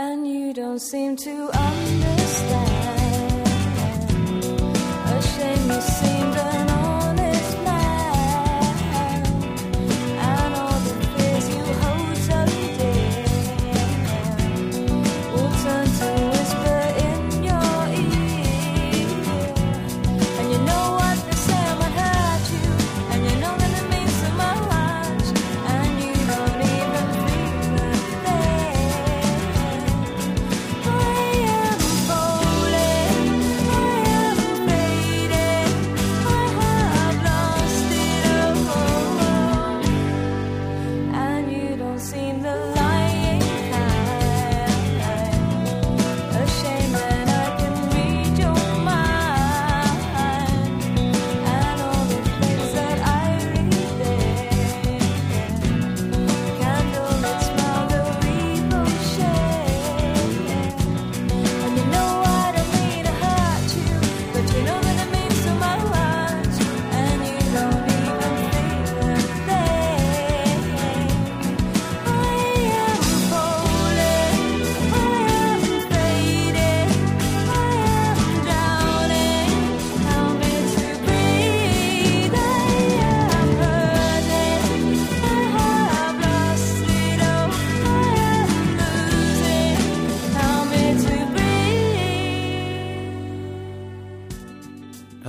And you don't seem to understand.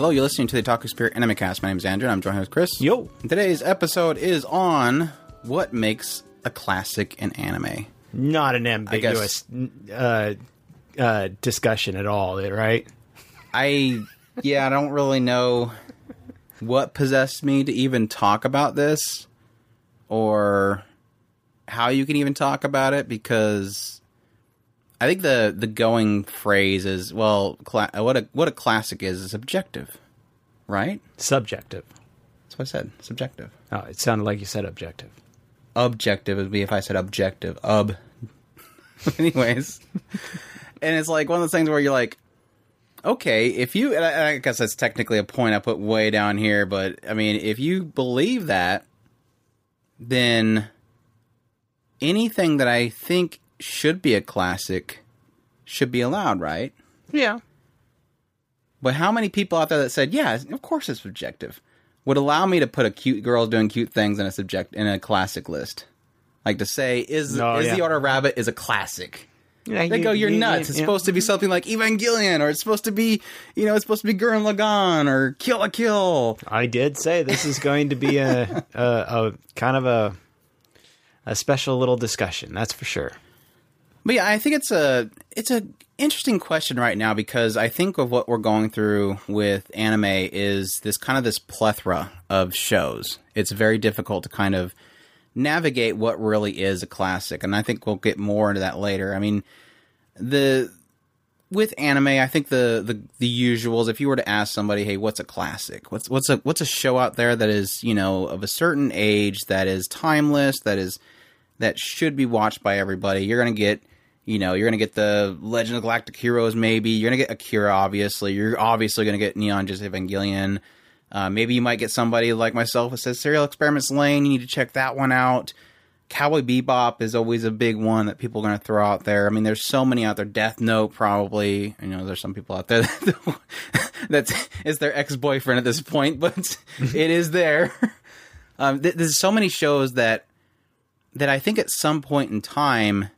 Hello, you're listening to the Otaku Spirit Anime Cast. My name is Andrew, and I'm joined with Chris. Yo. Today's episode is on what makes a classic in anime. Not an ambiguous uh, uh, discussion at all, right? I, yeah, I don't really know what possessed me to even talk about this or how you can even talk about it because I think the the going phrase is well, cla- uh, what a what a classic is is objective, right? Subjective. That's what I said, subjective. Oh, it sounded like you said objective. objective would be if I said objective. Ub. Anyways. and it's like one of those things where you're like, okay, if you, and I, I guess that's technically a point I put way down here, but I mean, if you believe that, then anything that I think should be a classic should be allowed, right? Yeah. But how many people out there that said, "Yeah, of course it's subjective," would allow me to put a cute girls doing cute things in a subject in a classic list, like to say, "Is Oh, is yeah. the Order Rabbit is a classic?" yeah They go, "You're nuts! It's supposed to be something like Evangelion, or it's supposed to be, you know, it's supposed to be Gurren Lagann or Kill la Kill." I did say this is going to be a, a, a kind of a a special little discussion. That's for sure. But yeah, I think it's a it's a interesting question right now because I think of what we're going through with anime is this kind of this plethora of shows. It's very difficult to kind of navigate what really is a classic, and I think we'll get more into that later. I mean, the with anime, I think the the the usuals. If you were to ask somebody, "Hey, what's a classic? What's what's a what's a show out there that is you know of a certain age that is timeless that is that should be watched by everybody?" You're gonna get you know you're gonna get the Legend of Galactic Heroes. Maybe you're gonna get Akira. Obviously, you're obviously gonna get Neon Genesis Evangelion. Uh, maybe you might get somebody like myself that says Serial Experiments Lain. You need to check that one out. Cowboy Bebop is always a big one that people are going to throw out there. I mean, there's so many out there. Death Note, probably. You know, there's some people out there that that's is their ex boyfriend at this point, but it is there. Um, th- there's so many shows that that I think at some point in time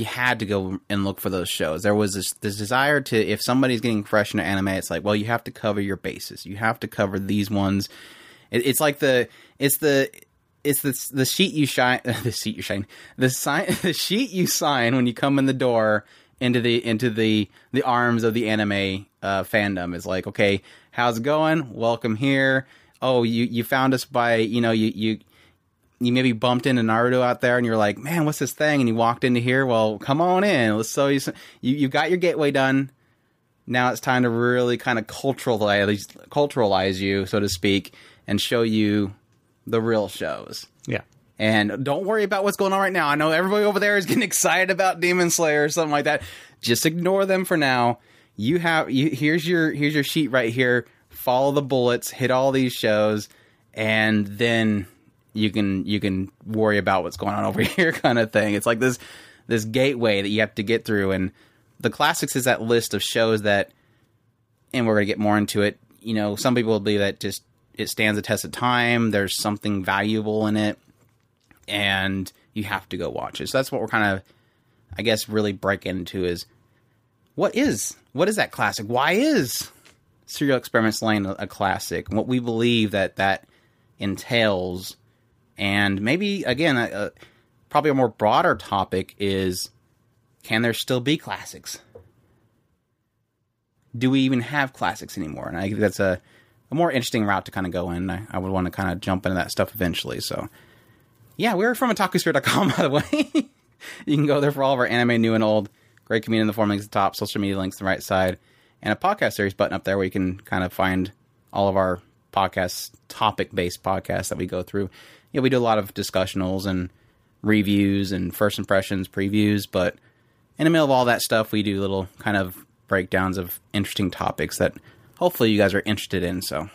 you had to go and look for those shows. There was this, this desire to, if somebody's getting fresh into anime, it's like, well, you have to cover your bases. You have to cover these ones. It, it's like the, it's the, it's the the sheet you shine, the sheet you shine, the sign, the sheet you sign when you come in the door into the into the the arms of the anime uh, fandom is like, okay, how's it going? Welcome here. Oh, you you found us by you know you you you maybe bumped into Naruto out there and you're like, man, what's this thing? And you walked into here. Well, come on in. Let's show you. Some, you you got your gateway done. Now it's time to really kind of culturalize culturalize you, so to speak, and show you the real shows. Yeah. And don't worry about what's going on right now. I know everybody over there is getting excited about Demon Slayer or something like that. Just ignore them for now. You have you, here's your here's your sheet right here. Follow the bullets, hit all these shows, and then you can you can worry about what's going on over here kind of thing. It's like this this gateway that you have to get through. And the classics is that list of shows that, and we're going to get more into it. You know, some people believe that just it stands the test of time. There's something valuable in it, and you have to go watch it. So that's what we're kind of, I guess, really break into is what is what is that classic? Why is Serial Experiments Lain a, a classic? What we believe that that entails, and maybe again, a, probably a more broader topic is: can there still be classics? Do we even have classics anymore? And I think that's a, a more interesting route to kind of go in. I, I would want to kind of jump into that stuff eventually. So, yeah, we're from otakuspirit.com, by the way. you can go there for all of our anime, new and old. Great community in the forum links at the top, social media links on the right side, and a podcast series button up there where you can kind of find all of our podcasts, topic based podcasts that we go through. Yeah, we do a lot of discussionals and reviews and first impressions, previews, but in the middle of all that stuff, we do little kind of breakdowns of interesting topics that hopefully you guys are interested in. So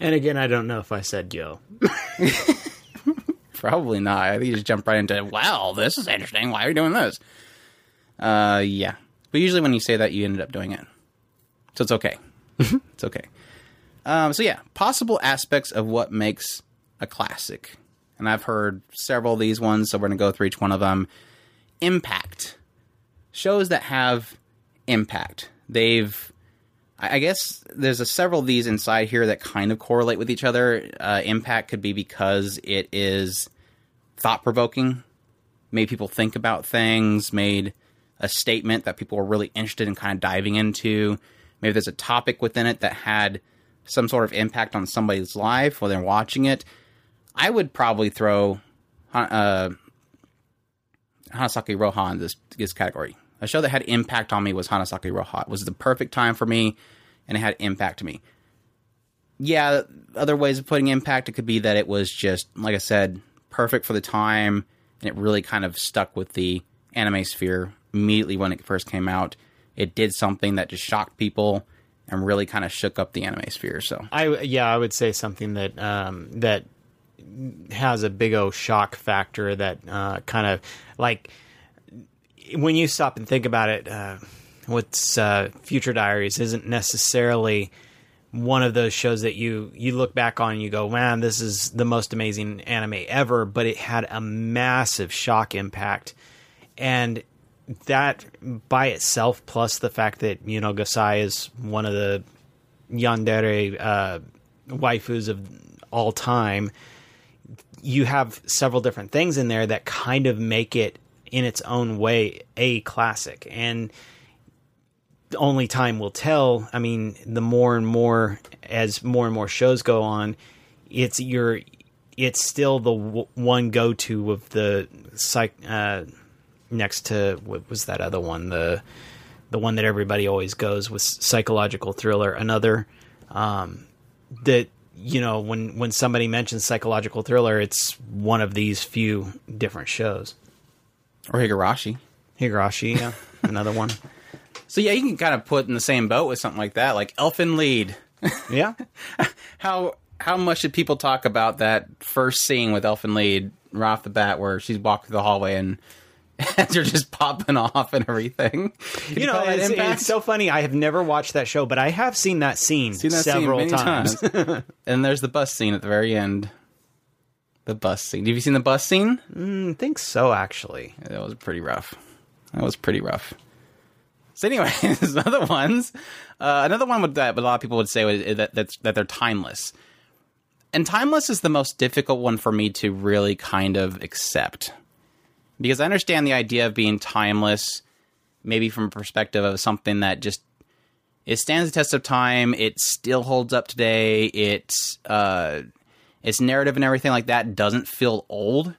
And again, I don't know if I said yo. Probably not. I think you just jump right into, wow, this is interesting. Why are you doing this? Uh, yeah. But usually when you say that, you ended up doing it. So it's okay. it's okay. Um, so yeah, possible aspects of what makes a classic. And I've heard several of these ones, so we're going to go through each one of them. Impact. Shows that have impact. They've I guess there's a several of these inside here that kind of correlate with each other. Uh, impact could be because it is thought provoking, made people think about things, made a statement that people were really interested in kind of diving into. Maybe there's a topic within it that had some sort of impact on somebody's life while they're watching it. I would probably throw uh, Hanasaku Iroha in this this category. A show that had impact on me was Hanasaku Iroha. It was the perfect time for me, and it had impact to me. Yeah, other ways of putting impact, it could be that it was just, like I said, perfect for the time, and it really kind of stuck with the anime sphere immediately when it first came out. It did something that just shocked people and really kind of shook up the anime sphere. So I yeah, I would say something that um, that has a big o shock factor that uh, kind of like when you stop and think about it. Uh, what's uh, Future Diaries isn't necessarily one of those shows that you you look back on and you go, man, this is the most amazing anime ever. But it had a massive shock impact, and that by itself, plus the fact that you know Gasai is one of the yandere uh, waifus of all time, you have several different things in there that kind of make it in its own way a classic. And only time will tell. I mean the more and more as more and more shows go on it's your it's still the w- one go-to of the psych uh, next to what was that other one? The the one that everybody always goes with psychological thriller. Another um, that you know when when somebody mentions psychological thriller it's one of these few different shows or Higurashi. higurashi yeah another one So yeah, you can kind of put in the same boat with something like that, like Elfen Lied. yeah How how much did people talk about that first scene with Elfen Lied right off the bat, where she's walking through the hallway and heads are just popping off and everything? Can you know that it's, it's so funny i have never watched that show but i have seen that scene Seen that several scene many times, and there's the bus scene at the very end. The bus scene. Have you seen the bus scene? i think so actually That was pretty rough. That was pretty rough. So, anyways, other ones. Uh, another one would, that a lot of people would say is that that's, that they're timeless, and timeless is the most difficult one for me to really kind of accept because I understand the idea of being timeless, maybe from a perspective of something that just it stands the test of time. It still holds up today. It's uh, its narrative and everything like that doesn't feel old.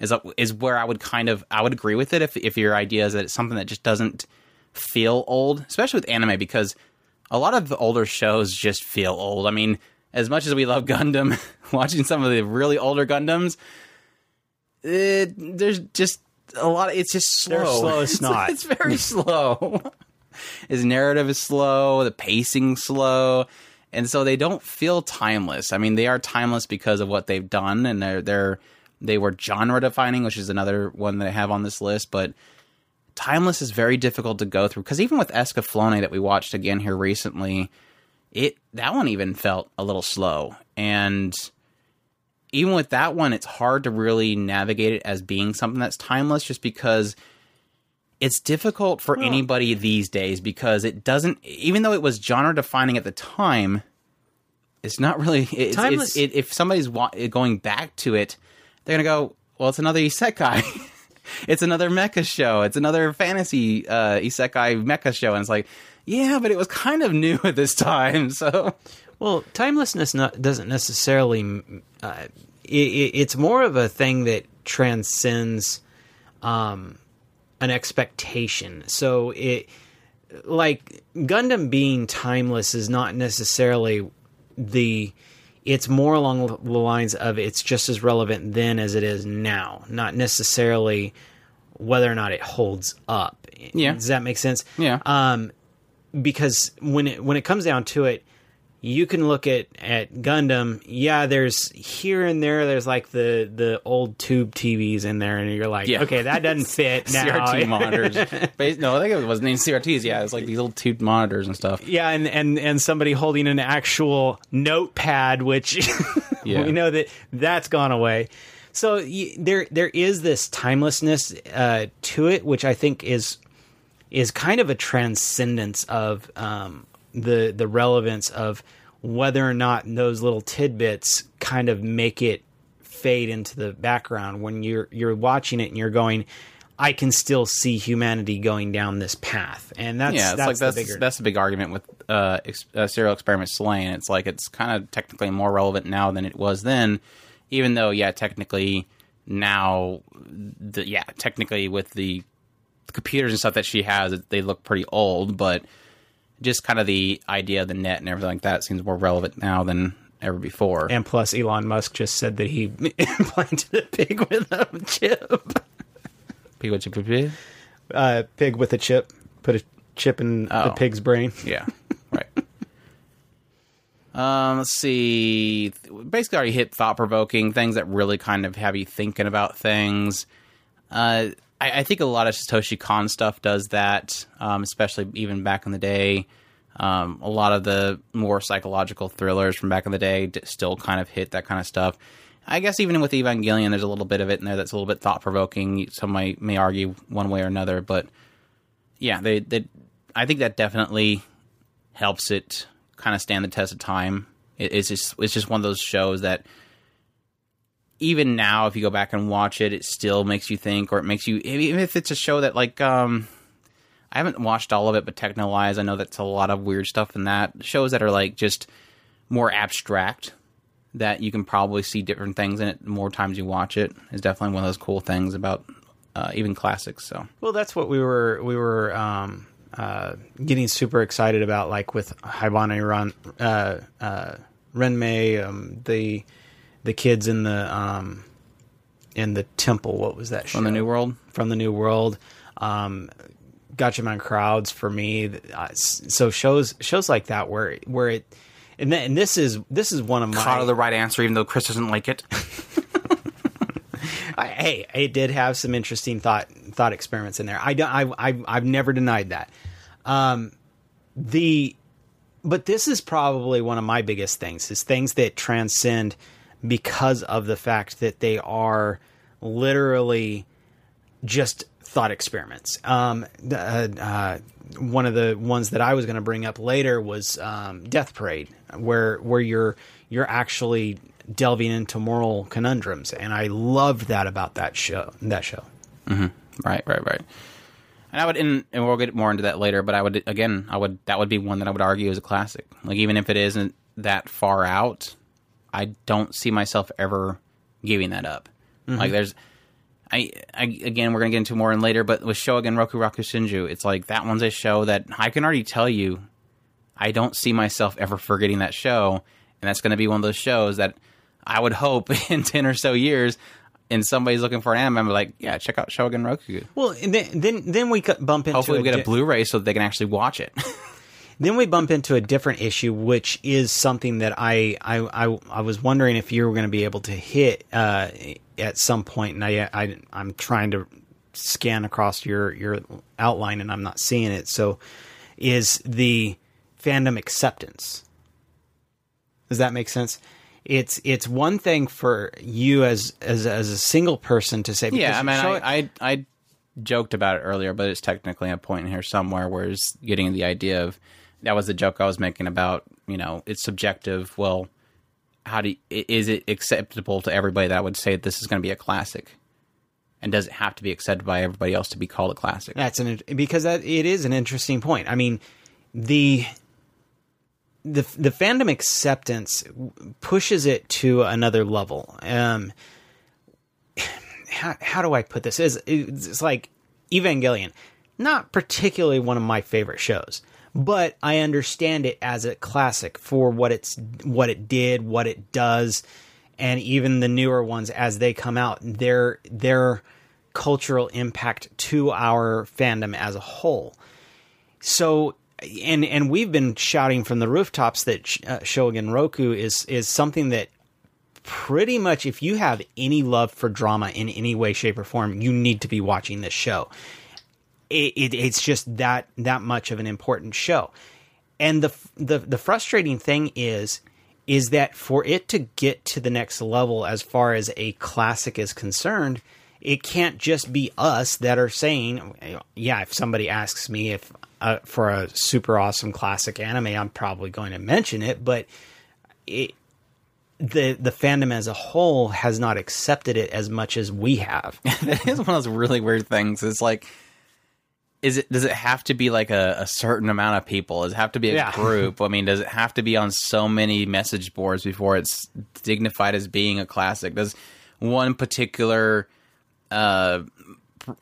Is is where I would kind of I would agree with it if if your idea is that it's something that just doesn't feel old, especially with anime because a lot of the older shows just feel old. I mean, as much as we love Gundam, watching some of the really older Gundams, it, there's just a lot. Of, it's just slow. They're slow It's- snot. It's, very slow. His narrative is slow. The pacing slow, and so they don't feel timeless. I mean, they are timeless because of what they've done, and they're they're they were genre defining, which is another one that I have on this list. But Timeless is very difficult to go through because even with Escaflowne that we watched again here recently, it that one even felt a little slow. And even with that one, it's hard to really navigate it as being something that's timeless just because it's difficult for anybody these days because it doesn't even though it was genre defining at the time it's not really it's, Timeless- it's, it, if somebody's wa- going back to it they're gonna go well it's another isekai. It's another mecha show. It's another fantasy uh isekai mecha show. And it's like yeah but it was kind of new at this time. So Well, timelessness not, doesn't necessarily. Uh, it, it, it's more of a thing that transcends um, an expectation. So it, like Gundam being timeless, is not necessarily the. It's more along the lines of it's just as relevant then as it is now, not necessarily whether or not it holds up. Yeah. Does that make sense? yeah um, because when it when it comes down to it, you can look at at Gundam. Yeah, there's here and there. There's like the the old tube TVs in there, and you're like, Yeah. okay, that doesn't fit now. CRT monitors. No, I think it was named CRTs. Yeah, it's like these little tube monitors and stuff. Yeah, and, and and somebody holding an actual notepad, which Yeah. we know that that's gone away. So y- there there is this timelessness uh, to it, which I think is is kind of a transcendence of um, the the relevance of whether or not those little tidbits kind of make it fade into the background when you're you're watching it and you're going. I can still see humanity going down this path, and that's yeah, it's that's like that's bigger. that's the big argument with uh, ex- uh, serial experiments Lain. It's like it's kind of technically more relevant now than it was then, even though yeah, technically now, the, yeah, technically with the computers and stuff that she has, they look pretty old, but just kind of the idea of the net and everything like that seems more relevant now than ever before. And plus, Elon Musk just said that he implanted a pig with a chip. People chip- chip- chip? Uh, pig with a chip. Put a chip in the Oh. pig's brain. Yeah, right. Um, let's see. Basically, already hit thought provoking things that really kind of have you thinking about things. Uh, I, I think a lot of Satoshi Kon stuff does that, um, especially even back in the day. Um, a lot of the more psychological thrillers from back in the day d- still kind of hit that kind of stuff. I guess even with Evangelion, there's a little bit of it in there that's a little bit thought provoking. Some might may argue one way or another, but yeah, they, they I think that definitely helps it kind of stand the test of time. It, it's just it's just one of those shows that even now, if you go back and watch it, it still makes you think, or it makes you even if it's a show that like um. I haven't watched all of it, but Texhnolyze, I know that's a lot of weird stuff in that. Shows that are like just more abstract, that you can probably see different things in it more times you watch it, is definitely one of those cool things about uh, even classics. So Well, that's what we were we were um, uh, getting super excited about, like with Haibane Ren, uh, uh, Renmei, um, the the kids in the um, in the temple. What was that show? from the New World, From the New World. Um, Gatchaman crowds for me. So shows shows like that where where it and, th- and this is this is one of my caught the right answer, even though Chris doesn't like it. I, hey, it did have some interesting thought thought experiments in there. I don't, I, I I've never denied that. Um, the but this is probably one of my biggest things is things that transcend because of the fact that they are literally just thought experiments. Um, uh, uh, one of the ones that I was going to bring up later was um, Death Parade, where where you're you're actually delving into moral conundrums, and I loved that about that show. That show. Right, right, right. And I would, and we'll get more into that later. But I would, again, I would that would be one that I would argue is a classic. Like even if it isn't that far out, I don't see myself ever giving that up. Mm-hmm. Like there's, I, I again, we're gonna get into more in later. But with Shogun Roku Raku Shinju, it's like that one's a show that I can already tell you, I don't see myself ever forgetting that show, and that's gonna be one of those shows that I would hope in ten or so years. And somebody's looking for an anime, I'm like, yeah, check out Shogun Roku. Well, then then then we bump into Hopefully, we get di- a Blu-ray so that they can actually watch it. Then we bump into a different issue, which is something that I I, I, I was wondering if you were going to be able to hit uh, at some point, and I, I I'm trying to scan across your your outline and I'm not seeing it. So, is the fandom acceptance? Does that make sense? It's it's one thing for you as as as a single person to say. Yeah, because I mean, I, I I joked about it earlier, but it's technically a point in here somewhere where it's getting the idea of that was the joke I was making about you know it's subjective. Well, how do you, is it acceptable to everybody that would say this is going to be a classic, and does it have to be accepted by everybody else to be called a classic? That's an because that it is an interesting point. I mean, the the the fandom acceptance pushes it to another level. Um, how how do I put this? Is it's like Evangelion, not particularly one of my favorite shows, but I understand it as a classic for what it's what it did, what it does, and even the newer ones as they come out, their their cultural impact to our fandom as a whole. So and and we've been shouting from the rooftops that Sh- uh, Shogun Roku is is something that pretty much if you have any love for drama in any way shape or form you need to be watching this show it, it, it's just that that much of an important show and the, the the frustrating thing is is that for it to get to the next level as far as a classic is concerned it can't just be us that are saying yeah if somebody asks me if uh, for a super awesome classic anime i'm probably going to mention it but it the the fandom as a whole has not accepted it as much as we have. that is one of those really weird things. It's like, is it does it have to be like a, a certain amount of people? Does it have to be a Yeah. group? I mean, does it have to be on so many message boards before it's dignified as being a classic? Does one particular, uh,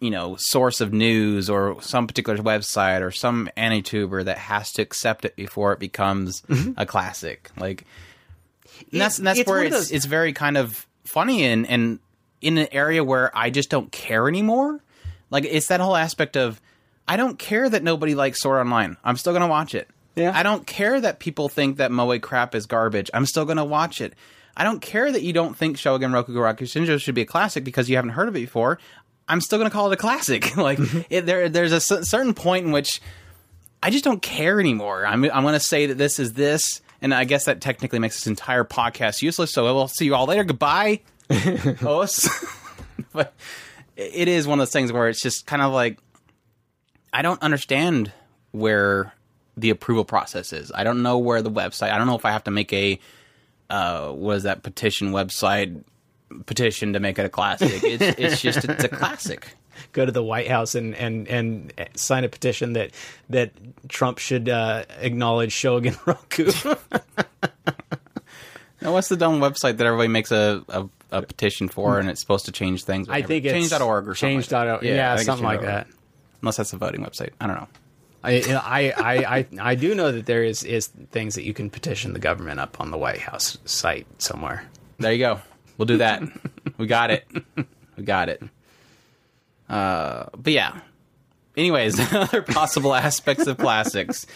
you know, source of news or some particular website or some anituber that has to accept it before it becomes a classic? Like, that's that's It's where it's those- it's very kind of funny and and in an area where I just don't care anymore. Like it's that whole aspect of I don't care that nobody likes Sword Online. I'm still gonna watch it. Yeah. I don't care that people think that Moe crap is garbage. I'm still gonna watch it. I don't care that you don't think Shogun Rokugo Rakushinjo should be a classic because you haven't heard of it before. I'm still gonna call it a classic. like mm-hmm. it, there, there's a certain point in which I just don't care anymore. I'm I'm going to say that this is this, and I guess that technically makes this entire podcast useless. So we'll see you all later. Goodbye, hosts. but it is one of those things where it's just kind of like I don't understand where the approval process is. I don't know where the website. I don't know if I have to make a uh, what is that petition website petition to make it a classic. It's, it's just it's a classic. Go to the White House and and and sign a petition that that Trump should uh, acknowledge Shogun Roku. Now, what's the dumb website that everybody makes a, a, a petition for, and it's supposed to change things? I think it's change.org or something. like change.org. Yeah, I think it's something like that. Unless that's a voting website. I don't know. I, I, I, I, I do know that there is, is things that you can petition the government up on the White House site somewhere. There you go. We'll do that. we got it. We got it. Uh, but yeah. Anyways, other possible aspects of classics.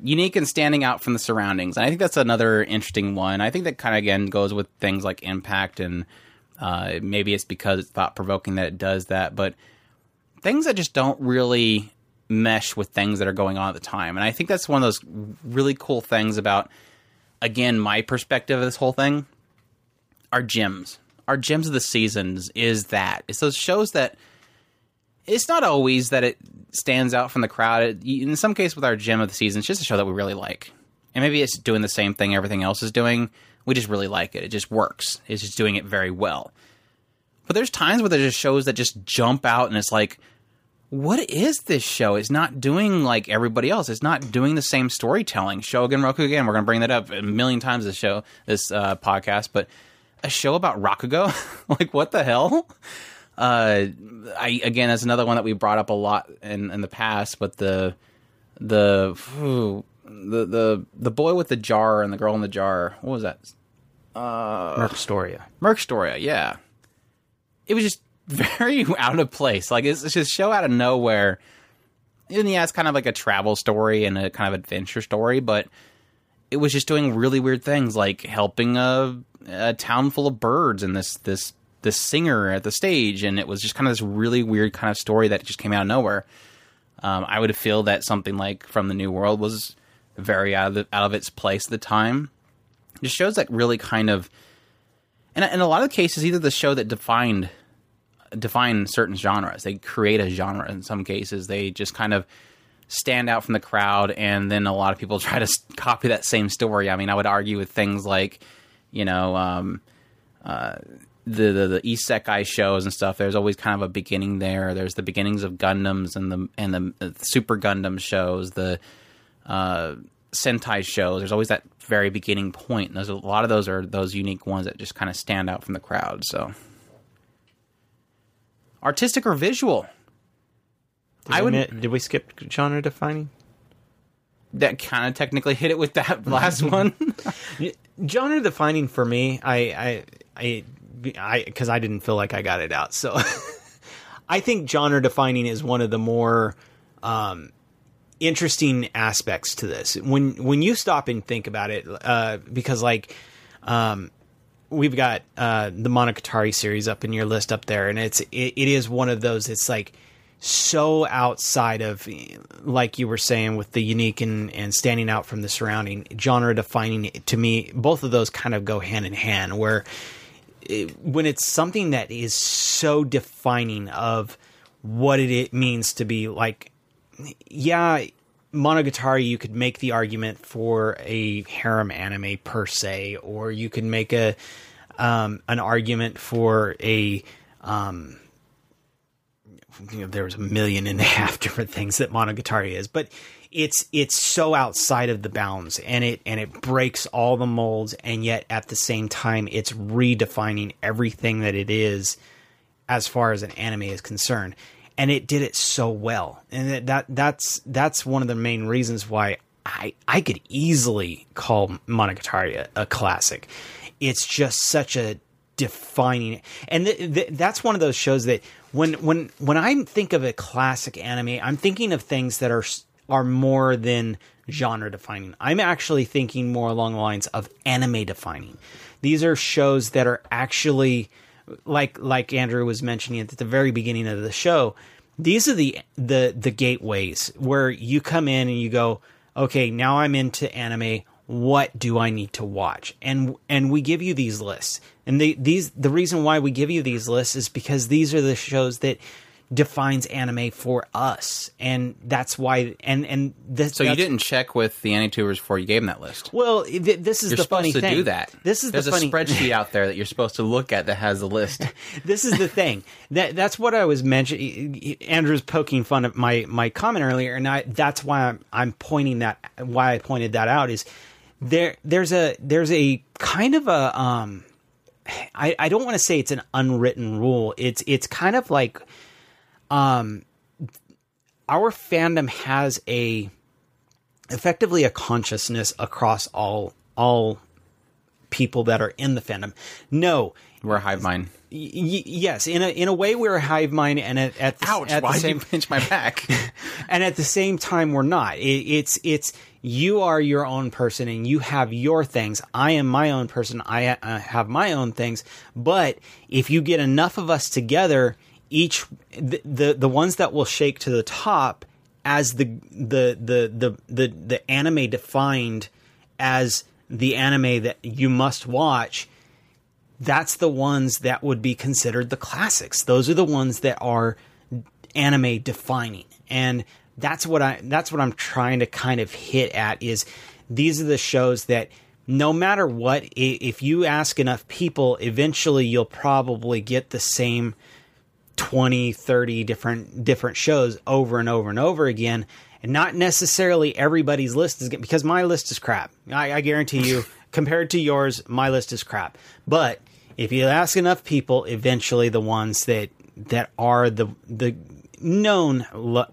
Unique and standing out from the surroundings. And I think that's another interesting one. I think that kind of again goes with things like impact and uh, maybe it's because it's thought provoking that it does that, but things that just don't really mesh with things that are going on at the time. And I think that's one of those really cool things about again my perspective of this whole thing our gems. Our gems of the seasons is that. It's those shows that it's not always that it stands out from the crowd. It, in some case, with our gem of the season, it's just a show that we really like. And maybe it's doing the same thing everything else is doing. We just really like it. It just works. It's just doing it very well. But there's times where there's just shows that just jump out and it's like, what is this show? It's not doing like everybody else. It's not doing the same storytelling. Shogun Roku again. We're going to bring that up a million times this show, this uh, podcast. But a show about Rakugo, like what the hell? Uh, I again, that's another one that we brought up a lot in, in the past. But the the the the the boy with the jar and the girl in the jar. What was that? Merc Storia. Merc Storia, yeah. It was just very out of place. Like it's, just show out of nowhere. And yeah, it's kind of like a travel story and a kind of adventure story, but it was just doing really weird things, like helping a, a town full of birds and this this this singer at the stage, and it was just kind of this really weird kind of story that just came out of nowhere. Um, I would feel that something like From the New World was very out of the, out of its place at the time. Just shows that really kind of, and in a lot of cases, either the show that defined define certain genres. They create a genre in some cases. They just kind of stand out from the crowd, and then a lot of people try to copy that same story. I mean, I would argue with things like, you know, um, uh, the, the the isekai shows and stuff. There's always kind of a beginning there. There's the beginnings of Gundams and the and the, uh, Super Gundam shows. The uh, Sentai shows. There's always that very beginning point. And there's a lot of those are those unique ones that just kind of stand out from the crowd. So, artistic or visual, Did I we would- mi- did we skip genre defining? that kind of technically hit it with that last one. genre defining for me i i i i because I, didn't feel like i got it out so i think genre defining is one of the more um interesting aspects to this when when you stop and think about it uh because like um we've got uh the monogatari series up in your list up there and it's it, it is one of those it's like so outside of like you were saying with the unique and, and standing out from the surrounding genre defining to me both of those kind of go hand in hand where it, when it's something that is so defining of what it, it means to be like yeah monogatari you could make the argument for a harem anime per se or you could make a um, an argument for a um, you know, there's a million and a half different things that Monogatari is, but it's it's so outside of the bounds and it and it breaks all the molds and yet at the same time it's redefining everything that it is as far as an anime is concerned and it did it so well. And that, that that's that's one of the main reasons why I I could easily call Monogatari a, a classic. It's just such a defining and th- th- that's one of those shows that when when when I think of a classic anime I'm thinking of things that are are more than genre defining. I'm actually thinking more along the lines of anime defining. These are shows that are actually like like Andrew was mentioning at the very beginning of the show these are the the the gateways where you come in and you go okay now I'm into anime what do I need to watch? And and we give you these lists. And the these the reason why we give you these lists is because these are the shows that defines anime for us. And that's why and and this so you didn't check with the anime tubers before you gave them that list. well th- this is You're the supposed funny to thing. do that. This is There's the a spreadsheet out there that you're supposed to look at that has the list. this is the thing that that's what I was mentioning. Andrew's poking fun at my my comment earlier, and I that's why I'm I'm pointing that why I pointed that out is there there's a there's a kind of a um I I don't want to say it's an unwritten rule. It's it's kind of like um our fandom has a effectively a consciousness across all all people that are in the fandom. No, We're a hive mind. Y- y- yes, in a in a way we're a hive mind, and at, at the, Ouch! at Why the did same you pinch my back? and at the same time we're not. It, it's it's you are your own person, and you have your things. I am my own person. I uh, have my own things. But if you get enough of us together, each the the, the ones that will shake to the top as the the the the the, the anime defined as the anime that you must watch that's the ones that would be considered the classics. Those are the ones that are anime defining. And that's what I that's what I'm trying to kind of hit at is these are the shows that no matter what if you ask enough people eventually you'll probably get the same 20 30 different different shows over and over and over again. And not necessarily everybody's list is because my list is crap. I, I guarantee you compared to yours my list is crap. But if you ask enough people eventually the ones that that are the the known lo-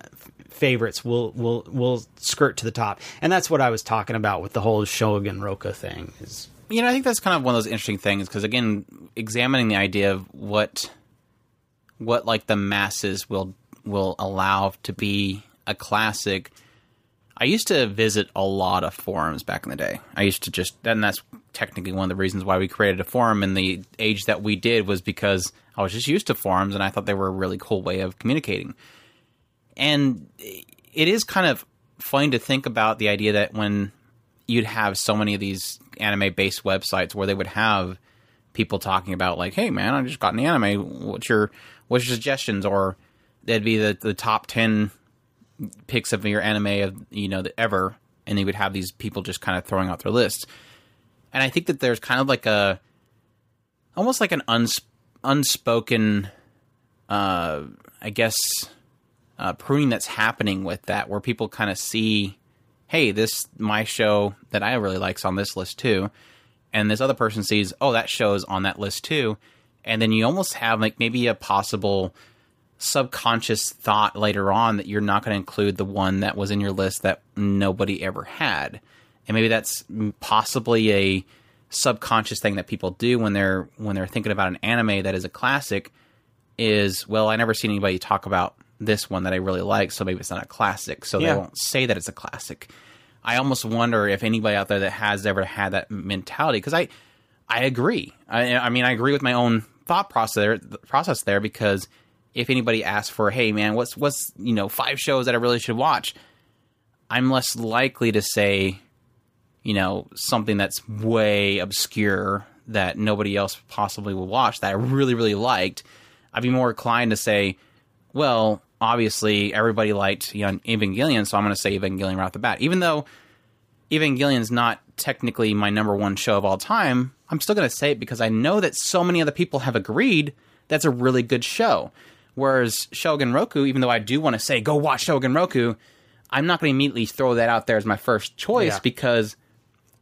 favorites will will will skirt to the top. And that's what i was talking about with the whole shogun roka thing is you know, I think that's kind of one of those interesting things because again, examining the idea of what what like the masses will will allow to be a classic. I used to visit a lot of forums back in the day. I used to just, and that's technically one of the reasons why we created a forum in the age that we did was because I was just used to forums and I thought they were a really cool way of communicating. And it is kind of funny to think about the idea that when you'd have so many of these anime based websites where they would have people talking about like, hey man, I just got an anime. What's your what's your suggestions? Or that'd be the, the top ten picks of your anime of you know the, ever, and they would have these people just kind of throwing out their lists. And I think that there's kind of like a almost like an uns, unspoken, uh, I guess, uh, pruning that's happening with that, where people kind of see, hey, this my show that I really likes on this list too, and this other person sees, oh, that show's on that list too, and then you almost have like maybe a possible subconscious thought later on that you're not going to include the one that was in your list that nobody ever had. And maybe that's possibly a subconscious thing that people do when they're when they're thinking about an anime that is a classic is well, I never seen anybody talk about this one that I really like, so maybe it's not a classic. So Yeah. they won't say that it's a classic. I almost wonder if anybody out there that has ever had that mentality because I I agree. I, I mean, I agree with my own thought process there, process there because if anybody asks for, hey man, what's what's you know five shows that I really should watch, I'm less likely to say, you know, something that's way obscure that nobody else possibly will watch that I really really liked. I'd be more inclined to say, well, obviously everybody liked you know Evangelion, so I'm going to say Evangelion right off the bat, even though Evangelion's not technically my number one show of all time, I'm still going to say it because I know that so many other people have agreed that's a really good show. Whereas Shogun Roku, even though I do want to say go watch Shogun Roku, I'm not going to immediately throw that out there as my first choice Yeah. because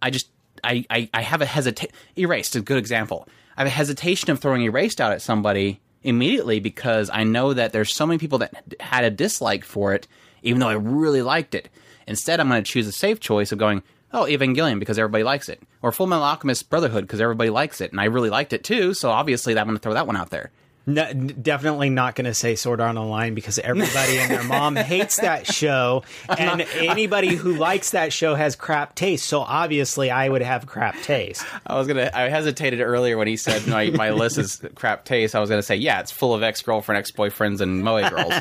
I just I, I, I have a hesitation. Erased is a good example. I have a hesitation of throwing Erased out at somebody immediately because I know that there's so many people that had a dislike for it, even though I really liked it. Instead, I'm going to choose a safe choice of going, oh, Evangelion because everybody likes it, or Full Metal Alchemist Brotherhood because everybody likes it, and I really liked it too. So obviously, I'm going to throw that one out there. No, definitely not going to say Sword Art Online because everybody and their mom hates that show, and anybody who likes that show has crap taste. So obviously, I would have crap taste. I was gonna. I hesitated earlier when he said my, my list is crap taste. I was gonna say, yeah, it's full of ex girlfriend, ex boyfriends, and moe girls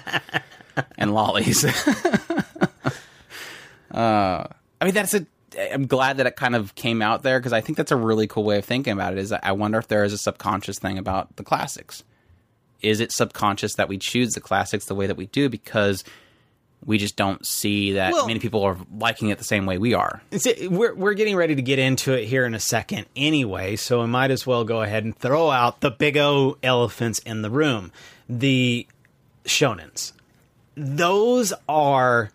and lollies. uh, I mean, that's a. I'm glad that it kind of came out there because I think that's a really cool way of thinking about it. Is I wonder if there is a subconscious thing about the classics. Is it subconscious that we choose the classics the way that we do because we just don't see that Well- many people are liking it the same way we are? We're we're getting ready to get into it here in a second, anyway. So I might as well go ahead and throw out the big O elephants in the room, the shonens. Those are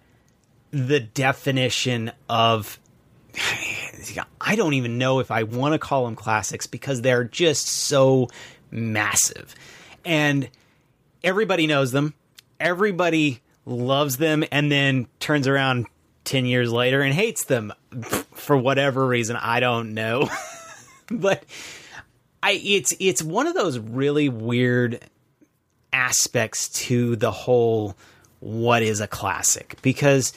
the definition of I don't even know if I want to call them classics because they're just so massive. And everybody knows them. Everybody loves them and then turns around 10 years later and hates them for whatever reason I don't know. but I it's it's one of those really weird aspects to the whole what is a classic because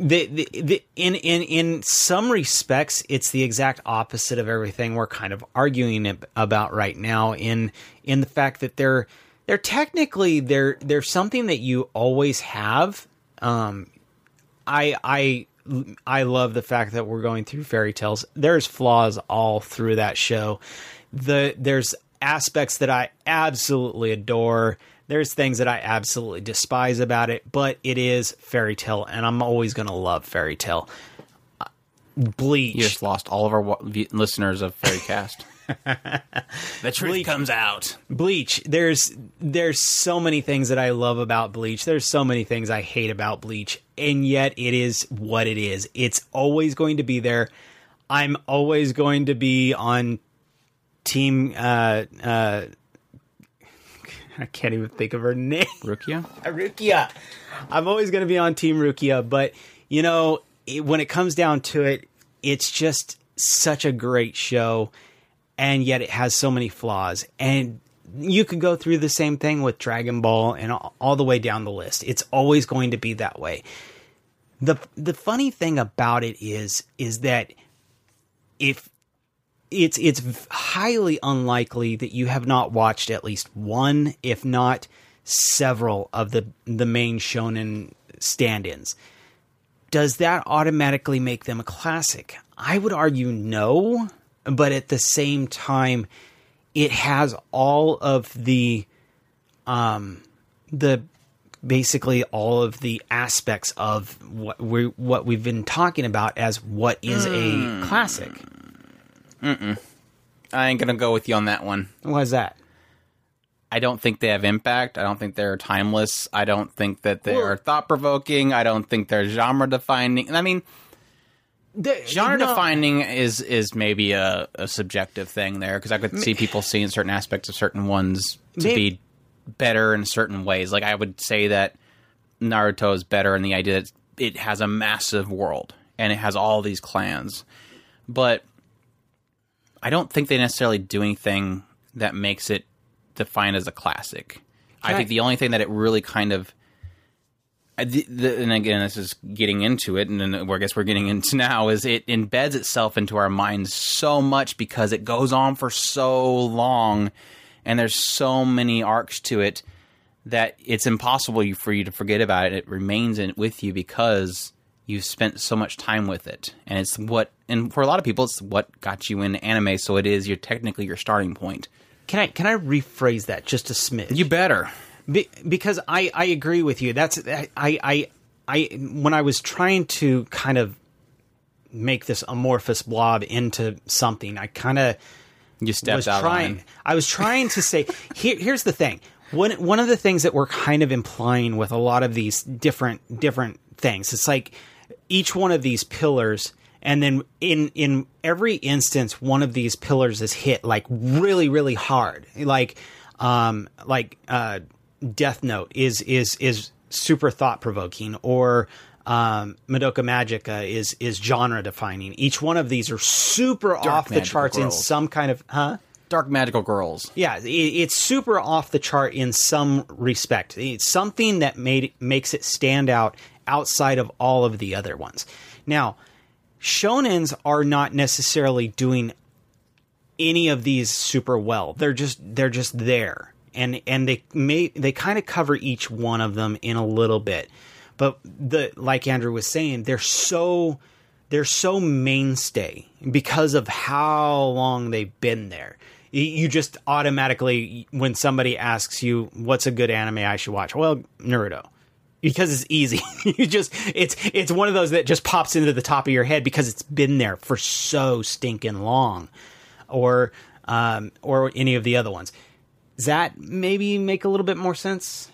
the, the, in in in some respects it's the exact opposite of everything we're kind of arguing about right now in in the fact that they're they're technically they're they're something that you always have um I I I love the fact that we're going through fairy tales. There's flaws all through that show. The there's aspects that I absolutely adore. There's things that I absolutely despise about it, but it is Fairy Tail, and I'm always going to love Fairy Tail. Uh, Bleach. You just lost all of our wa- v- listeners of Fairycast. the truth Bleach. comes out. Bleach. There's there's so many things that I love about Bleach. There's so many things I hate about Bleach, and yet it is what it is. It's always going to be there. I'm always going to be on team. Uh, uh, I can't even think of her name. Rukia? Rukia. I'm always going to be on Team Rukia, but you know, it, when it comes down to it, it's just such a great show, and yet it has so many flaws. And you could go through the same thing with Dragon Ball and all, all the way down the list. It's always going to be that way. the the funny thing about it is is that if it's it's highly unlikely that you have not watched at least one, if not several, of the the main shonen stand-ins. Does that automatically make them a classic? I would argue no, but at the same time, it has all of the um the basically all of the aspects of what we what we've been talking about as what is a classic. I ain't gonna go with you on that one. What is that? I don't think they have impact. I don't think they're timeless. I don't think that they are thought provoking. I don't think they're genre defining. I mean, genre No. defining is is maybe a, a subjective thing there because I could see people seeing certain aspects of certain ones to Maybe- be better in certain ways. Like I would say that Naruto is better in the idea that it has a massive world and it has all these clans, but I don't think they necessarily do anything that makes it defined as a classic. I Can I- think the only thing that it really kind of the, the, and again, this is getting into it, and then I guess we're getting into now is it embeds itself into our minds so much because it goes on for so long, and there's so many arcs to it that it's impossible for you to forget about it. It remains in, with you because you've spent so much time with it, and it's what, and for a lot of people, it's what got you into anime. So it is your technically your starting point. Can I can I rephrase that just a smidge? You better. Be, because I, I agree with you. That's I, I I when I was trying to kind of make this amorphous blob into something, I kind of You stepped was out trying. I was trying to say here, here's the thing. One one of the things that we're kind of implying with a lot of these different different things, it's like each one of these pillars, and then in in every instance, one of these pillars is hit like really really hard, like um like uh, Death Note is is is super thought provoking, or um, Madoka Magica is is genre defining. Each one of these are super off the charts in some kind of huh. Dark magical girls. Yeah, it, it's super off the chart in some respect. It's something that made makes it stand out outside of all of the other ones. Now, shonens are not necessarily doing any of these super well. They're just they're just there. And and they may they kind of cover each one of them in a little bit. But the like Andrew was saying, they're so they're so mainstay because of how long they've been there. You just automatically, when somebody asks you, "What's a good anime I should watch?" Well, Naruto, because it's easy. you just it's it's one of those that just pops into the top of your head because it's been there for so stinking long, or um, or any of the other ones. Does that maybe make a little bit more sense?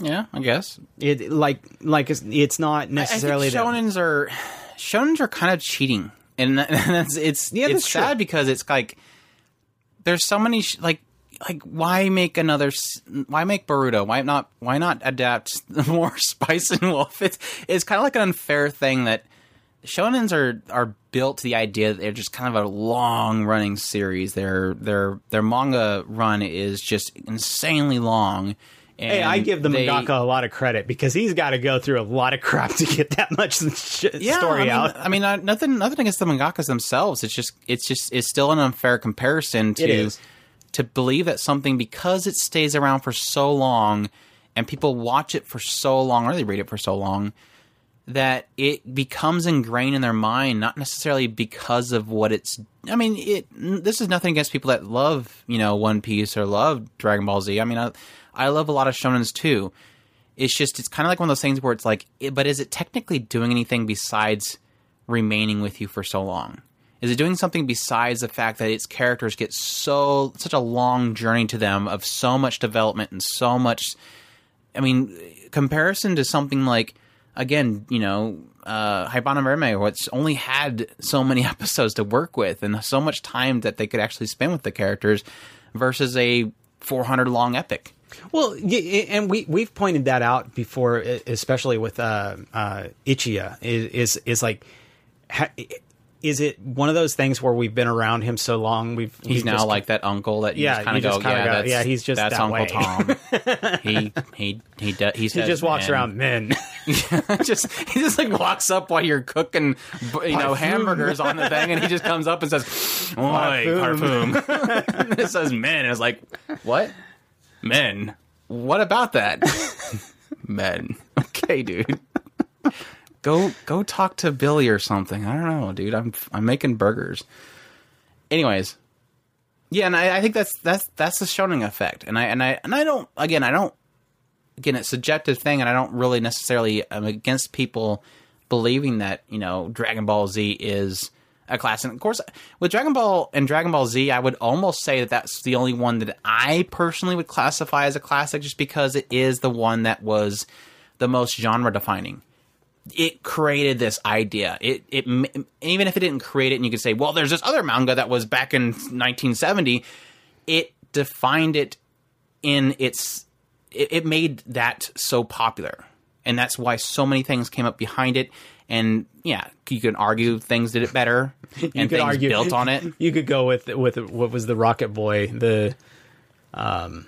Yeah, I guess. It like like it's, it's not I necessarily think that- shonens are shonens are kind of cheating, and that- that's it's Yeah, it's that's true. sad because it's like there's so many sh- like like why make another why make Boruto? Why not why not adapt more Spice and Wolf? It's it's kind of like an unfair thing that shonens are are built to the idea that they're just kind of a long running series. Their their their manga run is just insanely long. And Hey, I give the they- mangaka a lot of credit because he's got to go through a lot of crap to get that much sh- yeah, story I mean, out. I mean, uh, nothing, nothing against the mangakas themselves. It's just, it's just, it's still an unfair comparison to. To believe that something because it stays around for so long and people watch it for so long or they read it for so long that it becomes ingrained in their mind, not necessarily because of what it's. I mean, it. This is nothing against people that love, you know, One Piece or love Dragon Ball Z. I mean, I, I love a lot of shonens too. It's just, it's kind of like one of those things where it's like, but is it technically doing anything besides remaining with you for so long? Is it doing something besides the fact that its characters get so such a long journey to them of so much development and so much I mean, comparison to something like, again, you know, uh, Haibane Renmei, what's only had so many episodes to work with and so much time that they could actually spend with the characters versus a 400 long epic. Well, and we we've pointed that out before, especially with uh, uh, Ichiya. Is, is is like, ha, is it one of those things where we've been around him so long? We've He's we've now just- like that uncle that you Yeah, just kind of go, yeah, go, yeah, he's just that's that Uncle way." Tom. he he he do, he he just walks "Man, around men. just he just like walks up while you're cooking, you know, hamburgers on the thing, and he just comes up and says, "Oi, parfum." it says men. And it's like, what? Men. What about that? men. Okay, dude. Go go talk to Billy or something. I don't know, dude. I'm I'm making burgers. Anyways, yeah, and I, I think that's that's that's the shonen effect, and I and I and I don't again I don't again it's a subjective thing, and I don't really necessarily I'm against people believing that you know Dragon Ball Z is a classic. Of course, with Dragon Ball and Dragon Ball Z, I would almost say that that's the only one that I personally would classify as a classic, just because it is the one that was the most genre defining it created this idea. It it even if it didn't create it, and you could say, well, there's this other manga that was back in 1970. It defined it in its. It, it made that so popular, and that's why so many things came up behind it. And yeah, you can argue things did it better, and could things argue- built on it. You could go with with what was the Rocket Boy, the um,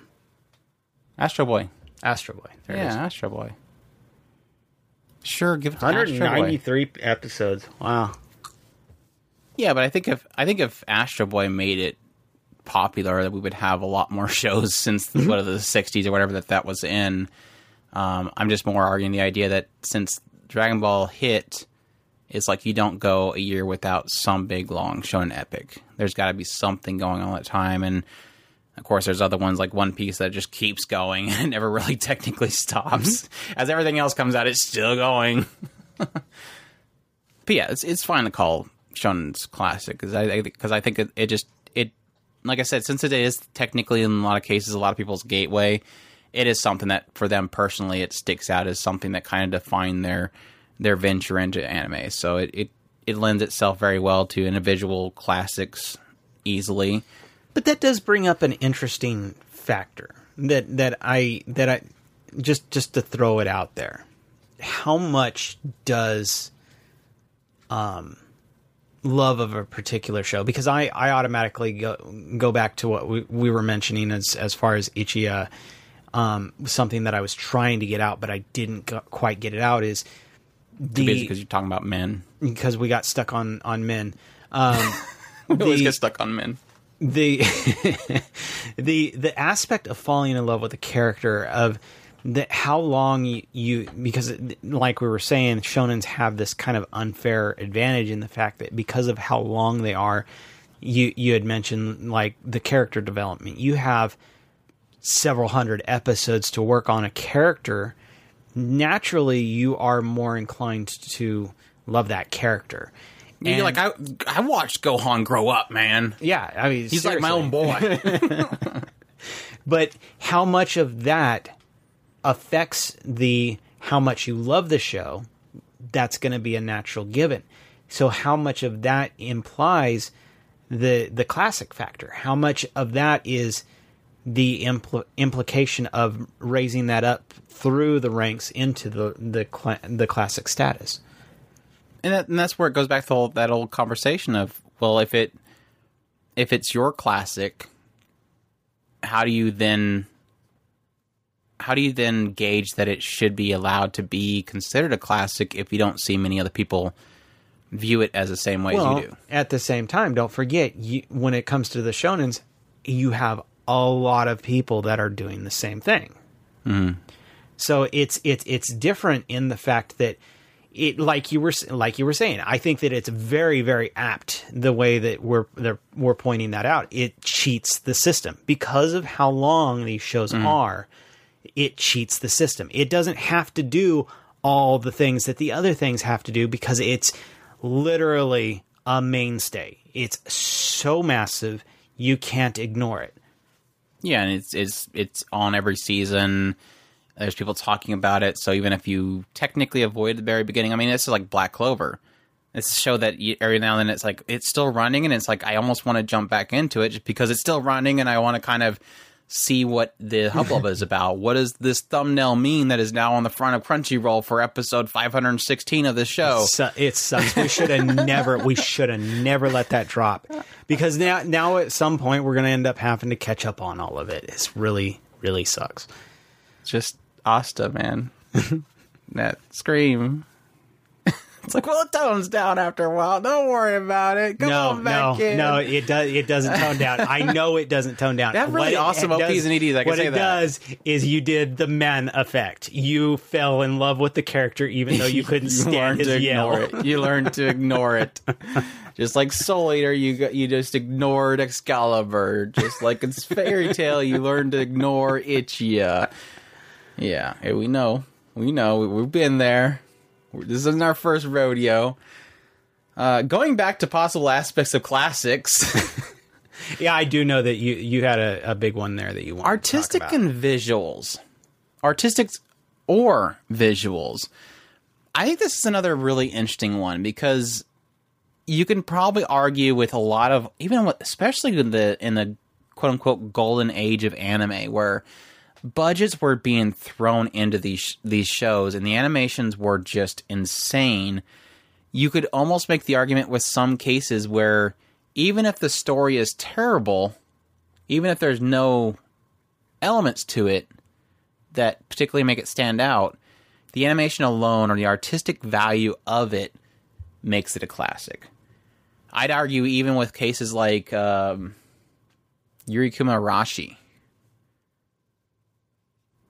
Astro Boy, Astro Boy. There yeah, is. Astro Boy. Sure, give it to Astro Boy. 193 episodes. Wow. Yeah, but I think if I think if Astro Boy made it popular, that we would have a lot more shows since Mm-hmm. what the '60s or whatever that that was in. Um, I'm just more arguing the idea that since Dragon Ball hit, it's like you don't go a year without some big long shonen epic. There's got to be something going on at the time, and of course, there's other ones like One Piece that just keeps going and it never really technically stops. Mm-hmm. As everything else comes out, it's still going. but yeah, it's it's fine to call Shonen's classic because I because I think it, it just it like I said since it is technically in a lot of cases a lot of people's gateway, it is something that for them personally it sticks out as something that kind of defined their their venture into anime. So it it, it lends itself very well to individual classics easily. But that does bring up an interesting factor that that I that I just just to throw it out there. How much does um love of a particular show because I, I automatically go go back to what we, we were mentioning as as far as Ichiya um something that I was trying to get out but I didn't go, quite get it out is the because you're talking about men. because we got stuck on on men um We always the- get stuck on men. The the the aspect of falling in love with a character of how long you, you because it- like we were saying shonens have this kind of unfair advantage in the fact that because of how long they are you you had mentioned like the character development. You have several hundred episodes to work on a character. Naturally you are more inclined to love that character You're like I I watched Gohan grow up, man. yeah i mean He's like my own boy. but how much of that affects the how much you love the show that's going to be a natural given so how much of that implies the the classic factor how much of that is the impl- implication of raising that up through the ranks into the the cla- the classic status and, that, and that's where it goes back to that old conversation of well, if it if it's your classic, how do you then how do you then gauge that it should be allowed to be considered a classic if you don't see many other people view it as the same way as you do? At the same time, don't forget you, when it comes to the shonens, you have a lot of people that are doing the same thing. Mm-hmm. So it's it's it's different in the fact that it like you were like you were saying. I think that it's very very apt the way that we're they're, we're pointing that out. It cheats the system because of how long these shows mm. are. It cheats the system. It doesn't have to do all the things that the other things have to do because it's literally a mainstay. It's so massive you can't ignore it. Yeah, and it's it's it's on every season. There's people talking about it. So even if you technically avoid the very beginning, I mean, this is like Black Clover. It's a show that you, every now and then it's like it's still running, and it's like I almost want to jump back into it just because it's still running, and I want to kind of see what the hubbub is about. What does this thumbnail mean that is now on the front of Crunchyroll for episode 516 of the show? Su- it sucks. We should have never. We should have never let that drop because now, now at some point we're gonna end up having to catch up on all of it. It's really, really sucks. Just Asta, man. that scream. it's like, well, it tones down after a while. Don't worry about it. Come no, on back no, in. no. It does. It doesn't tone down. I know it doesn't tone down. Have really What it awesome does- and EDs, I can what it that. does is you did the man effect. You fell in love with the character, even though you couldn't you stand his to yell. ignore it. You learned to ignore it. Just like Soul Eater, you you just ignored Excalibur. Just like it's Fairy Tail, you learned to ignore Ichiya. Yeah, we know, we know, we- we've been there. This isn't our first rodeo. Uh, going back to possible aspects of classics, Yeah, I do know that you you had a, a big one there that you want artistic to talk about. and visuals, artistic or visuals. I think this is another really interesting one because you can probably argue with a lot of even with, especially in the in the quote unquote golden age of anime where budgets were being thrown into these these shows and the animations were just insane. You could almost make the argument with some cases where even if the story is terrible, even if there's no elements to it that particularly make it stand out, the animation alone or the artistic value of it makes it a classic. I'd argue even with cases like um, Yurikuma Arashi.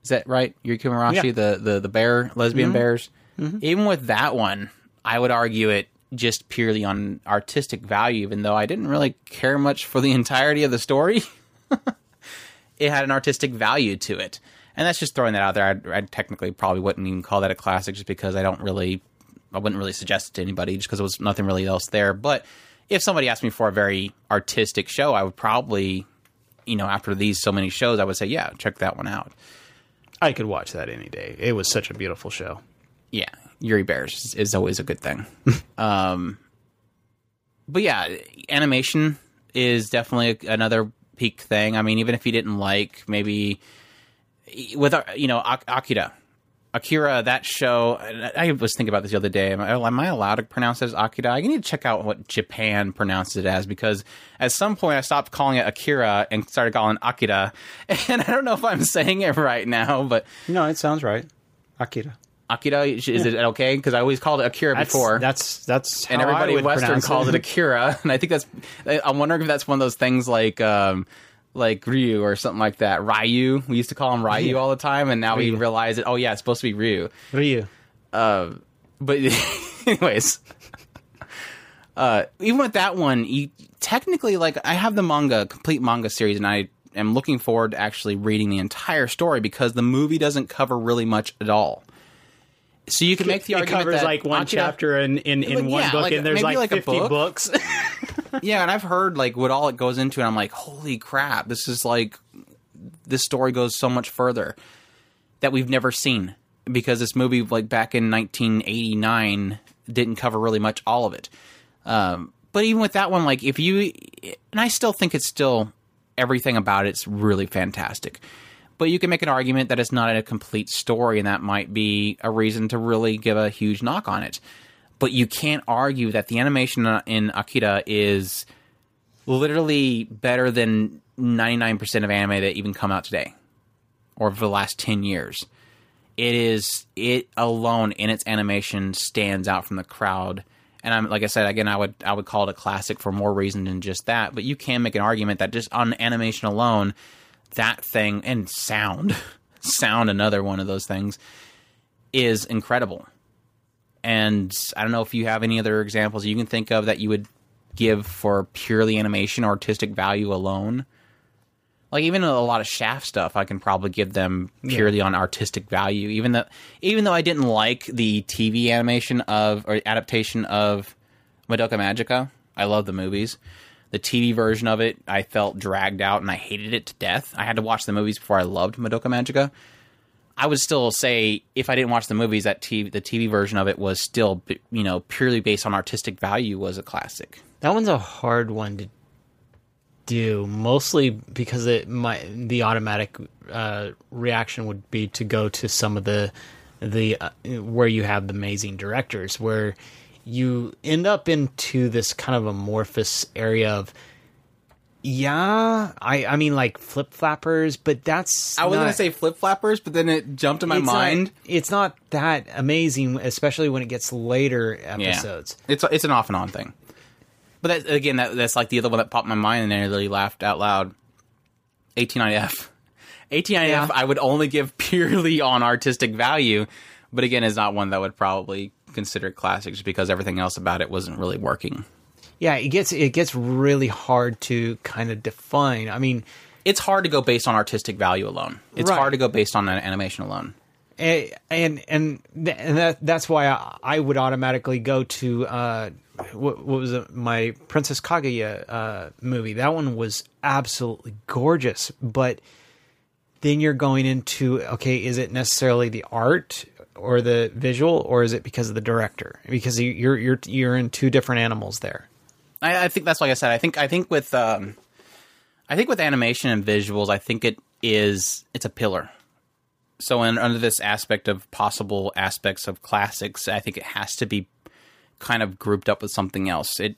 Is that right? Yurikuma Arashi, Yeah. the, the the bear, lesbian mm-hmm. bears. Mm-hmm. Even with that one, I would argue it just purely on artistic value, even though I didn't really care much for the entirety of the story. it had an artistic value to it. And that's just throwing that out there. I'd, I technically probably wouldn't even call that a classic just because I don't really, I wouldn't really suggest it to anybody just because there was nothing really else there. But if somebody asked me for a very artistic show, I would probably, you know, after these so many shows, I would say, yeah, check that one out. I could watch that any day. It was such a beautiful show. Yeah, Yuri Bears is, is always a good thing. um, but yeah, animation is definitely another peak thing. I mean, even if you didn't like maybe with our, you know Ak- Akira, Akira, that show. I I was thinking about this the other day. Am I, am I allowed to pronounce it as Akira? I need to check out what Japan pronounces it as because at some point I stopped calling it Akira and started calling it Akira, and I don't know if I'm saying it right now, but No, it sounds right. Akira. Akira is it okay? Because I always called it Akira That's, before. That's that's how and everybody I would Western calls it. Akira, and I think that's. I'm wondering if that's one of those things like, um, like Ryu or something like that. Ryu, we used to call him Ryu all the time, and now we realize that oh yeah, it's supposed to be Ryu. Ryu. But anyways, uh, even with that one, you technically like I have the manga, complete manga series, and I am looking forward to actually reading the entire story because the movie doesn't cover really much at all. So you can make the it argument covers that like one Akira- chapter in, in, in Like, one yeah, book, like, and there's like, like 50 book. books. Yeah, and I've heard like what all it goes into, and I'm like, holy crap, this is like this story goes so much further that we've never seen because this movie, like back in 1989, didn't cover really much all of it. Um, but even with that one, like if you, and I still think it's still everything about it's really fantastic. But you can make an argument that it's not a complete story, and that might be a reason to really give a huge knock on it. But you can't argue that the animation in Akira is literally better than 99% of anime that even come out today or for the last 10 years. It is it alone in its animation stands out from the crowd. And I'm like I said again I would I would call it a classic for more reason than just that, but you can make an argument that just on animation alone that thing and sound sound another one of those things is incredible. And I don't know if you have any other examples you can think of that you would give for purely animation or artistic value alone. Like even a lot of Shaft stuff, I can probably give them purely on artistic value. Even though, even though I didn't like the TV animation of or adaptation of Madoka Magica, I love the movies. The TV version of it, I felt dragged out and I hated it to death. I had to watch the movies before I loved Madoka Magica. I would still say if I didn't watch the movies, that TV, the TV version of it was still, you know, purely based on artistic value, was a classic. That one's a hard one to do, mostly because it my the automatic uh, reaction would be to go to some of the the uh, where you have the amazing directors, where you end up into this kind of amorphous area of Yeah, I I mean like flip flappers, but that's I was not- gonna say flip flappers, but then it jumped in my it's mind. Not, it's not that amazing, especially when it gets later episodes. Yeah. It's it's an off and on thing. But that, again, that, that's like the other one that popped in my mind, and I really laughed out loud. 18IF. 18IF, Yeah. I would only give purely on artistic value, but again, is not one that would probably consider classic just because everything else about it wasn't really working. Yeah, it gets it gets really hard to kind of define. I mean, It's hard to go based on artistic value alone. It's Right. hard to go based on an animation alone. Eh, and and th- and that that's why I, I would automatically go to uh, what, what was it, my Princess Kaguya uh, movie. That one was absolutely gorgeous, but then you're going into okay, is it necessarily the art or the visual, or is it because of the director? Because you- you're you're you're in two different animals there. I, I think that's like I said. I think I think with um, I think with animation and visuals, I think it is it's a pillar. So in, under this aspect of possible aspects of classics, I think it has to be kind of grouped up with something else. It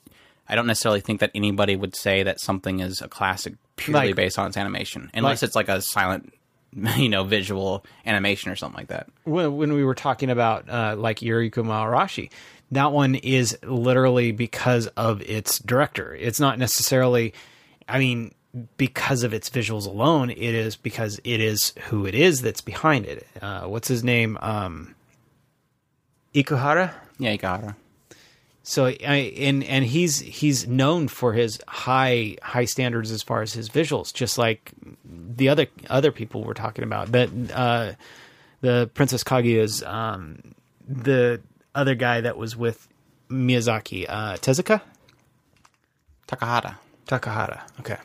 I don't necessarily think that anybody would say that something is a classic purely Like- based on its animation, unless like- it's like a silent, you know, visual animation or something like that. when, when we were talking about uh, like Yurikuma Arashi, that one is literally because of its director. It's not necessarily, I mean, because of its visuals alone. It is because it is who it is that's behind it. Uh, what's his name? Um, Ikuhara. Yeah, it. So I, and and he's he's known for his high high standards as far as his visuals, just like the other other people we're talking about. That uh, the Princess Kaguya's um, the other guy that was with Miyazaki, uh, Tezuka Takahata. Takahata. Okay.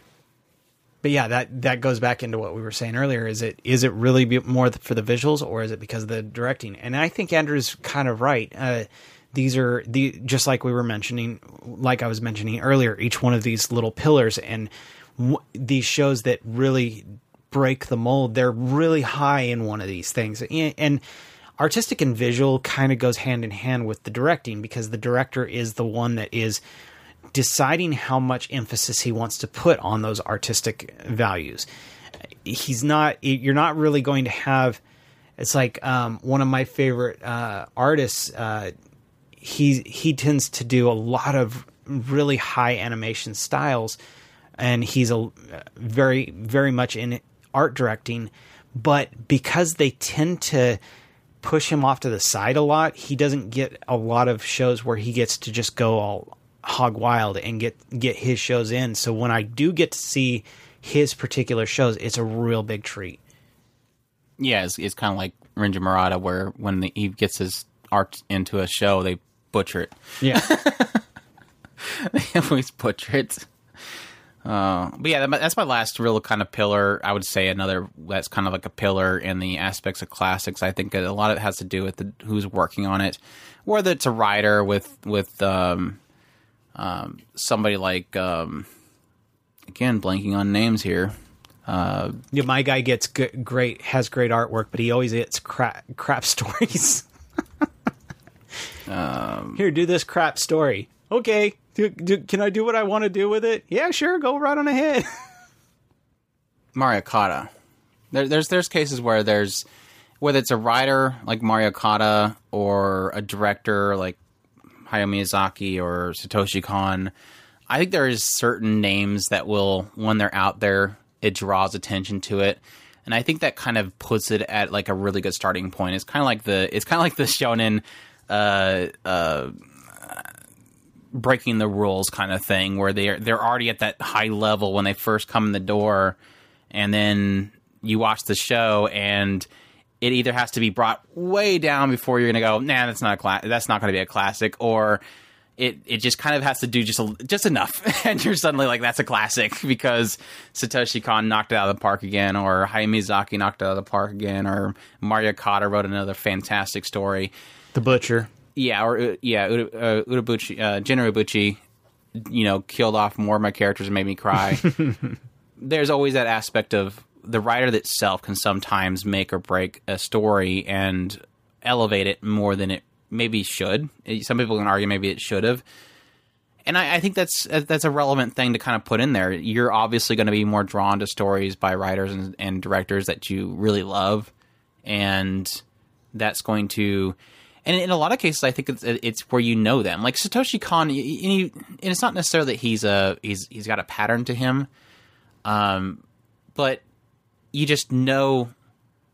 But yeah, that that goes back into what we were saying earlier. Is it is it really more for the visuals, or is it because of the directing? And I think Andrew's kind of right. Uh, these are the just like we were mentioning, like I was mentioning earlier. Each one of these little pillars and w- these shows that really break the mold. They're really high in one of these things, and, and artistic and visual kind of goes hand in hand with the directing because the director is the one that is deciding how much emphasis he wants to put on those artistic values. He's not. You're not really going to have. It's like um, one of my favorite uh, artists. Uh, he he tends to do a lot of really high animation styles, and he's a very very much in art directing. But because they tend to push him off to the side a lot, he doesn't get a lot of shows where he gets to just go all hog wild and get get his shows in. So when I do get to see his particular shows, it's a real big treat. Yeah, it's, it's kind of like Range Murata, where when the, he gets his art into a show, they butcher it. Yeah. they always butcher it. Uh, but yeah, that's my last real kind of pillar. I would say another that's kind of like a pillar in the aspects of classics. I think a lot of it has to do with the, who's working on it, whether it's a writer with with um, um, somebody like um, again blanking on names here. yeah, my guy gets great has great artwork, but he always gets crap crap stories. Um, Here, do this crap story. Okay, do, do, can I do what I want to do with it? Yeah, sure, go right on ahead. Mari Okada. There, there's there's cases where there's whether it's a writer like Mari Okada or a director like Hayao Miyazaki or Satoshi Kon. I think there is certain names that will when they're out there, it draws attention to it. And I think that kind of puts it at like a really good starting point. It's kind of like the it's kind of like the shonen uh, uh, breaking the rules kind of thing where they're they're already at that high level when they first come in the door and then you watch the show and it either has to be brought way down before you're going to go nah that's not a cla- that's not going to be a classic or it it just kind of has to do just a, just enough. And you're suddenly like that's a classic because Satoshi Kon knocked it out of the park again or Hayao Miyazaki knocked it out of the park again or Mari Okada wrote another fantastic story The butcher. yeah, or uh, yeah, Uda, uh, Urobuchi, uh, you know, killed off more of my characters and made me cry. There's always that aspect of the writer itself can sometimes make or break a story and elevate it more than it maybe should. Some people can argue maybe it should have. and I, I think that's that's a relevant thing to kind of put in there. You're obviously going to be more drawn to stories by writers and, and directors that you really love, and that's going to. And in a lot of cases, I think it's it's where you know them. Like Satoshi Kon, and, and it's not necessarily that he's a he's he's got a pattern to him, um, but you just know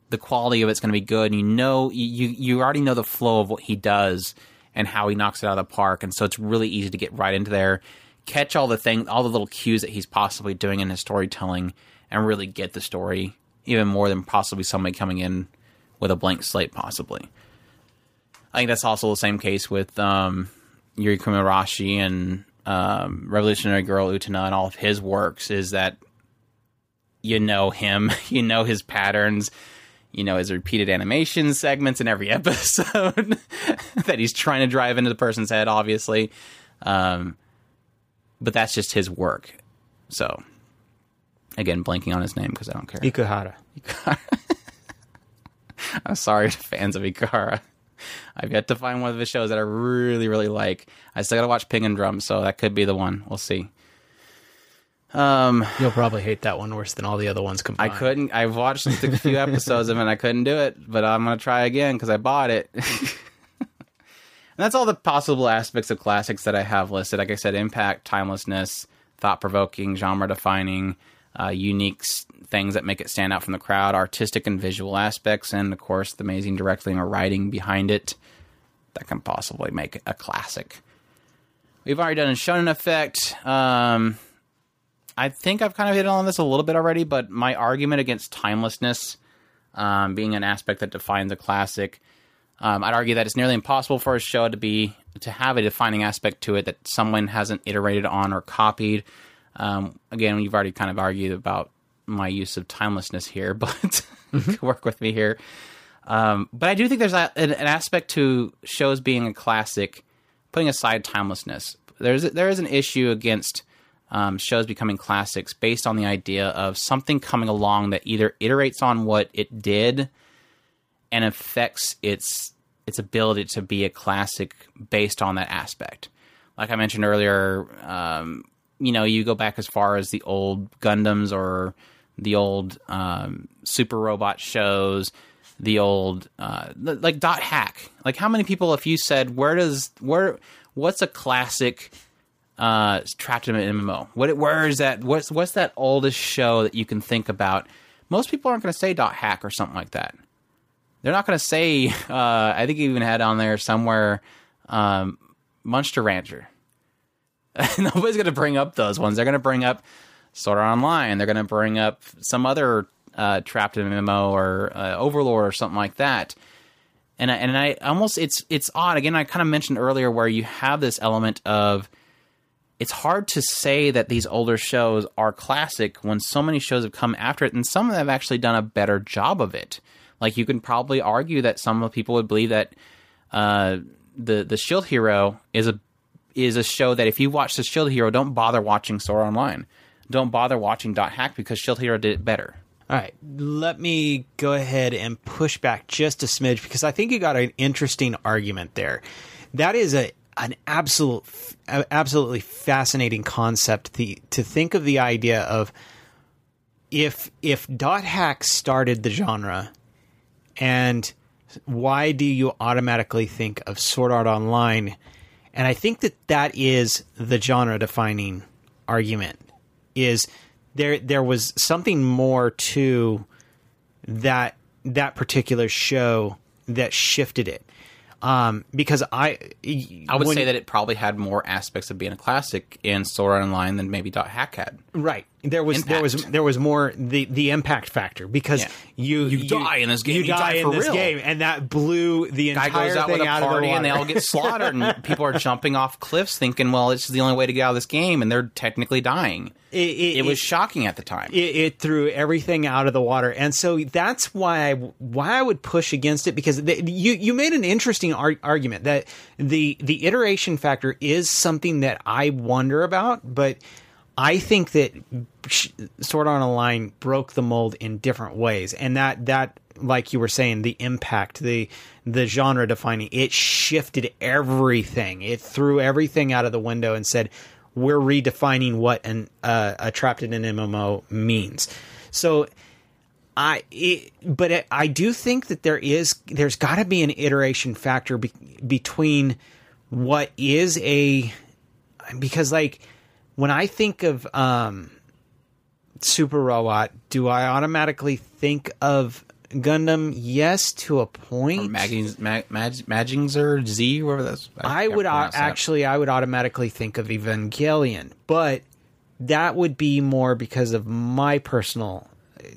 the quality of it's going to be good. And you know, you you already know the flow of what he does and how he knocks it out of the park, and so it's really easy to get right into there, catch all the thing, all the little cues that he's possibly doing in his storytelling, and really get the story even more than possibly somebody coming in with a blank slate, possibly. I think that's also the same case with um, Yurikuma Arashi and um, Revolutionary Girl Utena and all of his works. Is that you know him, you know his patterns, you know his repeated animation segments in every episode that he's trying to drive into the person's head, obviously. Um, but that's just his work. So, again, blanking on his name because I don't care. Ikuhara. Ikuhara. I'm sorry to fans of Ikara. I've yet to find one of his shows that I really, really like. I still got to watch Penguindrum, so that could be the one. We'll see. Um, You'll probably hate that one worse than all the other ones combined. I couldn't. I've watched a few episodes of it. and I couldn't do it, but I'm gonna try again because I bought it. and that's all the possible aspects of classics that I have listed. Like I said, impact, timelessness, thought provoking, genre defining, uh, unique things that make it stand out from the crowd, artistic and visual aspects, and of course the amazing directing or writing behind it that can possibly make it a classic. We've already done a Shonen Effect. Um, I think I've kind of hit on this a little bit already, but my argument against timelessness um, being an aspect that defines a classic, um, I'd argue that it's nearly impossible for a show to be to have a defining aspect to it that someone hasn't iterated on or copied. Um, again, you've already kind of argued about my use of timelessness here, but work with me here. Um, but I do think there's a, an, an aspect to shows being a classic, putting aside timelessness. There's there is an issue against um, shows becoming classics based on the idea of something coming along that either iterates on what it did and affects its its ability to be a classic based on that aspect. Like I mentioned earlier, um, you know, you go back as far as the old Gundams or the old um, Super Robot shows, the old uh, like Dot Hack. Like how many people, if you said where does where what's a classic uh, trapped in an MMO. What where is that? What's what's that oldest show that you can think about? Most people aren't going to say dot hack or something like that. They're not going to say. Uh, I think you even had on there somewhere, um, Monster Rancher. Nobody's going to bring up those ones. They're going to bring up Sword Art Online. They're going to bring up some other uh, trapped in MMO or uh, Overlord or something like that and I, and I almost it's it's odd again. I kind of mentioned earlier where you have this element of it's hard to say that these older shows are classic when so many shows have come after it, and some of them have actually done a better job of it. Like you can probably argue that some of people would believe that uh, the the Shield Hero is a is a show that if you watch the Shield Hero, don't bother watching Sword Online. Don't bother watching Dot Hack because Shield Hero did it better. All right, let me go ahead and push back just a smidge because I think you got an interesting argument there. That is a an absolute absolutely fascinating concept the, to think of the idea of if if dot hack started the genre and why do you automatically think of sword art online and i think that that is the genre defining argument is there there was something more to that that particular show that shifted it um, because I I would when- say that it probably had more aspects of being a classic in Sword Art Online than maybe Dot Hack had. right there was there was there was more the the impact factor because Yeah. you You die in this game, you, you die, die in for this real. game and that blew the guy entire goes out thing with a out of the party and they all get slaughtered and people are jumping off cliffs thinking well it's the only way to get out of this game and they're technically dying. It- it- it was it- shocking at the time. It, it threw everything out of the water, and so that's why I why I would push against it because the, you you made an interesting ar- argument that the the iteration factor is something that I wonder about, but I think that Sword Art Online broke the mold in different ways, and that that like you were saying, the impact, the the genre defining, it shifted everything. It threw everything out of the window and said, "We're redefining what an uh, a trapped in an MMO means." So. I, it, but it, I do think that there is, there's got to be an iteration factor be, between what is a, because like when I think of um, Super Robot, do I automatically think of Gundam? Yes, to a point. Magings, Mag, Mag, Z, whatever that's. I can't would uh, actually, I would automatically think of Evangelion, but that would be more because of my personal.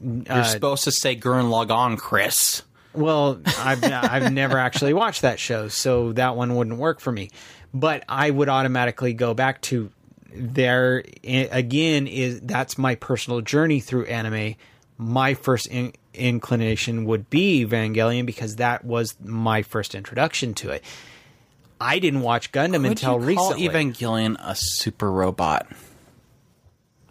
You're uh, supposed to say Gurren Lagann, Chris. Well, I've I've never actually watched that show, so that one wouldn't work for me. But I would automatically go back to there eh, again. Is that's my personal journey through anime. My first in, inclination would be Evangelion because that was my first introduction to it. I didn't watch Gundam until you call recently. Evangelion a super robot?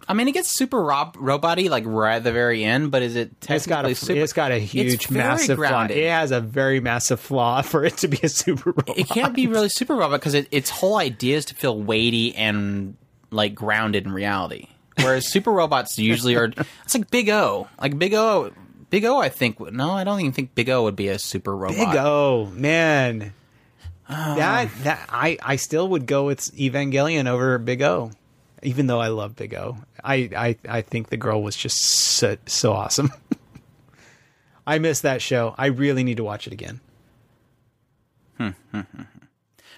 I mean, it gets super rob- robot-y, like right at the very end, but is it it's got a super? it's got a huge massive flaw. It has a very massive flaw for it to be a super robot. it can't be really super robot because it, its whole idea is to feel weighty and like grounded in reality. Whereas super robots usually are. It's like Big O, like Big O. Big O, I think. No, I don't even think Big O would be a super robot. Big O, man. Ah. that that I I still would go with Evangelion over Big O, even though I love Big O. I I I think the girl was just so, so awesome. I miss that show. I really need to watch it again. Hmm, hmm, hmm,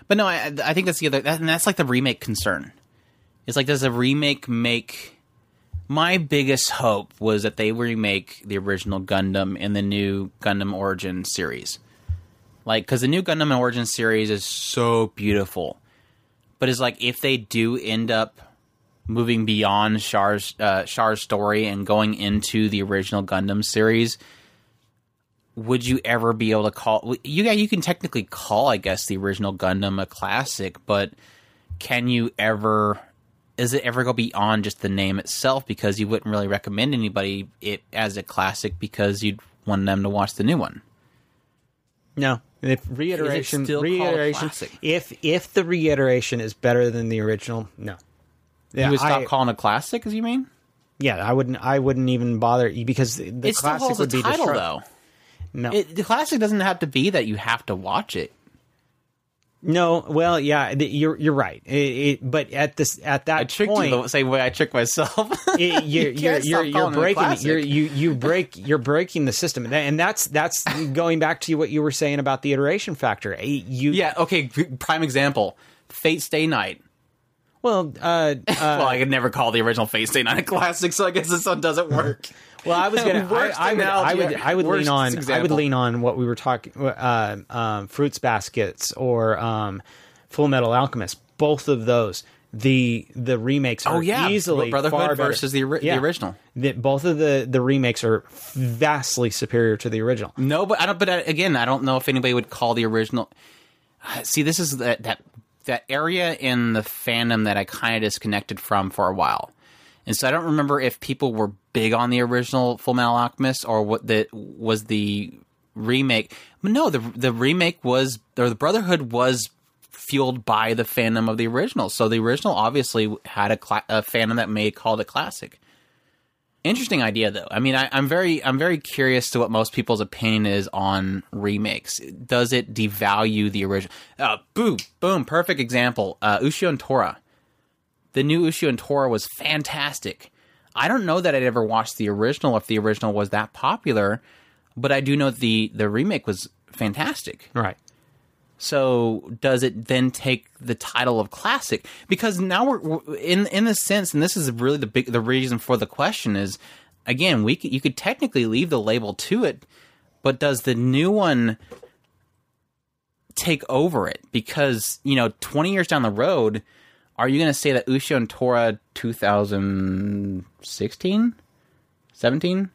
but no, I, I think that's the other, that, and that's like the remake concern. It's like, does a remake make? My biggest hope was that they remake the original Gundam in the new Gundam Origin series, like because the new Gundam Origin series is so beautiful. But it's like if they do end up moving beyond Char's uh, Char's story and going into the original Gundam series, would you ever be able to call you yeah you can technically call I guess the original Gundam a classic, but can you ever is it ever go beyond just the name itself because you wouldn't really recommend anybody it as a classic because you'd want them to watch the new one. No, if reiteration, still called a reiteration. classic? If if the reiteration is better than the original, no. Yeah, you would stop I- calling a classic, as you mean? yeah, I wouldn't. I wouldn't even bother because the It still classic holds would the be title destroyed. though. No, It, the classic doesn't have to be that you have to watch it. No. Well, yeah, th- you're you're right. It, it, but at this at that I tricked point, you the same way I tricked myself. it- you're, You you're, can't you're, you're it breaking you're, you you break you're breaking the system and that's that's going back to what you were saying about the iteration factor you yeah, okay, prime example. Fate Stay Night. well uh, uh well, I could never call the original Fate Stay Night a classic, so I guess this one doesn't work. Well i was gonna I, I would i would i would lean on i would lean on what we were talking uh, um, fruits baskets or um full metal alchemist both of those the the remakes are Oh, yeah. easily Brotherhood versus the ori- the original. The- both of the the remakes are vastly superior to the original No, but I don't. But uh, again, I don't know if anybody would call the original. See, this is that that that area in the fandom that I kind of disconnected from for a while, and so I don't remember if people were big on the original Full Metal Alchemist or what that was the remake. No, the the remake was or the Brotherhood was fueled by the fandom of the original. So the original obviously had a, cla- a fandom that made called it classic. Interesting idea, though. I mean, I, I'm very, I'm very curious to what most people's opinion is on remakes. Does it devalue the original? Uh, boom, boom, perfect example. Uh, Ushio and Tora. The new Ushio and Tora was fantastic. I don't know that I'd ever watched the original if the original was that popular, but I do know the the remake was fantastic. right So does it then take the title of classic? Because now we're, in in the sense, and this is really the big the reason for the question is, again, we could, you could technically leave the label to it, but does the new one take over it? Because you know, twenty years down the road, are you going to say that Ushio and Tora 2016, 17?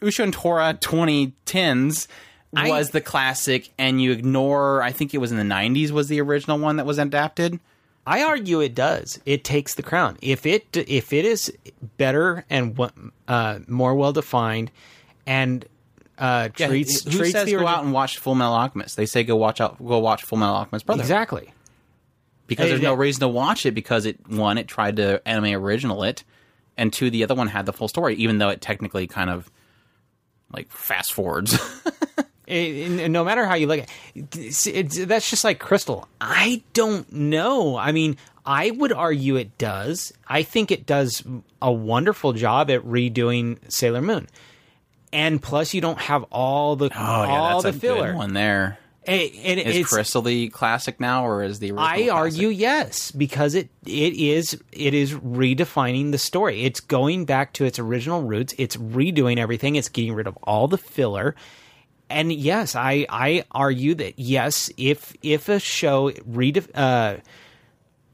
Ushio and Tora 2010s I- was the classic, and you ignore. I think it was in the '90s was the original one that was adapted. I argue it does. It takes the crown. If it if it is better and uh, more well defined, and uh, Yeah, treats who treats says go out and watch Full Metal Alchemist? They say go watch out, go watch Full Metal Alchemist Brotherhood. exactly. Because there's no reason to watch it because it one it tried to anime original it, and two the other one had the full story, even though it technically kind of like fast forwards. It- no matter how you look at it, that's just like Crystal. I don't know. I mean, I would argue it does. I think it does a wonderful job at redoing Sailor Moon. And plus, you don't have all the oh, all the filler. one there. And- and Is Crystal the classic now, or is the original? I classic? argue yes because it it is it is redefining the story. It's going back to its original roots. It's redoing everything. It's getting rid of all the filler. And yes, I I argue that yes, if if a show redef- uh,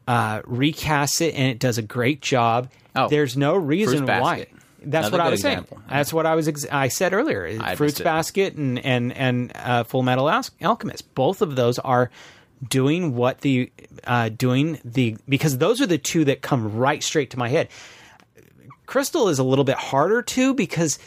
uh, recasts it and it does a great job, Oh, there's no reason why. That's Another what I was saying. That's what I was. Ex- I said earlier. I Fruits. Basket and and and uh, Full Metal Alchemist. Both of those are doing what the uh, doing the because those are the two that come right straight to my head. Crystal is a little bit harder too because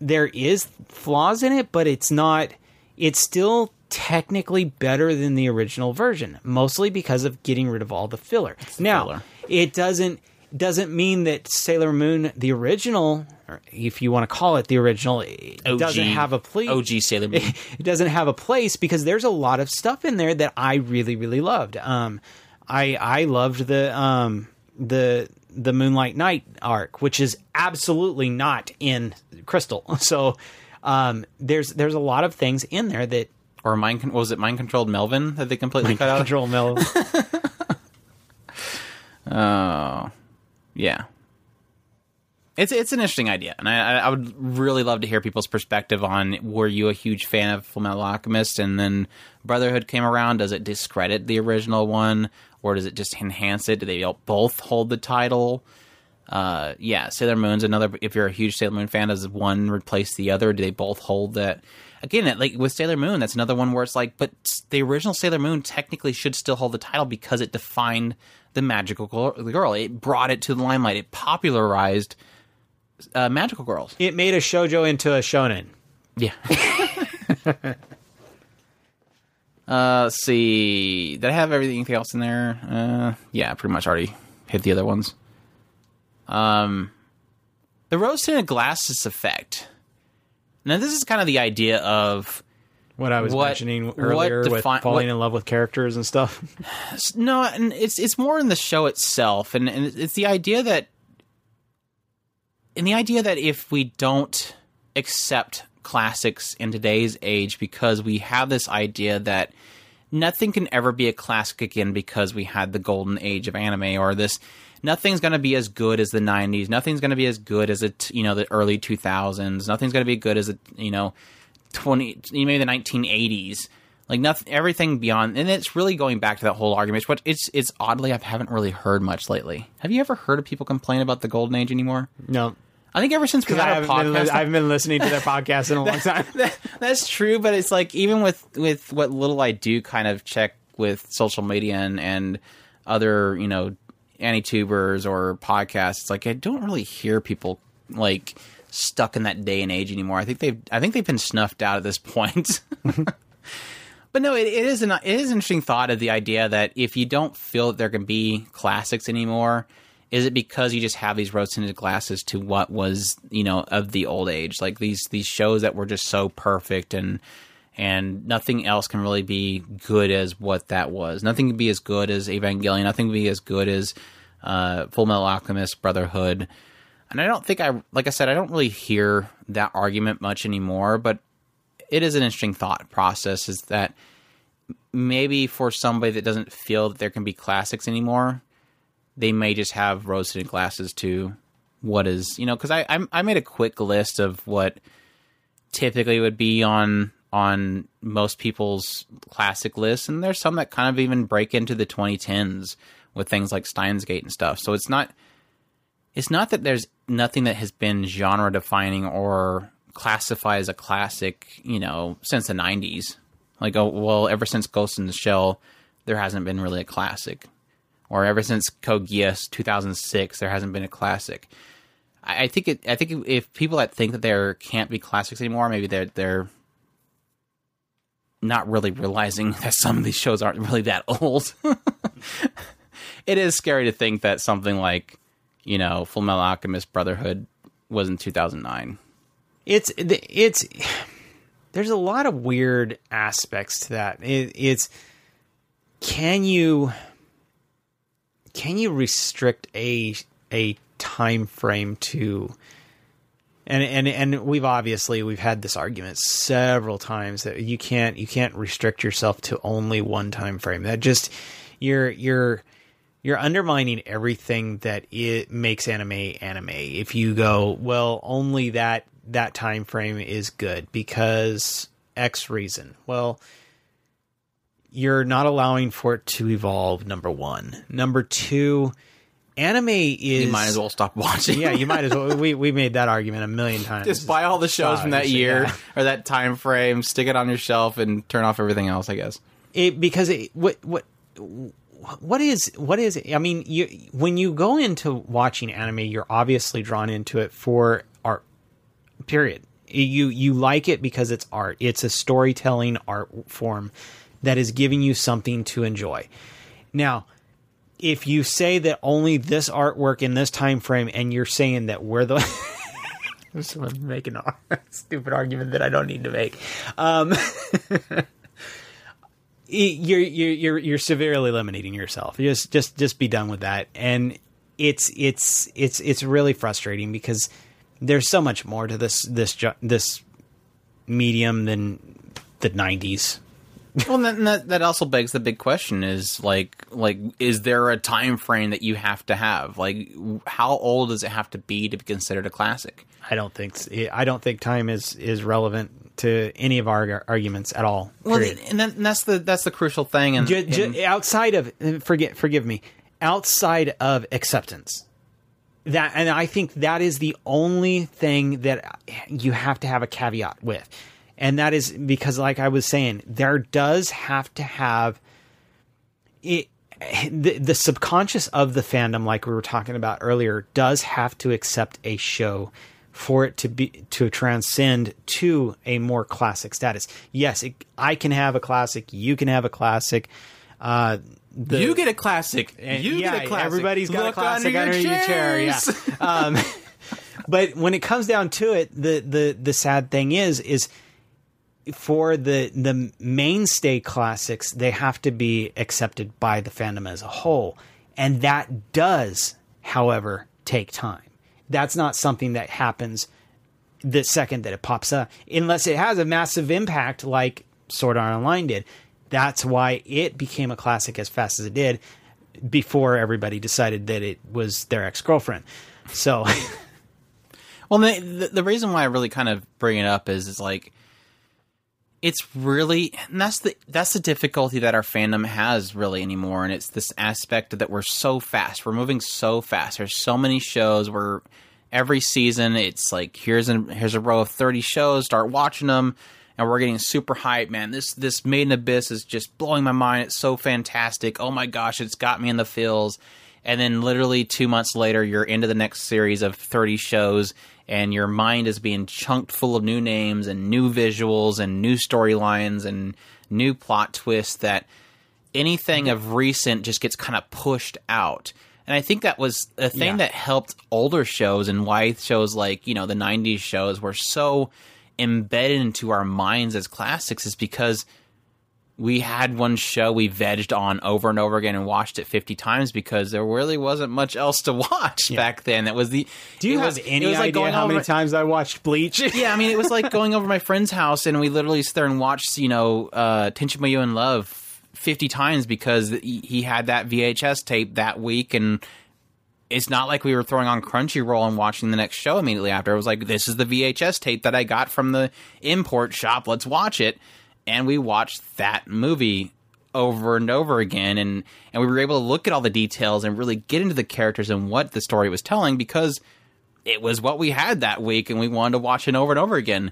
there is flaws in it, but it's not. It's still technically better than the original version, mostly because of getting rid of all the filler. now, filler. it doesn't doesn't mean that Sailor Moon, the original, or if you want to call it the original, it OG, doesn't have a place. OG Sailor Moon. it doesn't have a place because there's a lot of stuff in there that I really really loved. Um, I I loved the um the the Moonlight Knight arc, which is absolutely not in Crystal. So um, there's there's a lot of things in there that or mind con- was it mind controlled Melvin that they completely cut out? control Mel. Oh, yeah. It's it's an interesting idea, and I I would really love to hear people's perspective on. Were you a huge fan of Full Metal Alchemist, and then Brotherhood came around? Does it discredit the original one, or does it just enhance it? Do they both hold the title? Uh, yeah, Sailor Moon's another. If you're a huge Sailor Moon fan, does one replace the other? Do they both hold that? Again, like with Sailor Moon, that's another one where it's like, but the original Sailor Moon technically should still hold the title because it defined the magical girl. the girl. It brought it to the limelight. It popularized uh, magical girls. it made a shojo into a shonen. Yeah. uh, let's see. Did I have everything else in there? Uh, yeah, pretty much already hit the other ones. Um, the rose tinted glasses effect. Now, this is kind of the idea of What I was What- mentioning earlier with falling what- in love with characters and stuff. no, and it's it's more in the show itself, and, and it's the idea that, and the idea that if we don't accept classics in today's age, because we have this idea that nothing can ever be a classic again because we had the golden age of anime, or this nothing's going to be as good as the '90s, nothing's going to be as good as it, you know, the early 2000s, nothing's going to be good as it, you know, 20 maybe the 1980s like nothing everything beyond and it's really going back to that whole argument what it's it's oddly i haven't really heard much lately. Have you ever heard of people complain about the golden age anymore? No, i think ever since we because I a haven't been, podcast li- I haven't been listening to their podcast in a long time. that- that's true but it's like even with with what little i do kind of check with social media and and other you know AniTubers or podcasts it's like i don't really hear people like stuck in that day and age anymore. I think they've i think they've been snuffed out at this point. But no it, it is an it is an interesting thought of the idea that if you don't feel that there can be classics anymore is it because you just have these rose tinted glasses to what was you know of the old age? Like these these shows that were just so perfect and and nothing else can really be good as what that was. Nothing can be as good as evangelion. Nothing can be as good as uh, full metal alchemist brotherhood. And i don't think i like i said i don't really hear that argument much anymore but it is an interesting thought process is that maybe for somebody that doesn't feel that there can be classics anymore they may just have rose tinted glasses to what is you know because I, I I made a quick list of what typically would be on on most people's classic lists, and there's some that kind of even break into the 2010s with things like Steins Gate and stuff. So it's not it's not that there's nothing that has been genre defining or classified as a classic, you know, since the 90s. Like, oh, well, ever since Ghost in the Shell, there hasn't been really a classic or ever since Code Geass 2006, there hasn't been a classic. I, I think it. I think if people that think that there can't be classics anymore, maybe they're they're not really realizing that some of these shows aren't really that old. it is scary to think that something like, you know, Full Metal Alchemist Brotherhood was in 2009. it's it's there's a lot of weird aspects to that. It, it's can you can you restrict a a time frame to and and and we've obviously we've had this argument several times that you can't you can't restrict yourself to only one time frame. That just you're you're you're undermining everything that it makes anime anime. If you go, well, only that that time frame is good because X reason. Well, you're not allowing for it to evolve. Number one. Number two, anime is. You might as well stop watching. Yeah, you might as well. We we made that argument a million times. just buy all the shows from that year yeah. or that time frame, stick it on your shelf, and turn off everything else. I guess. it because it, what what what is what is I mean you when you go into watching anime you're obviously drawn into it for art period you you like it because it's art it's a storytelling art form that is giving you something to enjoy now if you say that only this artwork in this time frame and you're saying that we're the I'm making a stupid argument that I don't need to make um, you're you're you're you're severely limiting yourself. Just just just be done with that. And it's it's it's it's really frustrating because there's so much more to this this this medium than the 90s. Well, then that that also begs the big question: is like like is there a time frame that you have to have? Like, how old does it have to be to be considered a classic? I don't think I don't think time is is relevant to any of our arguments at all. Well, and, and that's the that's the crucial thing. And, ju- and- outside of forget forgive me outside of acceptance that and i think that is the only thing that you have to have a caveat with and that is because like i was saying there does have to have it the, the subconscious of the fandom like we were talking about earlier does have to accept a show for it to be to transcend to a more classic status yes it, i can have a classic you can have a classic uh the, you get a classic. and You yeah, get a classic. Everybody's got Look a classic under under, your your chair. Yeah. chairs. Um, but when it comes down to it, the the the sad thing is is for the the mainstay classics, they have to be accepted by the fandom as a whole, and that does, however, take time. That's not something that happens the second that it pops up, unless it has a massive impact like Sword Art Online did. That's why it became a classic as fast as it did before everybody decided that it was their ex girlfriend. So, Well, the, the reason why I really kind of bring it up is is like it's really and that's the that's the difficulty that our fandom has really anymore. And it's this aspect that we're so fast we're moving so fast. There's so many shows where every season it's like here's a here's a row of 30 shows start watching them and we're getting super hyped man. This this made in abyss is just blowing my mind. It's so fantastic. Oh my gosh it's got me in the feels. And then literally two months later you're into the next series of 30 shows and your mind is being chunked full of new names and new visuals and new storylines and new plot twists that anything of recent just gets kind of pushed out and i think that was a thing Yeah. that helped older shows and why shows like you know the 90s shows were so embedded into our minds as classics is because we had one show we vegged on over and over again and watched it 50 times because there really wasn't much else to watch back then. That was the. do you have was- it any was like idea going how many over- times I watched Bleach? Yeah, I mean, it was like going over my friend's house and we literally sit there and watched, you know, uh, Tenchi Muyo in Love 50 times because he he had that VHS tape that week and it's not like we were throwing on Crunchyroll and watching the next show immediately after. It was like, this is the VHS tape that I got from the import shop. Let's watch it. And we watched that movie over and over again and and we were able to look at all the details and really get into the characters and what the story was telling because it was what we had that week and we wanted to watch it over and over again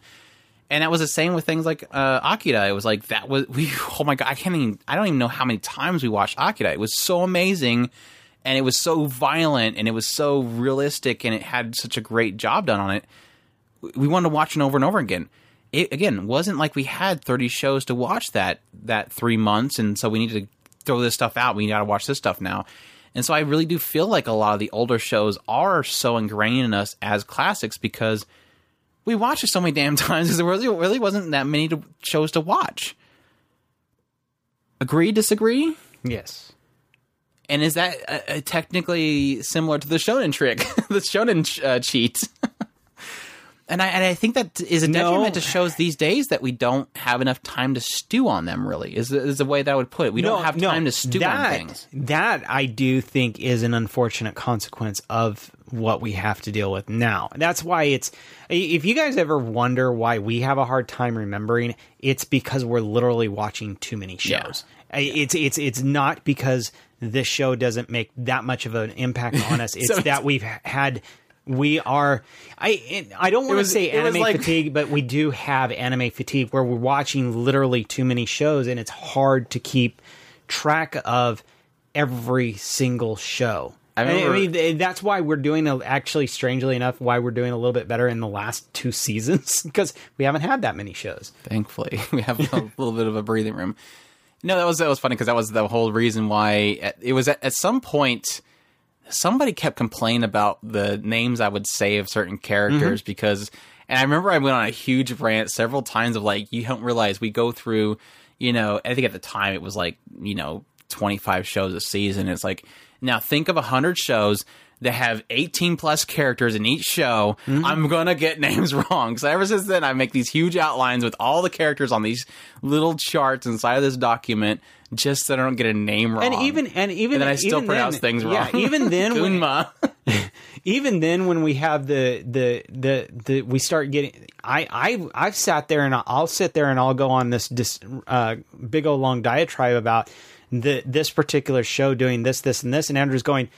And that was the same with things like uh, Akira. It was like that was we. Oh my god, I can't even. I don't even know how many times we watched Akira. It was so amazing, and it was so violent, and it was so realistic, and it had such a great job done on it. We wanted to watch it over and over again. It again wasn't like we had thirty shows to watch that that three months, and so we need to throw this stuff out. We got to watch this stuff now. And so I really do feel like a lot of the older shows are so ingrained in us as classics because we watched it so many damn times because there really, really wasn't that many to, shows to watch. Agree, disagree? Yes. And is that uh, uh, technically similar to the shonen trick, the shonen uh, cheat? And I and I think that is a No. detriment to shows these days that we don't have enough time to stew on them. Really, is is the way that I would put it. We don't have time to stew that, on things. That I do think is an unfortunate consequence of what we have to deal with now. That's why it's. If you guys ever wonder why we have a hard time remembering, it's because we're literally watching too many shows. I- It's it's it's not because this show doesn't make that much of an impact on us. It's So- that we've had. We are. I I don't want to say anime like- fatigue, but we do have anime fatigue where we're watching literally too many shows, and it's hard to keep track of every single show. I I, mean, that's why we're doing a, actually, strangely enough, why we're doing a little bit better in the last two seasons because we haven't had that many shows. Thankfully, we have a little bit of a breathing room. No, that was that was funny because that was the whole reason why it was at, at some point somebody kept complaining about the names I would say of certain characters mm-hmm. because, and I remember I went on a huge rant several times of like, you don't realize we go through, you know, I think at the time it was like, you know, 25 shows a season. It's like, now think of 100 shows that have 18 plus characters in each show. Mm-hmm. I'm going to get names wrong. So ever since then, I make these huge outlines with all the characters on these little charts inside of this document just so I don't get a name wrong. And even and even And then I still even pronounce then- things yeah, even then, when, even then when we have the the the the we start getting i i i've sat there and i'll sit there and i'll go on this dis, uh big old long diatribe about the this particular show doing this this and this and andrew's going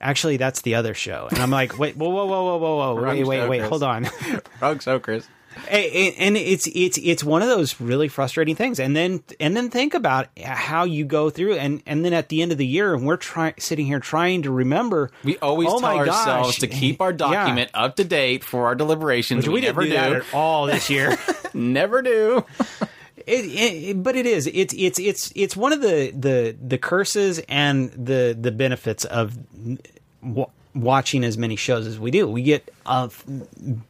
actually that's the other show. And i'm like wait whoa whoa whoa whoa whoa whoa Wrong wait wait wait hold on. Wrong show, Chris. And and it's it's it's one of those really frustrating things and then and then think about how you go through and and then at the end of the year and we're trying sitting here trying to remember We always oh tell ourselves gosh. to keep our Yeah. document up to date for our deliberations. Which we, didn't never do, that at all this year. Never do. it, it, but it is. It's it's it's it's one of the the the curses and the the benefits of w- watching as many shows as we do. We get a f-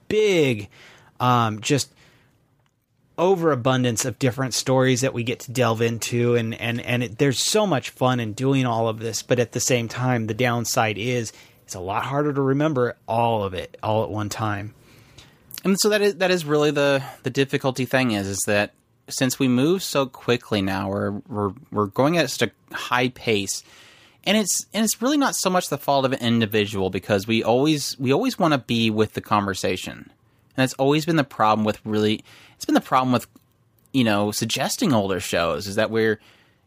big, um, just overabundance of different stories that we get to delve into, and and and it, there's so much fun in doing all of this. But at the same time, the downside is it's a lot harder to remember all of it all at one time. And so that is that is really the the difficulty thing is is that since we move so quickly now, we're we're we're going at such a high pace, and it's and it's really not so much the fault of an individual because we always we always want to be with the conversation, and that's always been the problem with really it's been the problem with you know suggesting older shows is that we're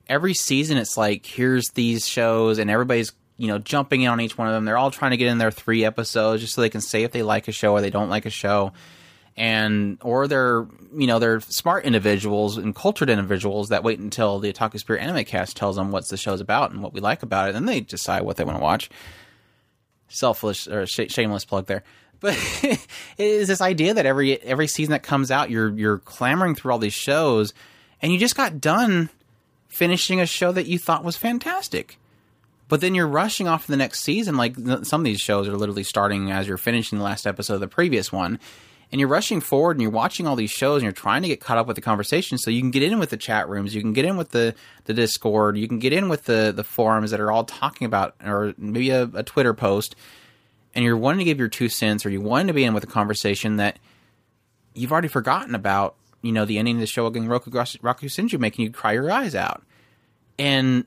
every season it's like here's these shows and everybody's you know jumping in on each one of them. They're all trying to get in their three episodes just so they can say if they like a show or they don't like a show. And or they're you know they're smart individuals and cultured individuals that wait until the Otaku Spirit Anime Cast tells them what the show's about and what we like about it, and then they decide what they want to watch. Selfish or sh- shameless plug there, but it is this idea that every every season that comes out, you're you're clamoring through all these shows, and you just got done finishing a show that you thought was fantastic. But then you're rushing off to the next season. Like some of these shows are literally starting as you're finishing the last episode of the previous one, and you're rushing forward and you're watching all these shows and you're trying to get caught up with the conversation so you can get in with the chat rooms, you can get in with the the Discord, you can get in with the the forums that are all talking about, or maybe a, a Twitter post, and you're wanting to give your two cents or you wanting to be in with a conversation that you've already forgotten about. You know, the ending of the show again, Rakugo Shinju, making you cry your eyes out, and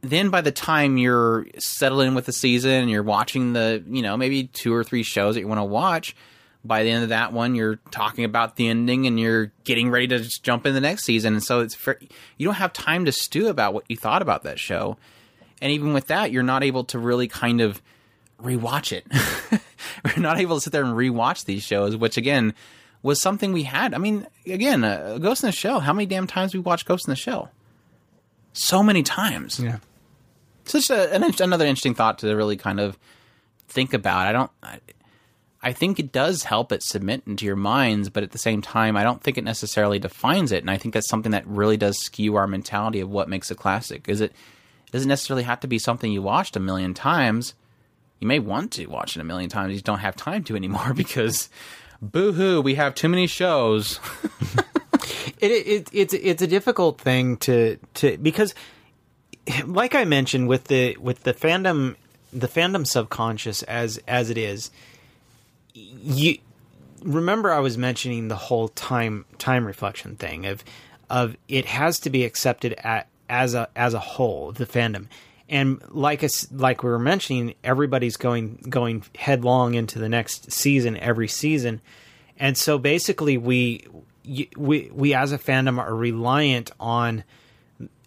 then by the time you're settling with the season and you're watching the, you know, maybe two or three shows that you want to watch, by the end of that one, you're talking about the ending and you're getting ready to just jump in the next season. And so it's you don't have time to stew about what you thought about that show. And even with that, you're not able to really kind of rewatch it. We're not able to sit there and rewatch these shows, which again, was something we had. I mean, again, uh, Ghost in the Shell. How many damn times we watched Ghost in the Shell? So many times. Yeah. Such a, an, another interesting thought to really kind of think about. I don't. I, I think it does help it submit into your minds, but at the same time, I don't think it necessarily defines it. And I think that's something that really does skew our mentality of what makes a classic. Is it doesn't necessarily have to be something you watched a million times. You may want to watch it a million times. You just don't have time to anymore because, boo hoo, we have too many shows. it, it it's it's a difficult thing to to because like I mentioned with the with the fandom the fandom subconscious as as it is you remember I was mentioning the whole time time reflection thing of of it has to be accepted at, as a as a whole the fandom and like us like we were mentioning everybody's going going headlong into the next season every season. And so basically we we we as a fandom are reliant on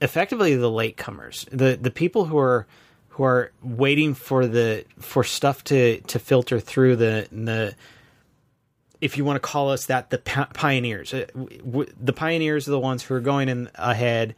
effectively the latecomers the the people who are who are waiting for the for stuff to to filter through the the if you want to call us that the pioneers. Uh, the pioneers are the ones who are going in ahead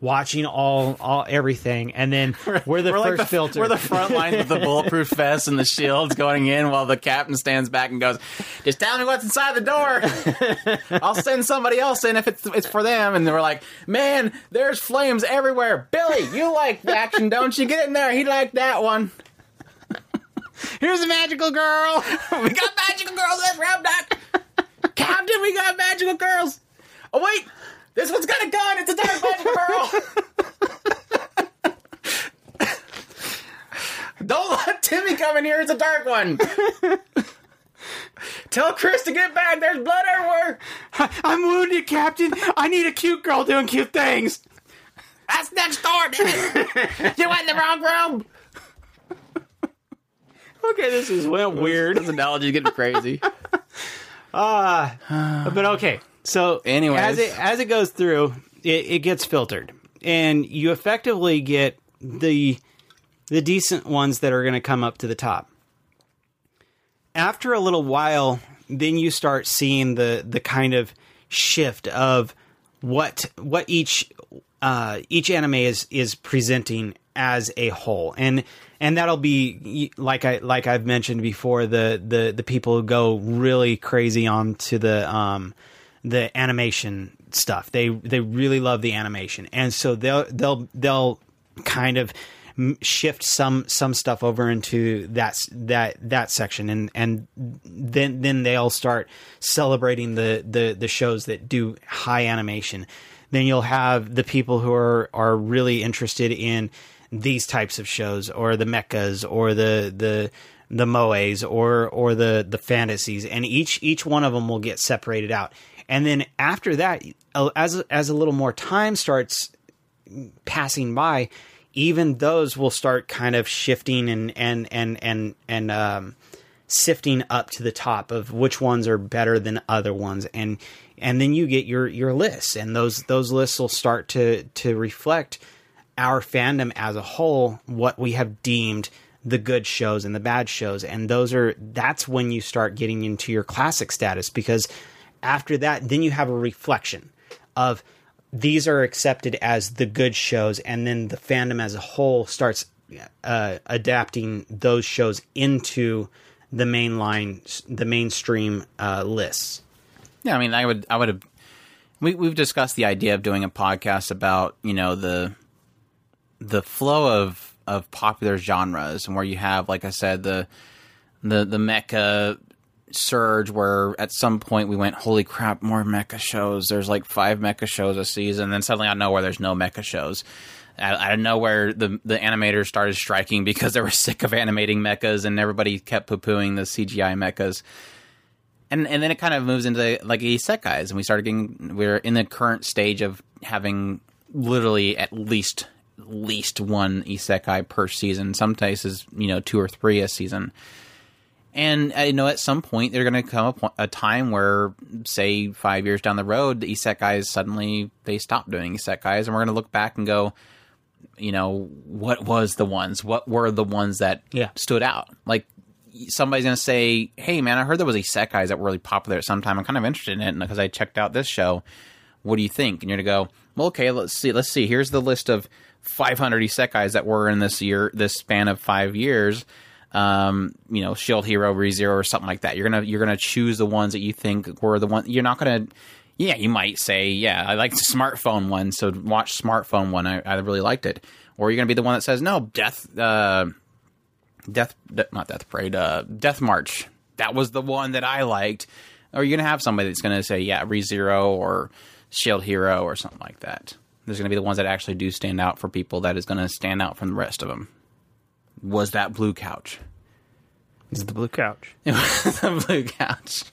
watching all all everything and then we're the We're first like the, filter We're the front line with the bulletproof vests and the shields going in while the captain stands back and goes, "Just tell me what's inside the door. I'll send somebody else in if it's it's for them." And we're like, "Man, there's flames everywhere. Billy, you like the action, don't you? Get in there. He liked that one. here's a magical girl we got magical girls in this round duck. Captain, we got magical girls. Oh wait, this one's got a gun. It's a dark magical girl." Don't let Timmy come in here. It's a dark one. Tell Chris to get back. There's blood everywhere. i'm wounded captain i need a cute girl doing cute things That's next door, damn it. You went in the wrong room. okay this is went weird This analogy's getting crazy. Ah, but okay. So anyway, as it as it goes through, it, it gets filtered, and you effectively get the the decent ones that are going to come up to the top. After a little while, then you start seeing the the kind of shift of what what each uh, each anime is is presenting as a whole, and and that'll be like I like I've mentioned before the the the people who go really crazy onto the um the animation stuff. They they really love the animation, and so they'll they'll they'll kind of shift some some stuff over into that that that section. And and then then they'll start celebrating the the the shows that do high animation. Then you'll have the people who are are really interested in these types of shows or the mechas or the the the moes or or the the fantasies. And each each one of them will get separated out and then after that as as a little more time starts passing by, even those will start kind of shifting and and and and and um, sifting up to the top of which ones are better than other ones, and and then you get your your lists, and those those lists will start to to reflect our fandom as a whole, what we have deemed the good shows and the bad shows, and those are that's when you start getting into your classic status because after that, then you have a reflection of these are accepted as the good shows, and then the fandom as a whole starts uh, adapting those shows into the mainline, the mainstream uh, lists. Yeah, I mean, I would, I would have. We we've discussed the idea of doing a podcast about you know the the flow of of popular genres and where you have, like I said, the the the mecha surge where at some point we went, holy crap, more mecha shows. There's like five mecha shows a season. And Then suddenly out of nowhere, there's no mecha shows. Out, out of nowhere, the the animators started striking because they were sick of animating mechas, and everybody kept poo pooing the CGI mechas and and then it kind of moves into like isekais, and we started getting we're in the current stage of having literally at least least one isekai per season. Some cases, you know, two or three a season. And uh, I know at some point they're going to come a time where, say, five years down the road, the isekais suddenly they stop doing isekais, and we're going to look back and go, you know, what was the ones? What were the ones that Yeah. stood out? Like somebody's going to say, "Hey, man, I heard there was isekais that were really popular at some time. I'm kind of interested in it because I checked out this show. What do you think?" And you're going to go, "Well, okay, let's see. Let's see. Here's the list of 500 isekais that were in this year, this span of five years." Um, you know, Shield Hero, ReZero, or something like that. You're gonna you're gonna choose the ones that you think were the one. You're not gonna. Yeah, you might say, yeah, I like the smartphone one, so watch smartphone one. I, I really liked it. Or you're gonna be the one that says, no, Death. Uh, Death, De- not Death Parade, uh, Death March. That was the one that I liked. Or you're gonna have somebody that's gonna say, yeah, ReZero or Shield Hero or something like that. There's gonna be the ones that actually do stand out for people. That is gonna stand out from the rest of them. Was that blue couch? Is the blue couch. It was the blue couch.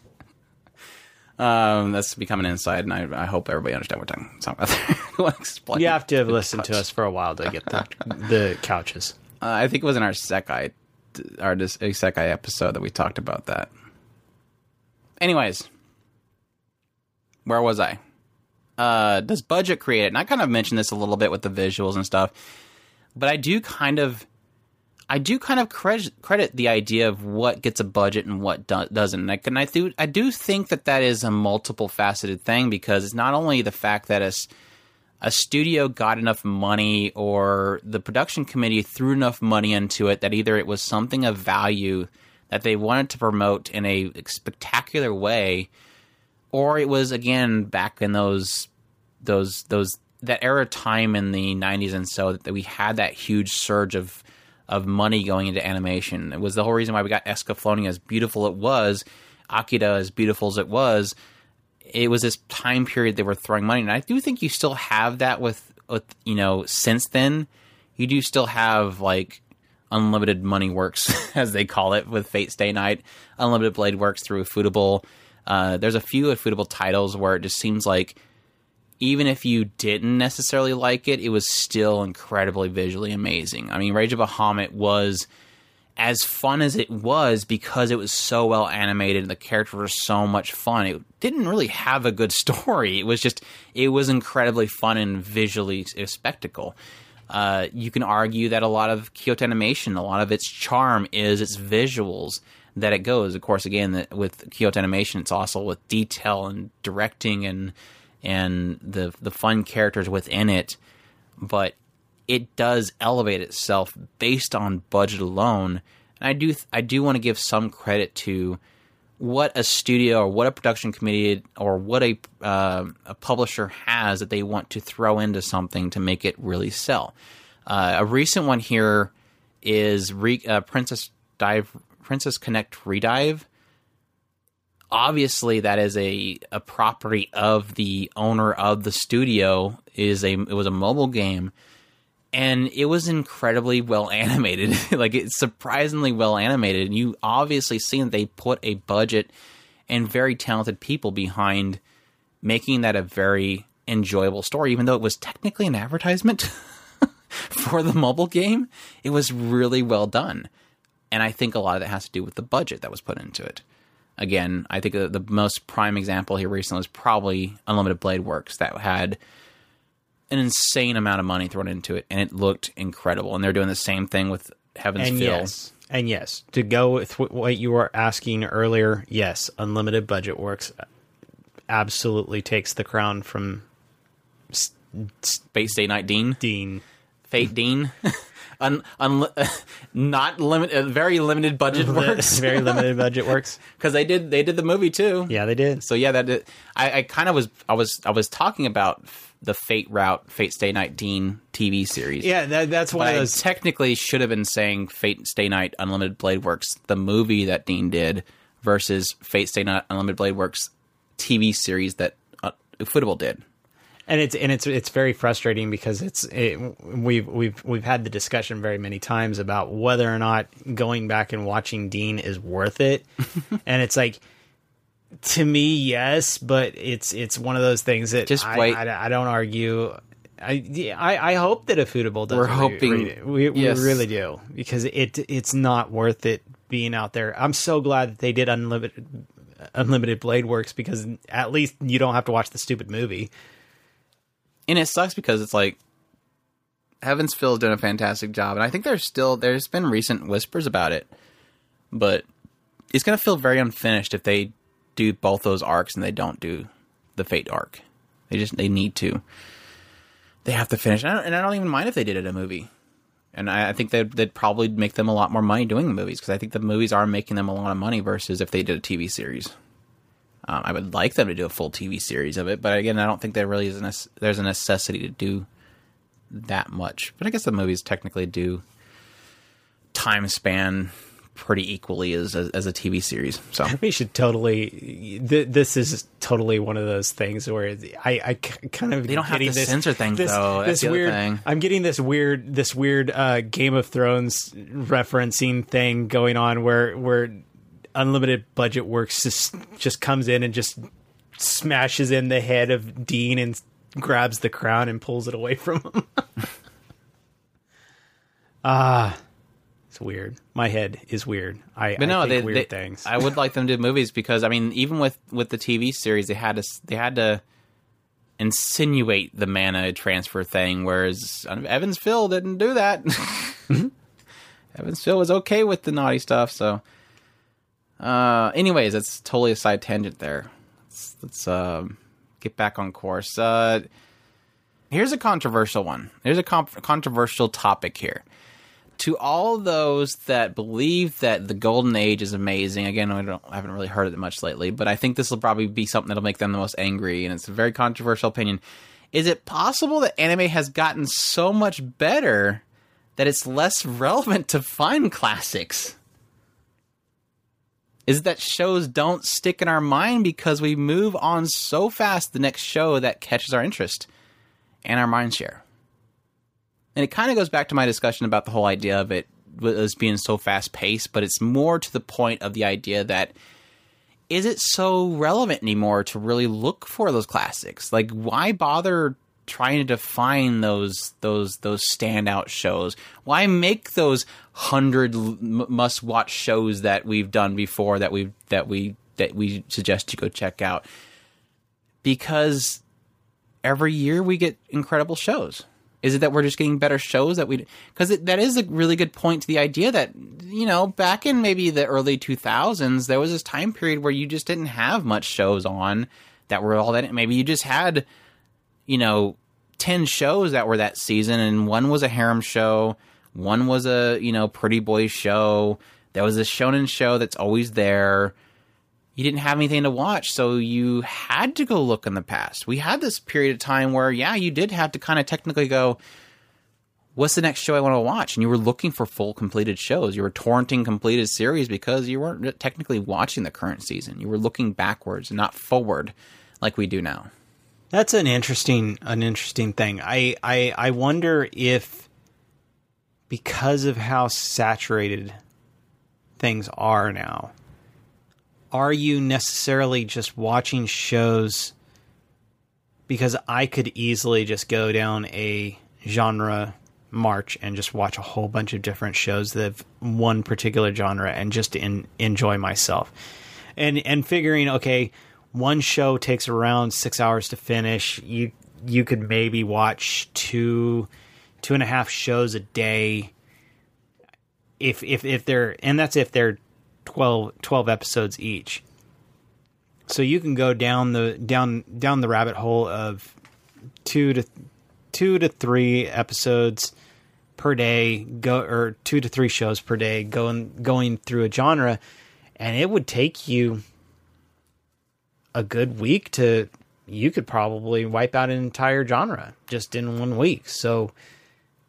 Um, that's becoming inside, and I, I hope everybody understands what I'm talking about. There. You have to have listened to us for a while to get the the couches. Uh, I think it was in our Sekai, our Sekai episode that we talked about that. Anyways, where was I? Uh, does budget create it? And I kind of mentioned this a little bit with the visuals and stuff, but I do kind of, I do kind of credit, credit the idea of what gets a budget and what do- doesn't. And I, and I do, I do think that that is a multiple faceted thing because it's not only the fact that it's a studio got enough money or the production committee threw enough money into it that either it was something of value that they wanted to promote in a spectacular way or it was again back in those those those that era time in the 90s and so that we had that huge surge of of money going into animation. It was the whole reason why we got escaflowne as beautiful it was Akira as beautiful as it was it was this time period they were throwing money. And i do think you still have that with with you know since then you do still have like unlimited money works as they call it with fate stay night. Unlimited blade works through ufotable. Uh, there's a few ufotable titles where it just seems like even if you didn't necessarily like it it was still incredibly visually amazing i mean rage of bahamut was as fun as it was because it was so well animated and the characters were so much fun. It didn't really have a good story. It was just it was incredibly fun and visually a spectacle. Uh, you can argue that a lot of Kyoto Animation, a lot of its charm is its visuals that it goes. Of course, again with Kyoto Animation, it's also with detail and directing and and the the fun characters within it. But it does elevate itself based on budget alone. And I do I do want to give some credit to what a studio or what a production committee or what a uh, a publisher has that they want to throw into something to make it really sell. Uh, a recent one here is Re- uh, Princess Dive Princess Connect Redive. Obviously, that is a, a property of the owner of the studio. is a it was a mobile game and it was incredibly well animated. like it's surprisingly well animated, and you obviously see that they put a budget and very talented people behind making that a very enjoyable story. Even though it was technically an advertisement for the mobile game, it was really well done, and I think a lot of that has to do with the budget that was put into it. Again, I think the, the most prime example here recently was probably Unlimited Blade Works that had an insane amount of money thrown into it, and it looked incredible. And they're doing the same thing with Heaven's And Feel. yes, and yes, to go with what you were asking earlier, yes, unlimited budget works absolutely takes the crown from Fate Stay Night Deen, Deen. Fate Deen, un, un, not limit, uh, very limited budget works Very limited budget works. because they did they did the movie too. Yeah, they did. So yeah, that did, I, I kind of was I was I was talking about the Fate route Fate Stay Night Deen TV series. Yeah, that, that's one But of I those. technically should have been saying Fate Stay Night Unlimited Blade Works, the movie that Deen did, versus Fate Stay Night Unlimited Blade Works TV series that uh, ufotable did. And it's and it's it's very frustrating because it's it, we've we've we've had the discussion very many times about whether or not going back and watching Deen is worth it, and it's like to me yes, but it's it's one of those things that Just I, wait. I, I don't argue. I, I I hope that a ufotable does. We're hoping- re- we, we yes. really do because it it's not worth it being out there. I'm so glad that they did unlimited unlimited blade works because at least you don't have to watch the stupid movie. And it sucks because it's like Heaven's Feel's doing a fantastic job, and I think there's still there's been recent whispers about it but it's gonna feel very unfinished if they do both those arcs and they don't do the Fate arc. They just they need to. They have to finish, and I don't, and I don't even mind if they did it a movie. And I, I think that they'd probably make them a lot more money doing the movies because I think the movies are making them a lot of money versus if they did a TV series. Um, I would like them to do a full TV series of it, but again, I don't think there really is a there's a necessity to do that much. But I guess the movies technically do time span pretty equally as a, as a TV series. So We should totally. Th- this is totally one of those things where I, I kind of They don't have to this, censor things, this, though. This weird. thing. I'm getting this weird, this weird uh, Game of Thrones referencing thing going on where where unlimited budget works just just comes in and just smashes in the head of Deen and grabs the crown and pulls it away from him. Ah. It's weird. My head is weird. I, But no, I think they, weird they- things. I would like them to do movies because I mean, even with with the TV series, they had to they had to insinuate the mana transfer thing, whereas Heaven's Feel didn't do that. Heaven's Feel was okay with the naughty stuff. So, uh, anyways, that's totally a side tangent there. Let's, let's um, get back on course. Uh, here's a controversial one. Here's a comp- controversial topic here to all those that believe that the golden age is amazing again I, don't, I haven't really heard it much lately but i think this will probably be something that'll make them the most angry and it's a very controversial opinion is it possible that anime has gotten so much better that it's less relevant to find classics is that shows don't stick in our mind because we move on so fast the next show that catches our interest and our mind share and it kind of goes back to my discussion about the whole idea of it as being so fast paced, but it's more to the point of the idea that is it so relevant anymore to really look for those classics? Like, why bother trying to define those those those standout shows? Why make those hundred must watch shows that we've done before that we that we that we suggest you go check out? Because every year we get incredible shows. Is it that we're just getting better shows that we? Because that is a really good point to the idea that you know back in maybe the early two thousands there was this time period where you just didn't have much shows on that were all that. Maybe you just had you know ten shows that were that season, and one was a harem show, one was a you know pretty boy show. There was a shonen show that's always there you didn't have anything to watch, so you had to go look in the past. We had this period of time where, yeah, you did have to kind of technically go, what's the next show I want to watch? And you were looking for full completed shows. You were torrenting completed series because you weren't technically watching the current season. You were looking backwards not forward like we do now. That's an interesting an interesting thing. I, I I wonder if because of how saturated things are now, are you necessarily just watching shows because I could easily just go down a genre march and just watch a whole bunch of different shows that have one particular genre and just in, enjoy myself. And and figuring okay, one show takes around 6 hours to finish. You you could maybe watch two two and a half shows a day if if if they're and that's if they're 12, 12 episodes each. So you can go down the down down the rabbit hole of two to two to three episodes per day, go or two to three shows per day, going going through a genre, and it would take you a good week to you could probably wipe out an entire genre just in one week. So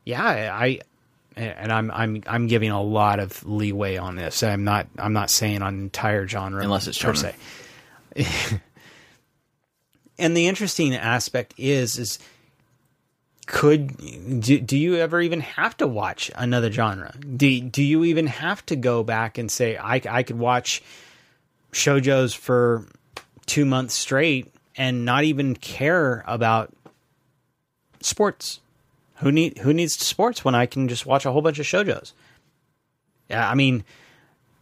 yeah, I and I'm I'm I'm giving a lot of leeway on this. I'm not I'm not saying on entire genre Unless it's per se. and the interesting aspect is is could do, do you ever even have to watch another genre? Do do you even have to go back and say I I could watch shojos for 2 months straight and not even care about sports? Who need who needs sports when I can just watch a whole bunch of shojos? Yeah, I mean,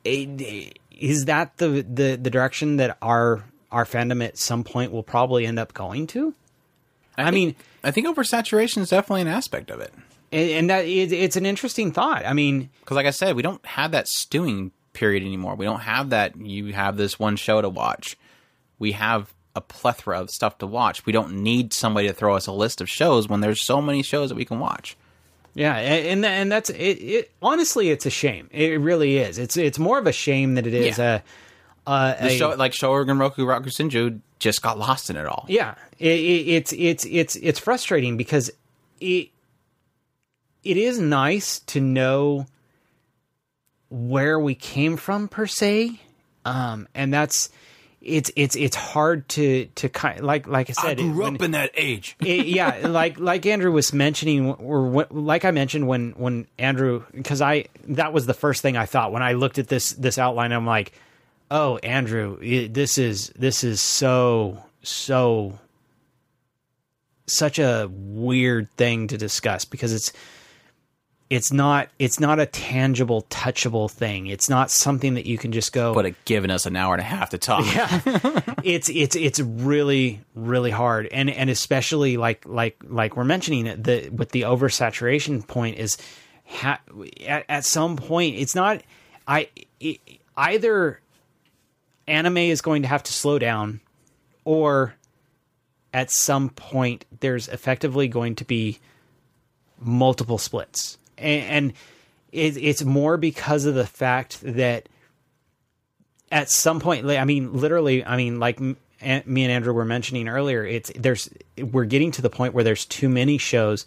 is that the, the the direction that our our fandom at some point will probably end up going to? I, think- mean, I think oversaturation is definitely an aspect of it. and, and that it, it's an interesting thought. I mean, Because, like I said, we don't have that stewing period anymore. We don't have that. You have this one show to watch. We have a plethora of stuff to watch. We don't need somebody to throw us a list of shows when there's so many shows that we can watch. Yeah, and and that's it, it. Honestly, it's a shame. It really is. It's it's more of a shame that it is Yeah. a, a, The a show like Showa Genroku Rakugo Shinju just got lost in it all. yeah. It, it, it's it's it's it's frustrating because it it is nice to know where we came from per se, um, and that's it's it's it's hard to to kind like like I said. I when- up in that age. it- yeah, like like Andrew was mentioning, or what, like I mentioned when when Andrew, because I that was the first thing I thought when I looked at this this outline. I'm like, oh, Andrew, it, this is this is so so such a weird thing to discuss because it's it's not it's not a tangible touchable thing. It's not something that you can just go But it given us an hour and a half to talk. yeah. It's it's it's really really hard. And and especially like like like we're mentioning it the with the oversaturation point is ha, at, at some point it's not i it, either anime is going to have to slow down or at some point there's effectively going to be multiple splits and, and it, it's more because of the fact that at some point i mean literally i mean like me and andrew were mentioning earlier it's there's we're getting to the point where there's too many shows.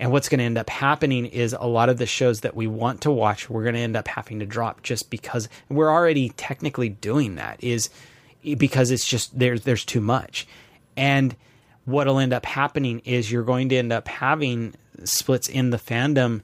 And what's going to end up happening is a lot of the shows that we want to watch we're going to end up having to drop just because we're already technically doing that is because it's just there's there's too much. And what'll end up happening is you're going to end up having splits in the fandom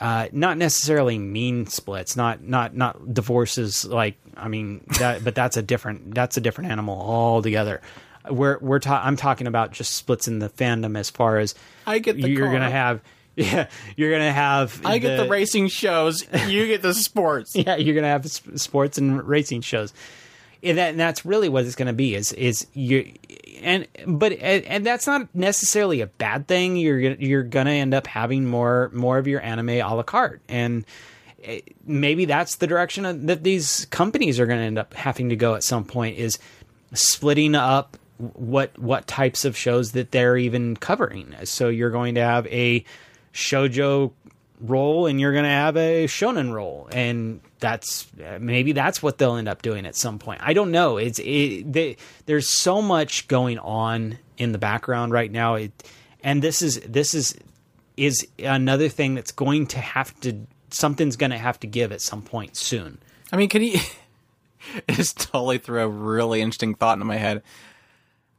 uh, not necessarily mean splits, not not not divorces. Like I mean, that but that's a different that's a different animal altogether. We're we're ta- I'm talking about just splits in the fandom as far as I get the you're car. gonna have yeah you're gonna have I get the racing shows. You get the sports. yeah you're gonna have s- sports and racing shows and, that, and that's really what it's going to be is is you and but and, and that's not necessarily a bad thing. You're you're going to end up having more more of your anime a la carte. And eh, maybe that's the direction that these companies are going to end up having to go at some point is splitting up what what types of shows that they're even covering. So you're going to have a shojo role and you're going to have a shonen role and that's maybe that's what they'll end up doing at some point i don't know it's it, they, there's so much going on in the background right now it, and this is this is is another thing that's going to have to something's going to have to give at some point soon I mean, can you? it just totally threw a really interesting thought into my head.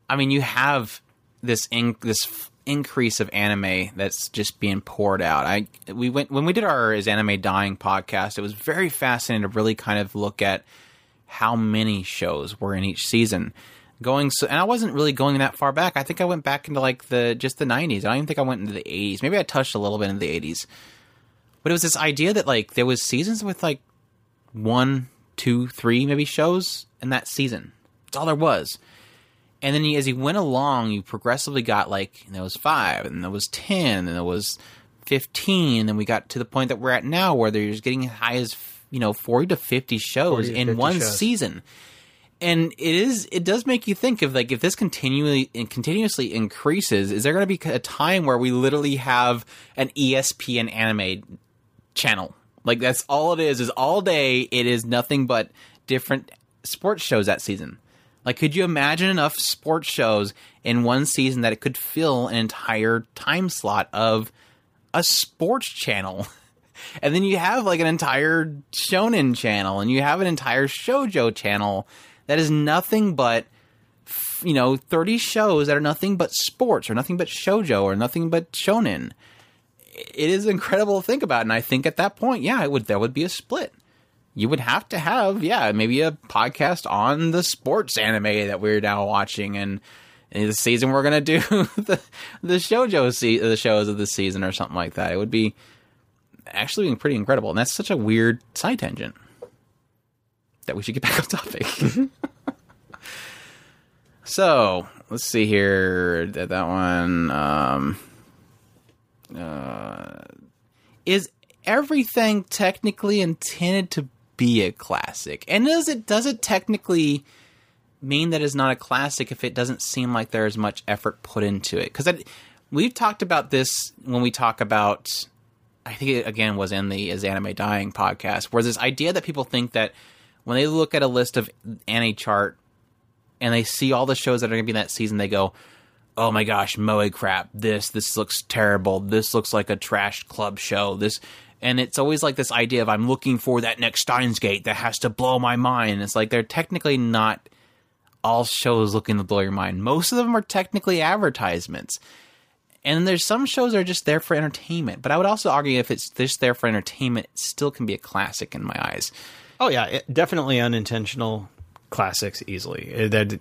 I mean, you have this in, this increase of anime that's just being poured out. I we went when we did our is anime dying podcast. It was very fascinating to really kind of look at how many shows were in each season. Going so, and I wasn't really going that far back. I think I went back into like the just the '90s. I don't even think I went into the '80s. Maybe I touched a little bit in the '80s. But it was this idea that like there was seasons with like one, two, three maybe shows in that season. That's all there was. And then you, as you went along, you progressively got like there was five, and there was ten, and there was fifteen, and then we got to the point that we're at now, where they're just getting as high as you know forty to fifty shows to in 50 one shows. season. And it is it does make you think of like if this continually and continuously increases, is there going to be a time where we literally have an ESPN anime channel. Like that's all it is. Is all day it is nothing but different sports shows that season. Like, could you imagine enough sports shows in one season that it could fill an entire time slot of a sports channel? And then you have like an entire shonen channel, and you have an entire shojo channel that is nothing but you know 30 shows that are nothing but sports or nothing but shojo or nothing but shonen it is incredible to think about. And I think at that point, yeah, it would there would be a split. You would have to have, yeah, maybe a podcast on the sports anime that we're now watching, and in the season we're gonna do the the shojo se- the shows of the season or something like that. It would be actually being pretty incredible, and that's such a weird side tangent that we should get back on topic. so let's see here. That that one. Um, is everything technically intended to be a classic. And does it does it technically mean that it's not a classic if it doesn't seem like there's much effort put into it? Because we've talked about this when we talk about. I think it again was in the Is Anime Dying podcast, where this idea that people think that when they look at a list of AniChart and they see all the shows that are going to be in that season, they go, "Oh my gosh, Moe crap! This this looks terrible. This looks like a trash club show. This." And it's always like this idea of I'm looking for that next Steins Gate that has to blow my mind. It's like they're technically not all shows looking to blow your mind. Most of them are technically advertisements. And there's some shows that are just there for entertainment. But I would also argue if it's just there for entertainment, it still can be a classic in my eyes. Oh yeah, it, definitely unintentional classics easily. Uh, That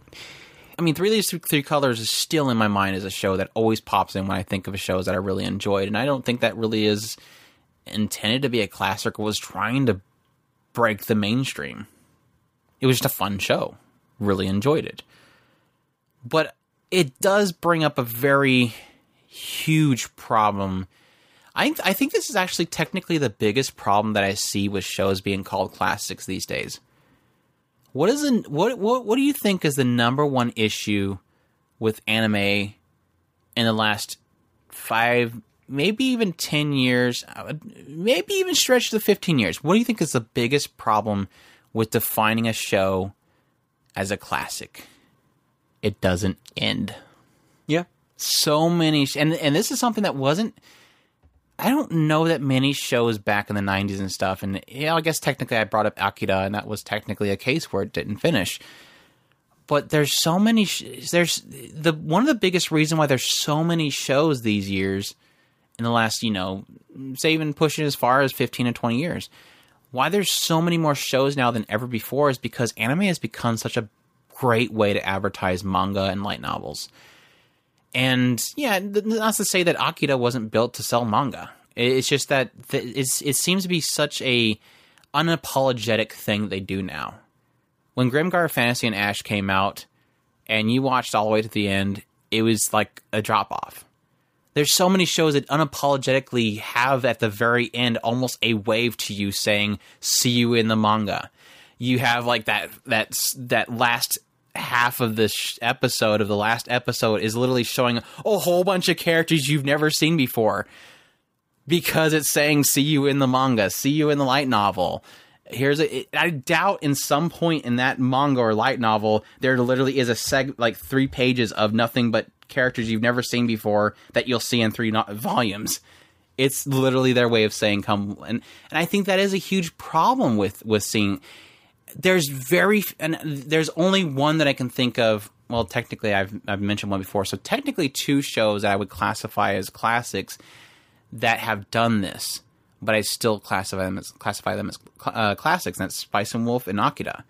I mean, Three Leaves Three Colors is still in my mind as a show that always pops in when I think of shows that I really enjoyed, and I don't think that really is intended to be a classic was trying to break the mainstream. It was just a fun show. Really enjoyed it. But it does bring up a very huge problem. I I think this is actually technically the biggest problem that I see with shows being called classics these days. What is the what what what do you think is the number one issue with anime in the last five, maybe even ten years, uh, maybe even stretch to fifteen years? What do you think is the biggest problem with defining a show as a classic? It doesn't end. yeah, So many, and and this is something that wasn't. I don't know that many shows back in the '90s and stuff, and yeah, I guess technically I brought up Akira, and that was technically a case where it didn't finish. But there's so many. Sh- there's the one of the biggest reason why there's so many shows these years, in the last you know, say even pushing as far as 15 and 20 years. Why there's so many more shows now than ever before is because anime has become such a great way to advertise manga and light novels. And yeah, not to say that Akira wasn't built to sell manga. It's just that th- it's, it seems to be such a unapologetic thing they do now. When Grimgar Fantasy and Ash came out, and you watched all the way to the end, it was like a drop off. There's so many shows that unapologetically have at the very end almost a wave to you saying "See you in the manga." You have like that that that last half of this sh- episode of the last episode is literally showing a whole bunch of characters you've never seen before because it's saying "See you in the manga," "See you in the light novel." Here's a. It, I doubt in some point in that manga or light novel there literally is a seg like three pages of nothing but characters you've never seen before that you'll see in three volumes. It's literally their way of saying "come," and and I think that is a huge problem with with seeing. There's very and there's only one that I can think of. Well, technically, I've I've mentioned one before, so technically two shows that I would classify as classics that have done this, but I still classify them as classify them as uh, classics. And that's Spice and Wolf and Akira.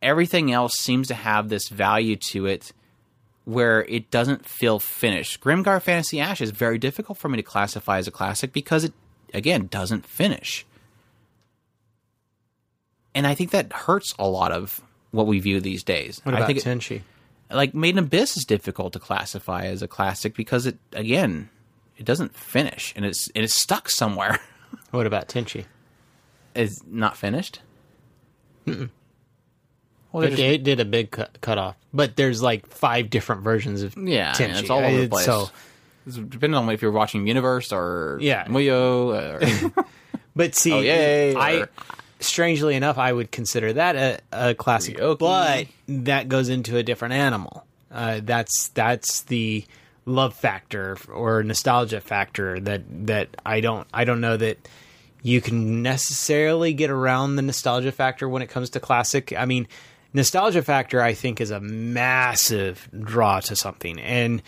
Everything else seems to have this value to it where it doesn't feel finished. Grimgar Fantasy Ash is very difficult for me to classify as a classic because it again doesn't finish. And I think that hurts a lot of what we view these days. what I about think it- like Made in Abyss is difficult to classify as a classic because it again it doesn't finish and it's and it's stuck somewhere. What about Tenchi? Is not finished. Mm-mm. Well, It, they're just- it did a big cut, cut off, but there's like five different versions of yeah, Tenchi. it's all over the place. So, It's depending on if you're watching Universe or Yeah. Muyo. Or, but see, Oh, yay, I or- strangely enough, I would consider that a, a classic, Ryoki. but that goes into a different animal. Uh, that's that's the love factor or nostalgia factor that that I don't I don't know that you can necessarily get around the nostalgia factor when it comes to classic. I mean, nostalgia factor I think is a massive draw to something and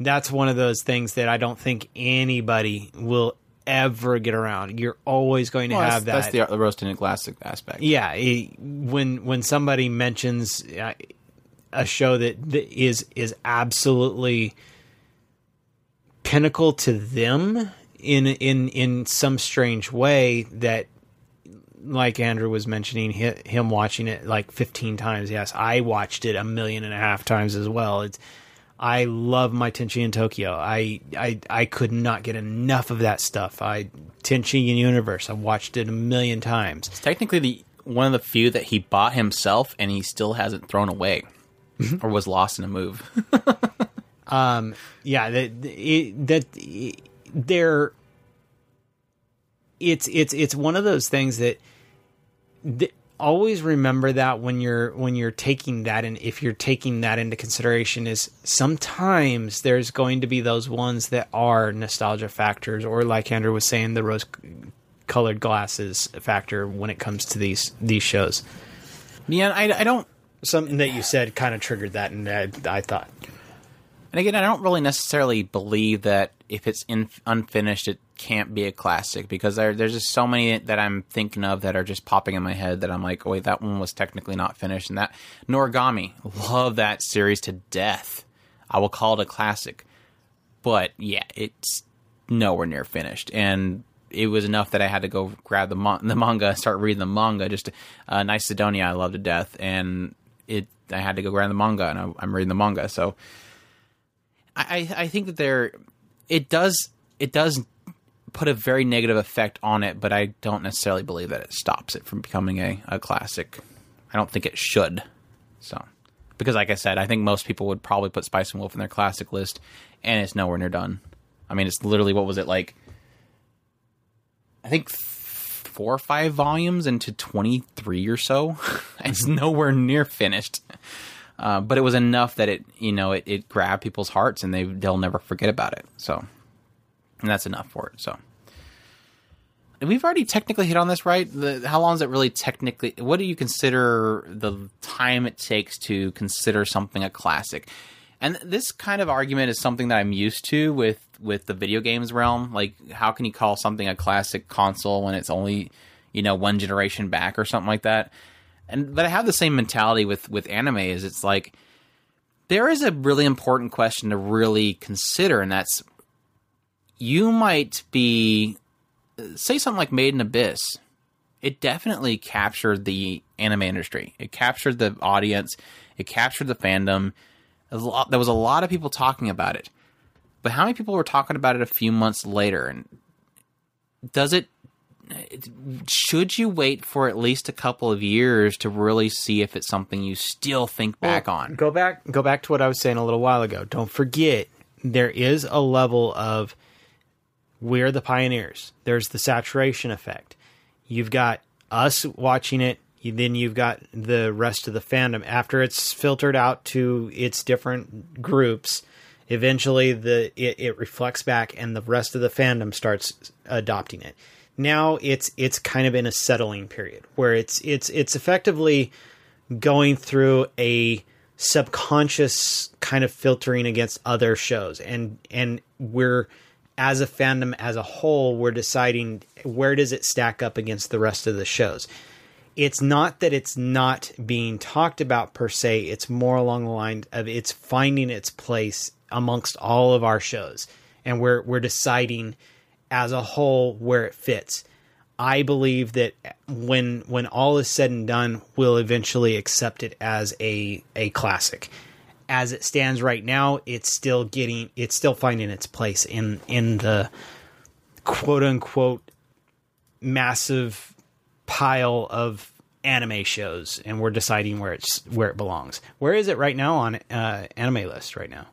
that's one of those things that I don't think anybody will ever get around. You're always going to Well, have that's, that. that's the, the roast in a classic aspect. Yeah, it, when when somebody mentions uh, a show that, that is is absolutely pinnacle to them in in in some strange way that like Andrew was mentioning hi- him watching it like 15 times. Yes, I watched it a million and a half times as well. It's I love my Tenchi in Tokyo. I, I I could not get enough of that stuff. I Tenchi in Universe. I've watched it a million times. It's technically the one of the few that he bought himself and he still hasn't thrown away or was lost in a move. um yeah that it, that it, they're it's it's it's one of those things that, that always remember that when you're when you're taking that and if you're taking that into consideration is sometimes there's going to be those ones that are nostalgia factors or like Andrew was saying the rose colored glasses factor when it comes to these these shows yeah, I, I don't. something that you said kind of triggered that and I, I thought And again, I don't really necessarily believe that if it's in, unfinished, it can't be a classic because there, there's just so many that I'm thinking of that are just popping in my head that I'm like, oh, wait, that one was technically not finished. And that Noragami, love that series to death. I will call it a classic, but yeah, it's nowhere near finished. And it was enough that I had to go grab the, the manga, start reading the manga. Just uh, Nice Sidonia, I love to death, and it. I had to go grab the manga, and I, I'm reading the manga. So I, I think that there it does it does put a very negative effect on it, but I don't necessarily believe that it stops it from becoming a, a classic. I don't think it should. So because like I said, I think most people would probably put Spice and Wolf in their classic list, and it's nowhere near done. I mean, it's literally what was it like? I think four or five volumes into twenty three or so. it's nowhere near finished. Uh, but it was enough that it you know it, it grabbed people's hearts and they they'll never forget about it. So, and that's enough for it. So, And we've already technically hit on this, right? The, how long is it really technically? What do you consider the time it takes to consider something a classic? And this kind of argument is something that I'm used to with with the video games realm. Like, how can you call something a classic console when it's only you know one generation back or something like that? And but I have the same mentality with with anime is it's like there is a really important question to really consider and that's you might be say something like Made in Abyss. It definitely captured the anime industry. It captured the audience. It captured the fandom. Lot- there was a lot of people talking about it. But how many people were talking about it a few months later? And does it should you wait for at least a couple of years to really see if it's something you still think back on? Go back go back to what I was saying a little while ago. Don't forget there is a level of we're the pioneers. There's the saturation effect. You've got us watching it, you- then you've got the rest of the fandom after it's filtered out to its different groups. Eventually, the it, it reflects back, and the rest of the fandom starts adopting it. Now it's it's kind of in a settling period where it's it's it's effectively going through a subconscious kind of filtering against other shows. And and we're as a fandom as a whole we're deciding where does it stack up against the rest of the shows. It's not that it's not being talked about per se. It's more along the line of it's finding its place amongst all of our shows. And we're we're deciding as a whole where it fits I believe that when when all is said and done, we'll eventually accept it as a a classic. As it stands right now, it's still getting it's still finding its place in in the quote unquote massive pile of anime shows, and we're deciding where it's where it belongs. Where is it right now on uh, anime list right now?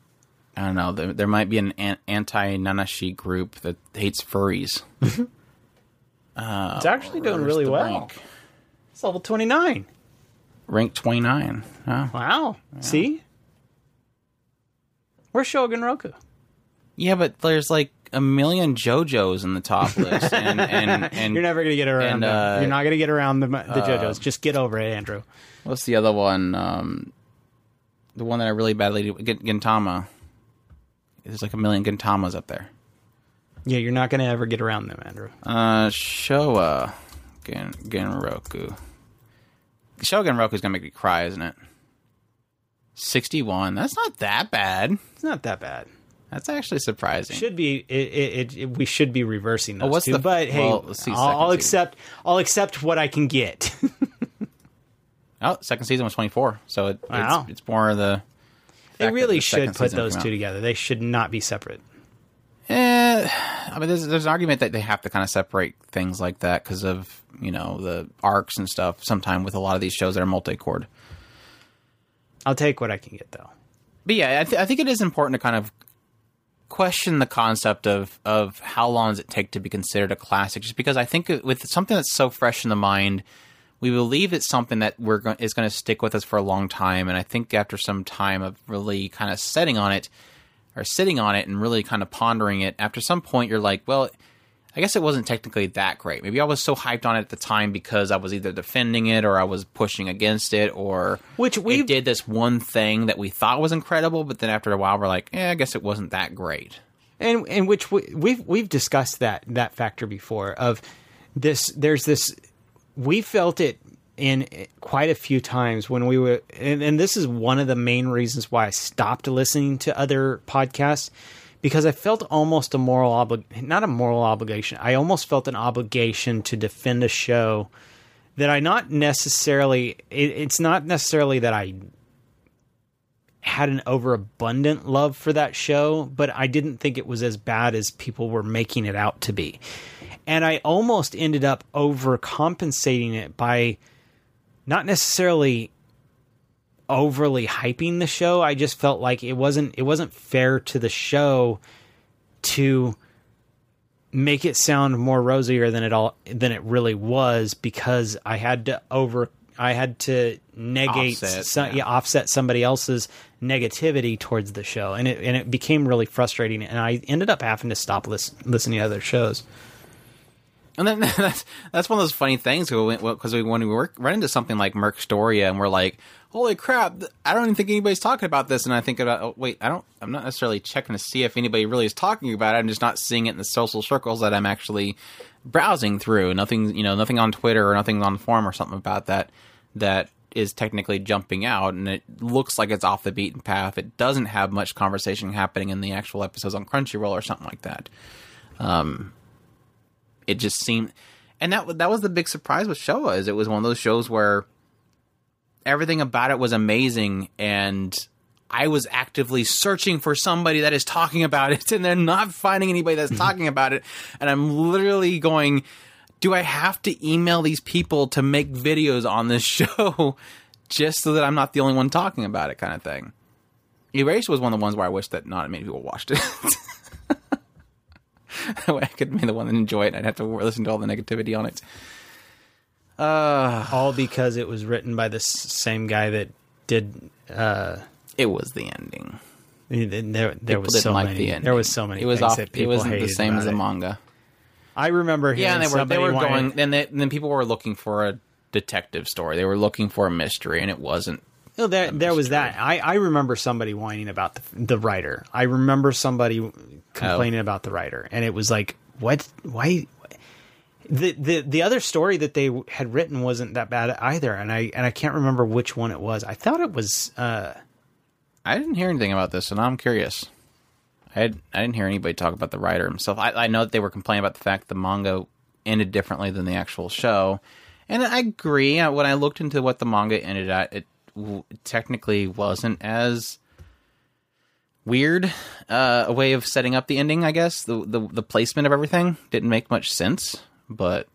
I don't know. There, there might be an, an anti Nanachi group that hates furries. It's actually doing really well. Rank, It's level twenty nine. rank 29. Oh. Wow. See, where's Showa Genroku? Yeah, but there's like a million JoJo's in the top list. And, and, and You're never gonna get around. and, uh, You're not gonna get around the the JoJos. Just get over it, Andrew. what's the other one? Um, the one that I really badly G- Gintama. There's like a million Gintamas up there. Yeah, you're not gonna ever get around them, Andrew. Uh, Showa Gen Genroku. Showa Genroku is gonna make me cry, isn't it? Sixty-one. That's not that bad. It's not that bad. That's actually surprising. Should be it, it, it, we should be reversing those Oh, what's two. the- but hey, well, I'll, I'll accept. I'll accept what I can get. oh, second season was twenty-four, so it, Wow. it's, it's more of the. They really the should put those two together. They should not be separate. Eh, I mean, there's, there's an argument that they have to kind of separate things like that because of you know the arcs and stuff. Sometime with a lot of these shows that are multi-cour. I'll take what I can get though. But yeah, I, th- I think it is important to kind of question the concept of of how long does it take to be considered a classic? Just because I think with something that's so fresh in the mind, we believe it's something that we're go- is going to stick with us for a long time. And I think after some time of really kind of setting on it or sitting on it and really kind of pondering it, after some point you're like, well. I guess it wasn't technically that great. Maybe I was so hyped on it at the time because I was either defending it or I was pushing against it or Which we did this one thing that we thought was incredible, but then after a while we're like, eh, I guess it wasn't that great. and and which we, we've we've discussed that that factor before of this there's this we felt it in quite a few times when we were and, and this is one of the main reasons why I stopped listening to other podcasts because I felt almost a moral obli- not a moral obligation I almost felt an obligation to defend a show that I not necessarily it, it's not necessarily that I had an overabundant love for that show, but I didn't think it was as bad as people were making it out to be. And I almost ended up overcompensating it by not necessarily overly hyping the show. I just felt like it wasn't it wasn't fair to the show to make it sound more rosier than it all than it really was because I had to over I had to negate Offset, some, yeah. yeah, offset somebody else's negativity towards the show and it and it became really frustrating and I ended up having to stop lis- listening to other shows. And then that's that's one of those funny things because we, when we work, run into something like Merc Storia and we're like, "Holy crap! I don't even think anybody's talking about this." And I think about, oh, wait, I don't. I'm not necessarily checking to see if anybody really is talking about it. I'm just not seeing it in the social circles that I'm actually browsing through. Nothing, you know, nothing on Twitter or nothing on the forum or something about that that is technically jumping out, and it looks like it's off the beaten path. It doesn't have much conversation happening in the actual episodes on Crunchyroll or something like that um, it just seemed and that that was the big surprise with Showa is it was one of those shows where everything about it was amazing and I was actively searching for somebody that is talking about it and then not finding anybody that's talking about it and I'm literally going do I have to email these people to make videos on this show just so that I'm not the only one talking about it kind of thing. Erased was one of the ones where I wish that not many people watched it. that way I could be the one that enjoy it. I'd have to listen to all the negativity on it. All because it was written by the same guy that did uh It was the ending. there there was so like many the there was so many It was off. It wasn't the same as the manga. I remember hearing Yeah, and they were they were wanted- going. Then they, then people were looking for a detective story. They were looking for a mystery, and it wasn't. No, there, there was that. I, I remember somebody whining about the, the writer. I remember somebody complaining about the writer, and it was like, what? Why? The, the the other story that they had written wasn't that bad either, and I and I can't remember which one it was. I thought it was. Uh, I didn't hear anything about this, and I'm curious. I had, I didn't hear anybody talk about the writer himself. I, I know that they were complaining about the fact the manga ended differently than the actual show, and I agree. Uh, When I looked into what the manga ended at, it w- technically wasn't as weird uh, a way of setting up the ending. I guess the, the the placement of everything didn't make much sense, but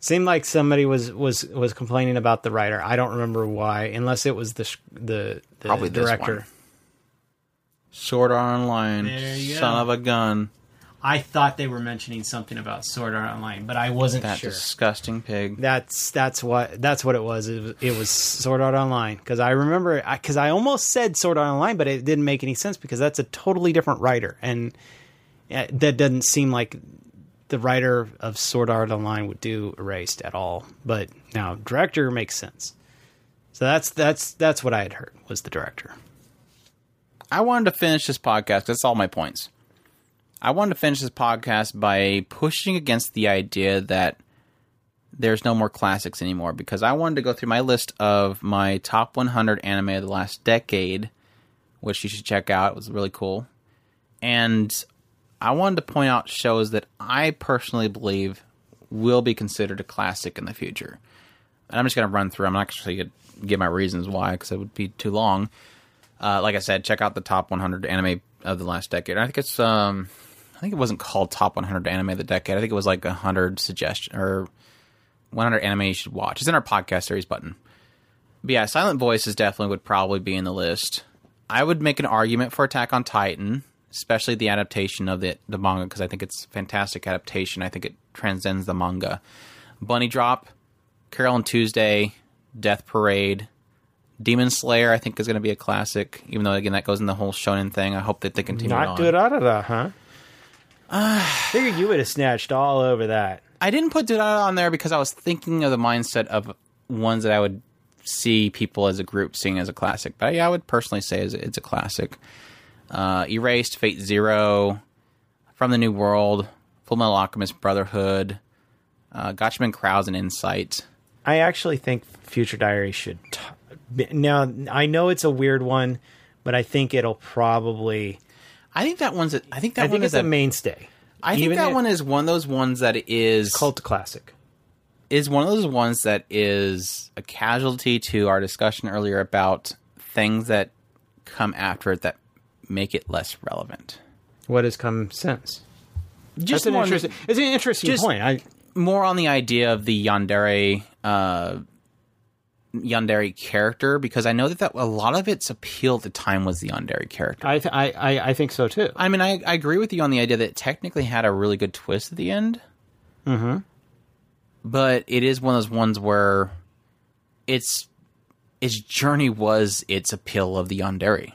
seemed like somebody was was was complaining about the writer. I don't remember why, unless it was the sh- the, the Probably this director. one. Sword Art Online, son go. of a gun, I thought they were mentioning something about Sword Art Online, but I wasn't that sure. disgusting pig. That's that's what that's what it was. It was, it was Sword Art Online because I remember because I, almost said Sword Art Online, but it didn't make any sense because that's a totally different writer, and uh, that doesn't seem like the writer of Sword Art Online would do Erased at all. But now director makes sense. So that's that's that's what I had heard was the director. I wanted to finish this podcast. That's all my points. I wanted to finish this podcast by pushing against the idea that there's no more classics anymore because I wanted to go through my list of my top 100 anime of the last decade, which you should check out. It was really cool. And I wanted to point out shows that I personally believe will be considered a classic in the future. And I'm just going to run through. I'm not actually going to give my reasons why because it would be too long uh, like I said, check out the top 100 anime of the last decade. I think it's um, I think it wasn't called Top 100 Anime of the Decade. I think it was like 100 suggestion or 100 anime you should watch. It's in our podcast series button. But yeah, Silent Voices definitely would probably be in the list. I would make an argument for Attack on Titan, especially the adaptation of the the manga because I think it's a fantastic adaptation. I think it transcends the manga. Bunny Drop, Carol and Tuesday, Death Parade, Demon Slayer. I think is going to be a classic. Even though again that goes in the whole shonen thing. I hope that they continue Not on. good out of that, huh? I figured you would have snatched all over that. I didn't put Durara on there because I was thinking of the mindset of ones that I would see people as a group seeing as a classic. But yeah, I would personally say it's a classic. Uh, Erased, Fate Zero, From the New World, Full Metal Alchemist Brotherhood, uh, Gatchaman Crowds and Insight. I actually think Future Diary should. T- now I know it's a weird one, but I think it'll probably. I think that one's. A, I think that I one think is it's a mainstay. I think Even that it- one is one of those ones that is cult classic. is one of those ones that is a casualty to our discussion earlier about things that come after it that make it less relevant. What has come since? Just That's an interesting. It's an interesting just- point. I more on the idea of the yandere uh, yandere character because I know that, that a lot of its appeal at the time was the yandere character. I th- I, I I think so too. I mean, I, I agree with you on the idea that it technically had a really good twist at the end. Mm-hmm. But it is one of those ones where its its journey was its appeal of the yandere.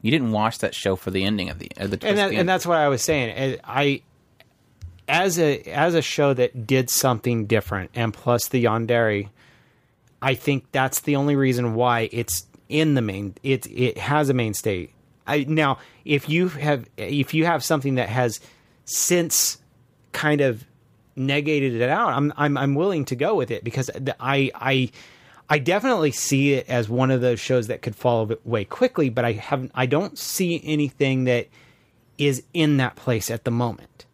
You didn't watch that show for the ending of the of the twist. and that, the and that's what I was saying. I, as a as a show that did something different, and plus the Yandere, I think that's the only reason why it's in the main. It it has a mainstay. I now if you have if you have something that has since kind of negated it out, I'm I'm I'm willing to go with it because I I. I definitely see it as one of those shows that could fall away quickly, but I haven't. I don't see anything that is in that place at the moment.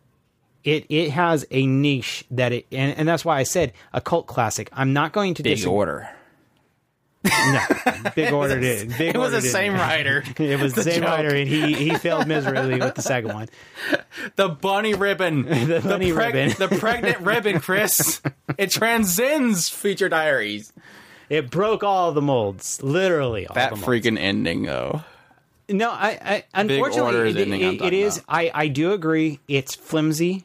It it has a niche that it, and, and that's why I said a cult classic. I'm not going to big disagree- order. No, big order did. Big It was the same writer. It was the, same joke. writer, and he he failed miserably with the second one. The bunny ribbon. the bunny ribbon. the pregnant ribbon, Chris. It transcends Future Diaries. It broke all the molds, literally. All That the molds. freaking ending, though. No, I, I unfortunately is it, it- it is. about. I I do agree. It's flimsy.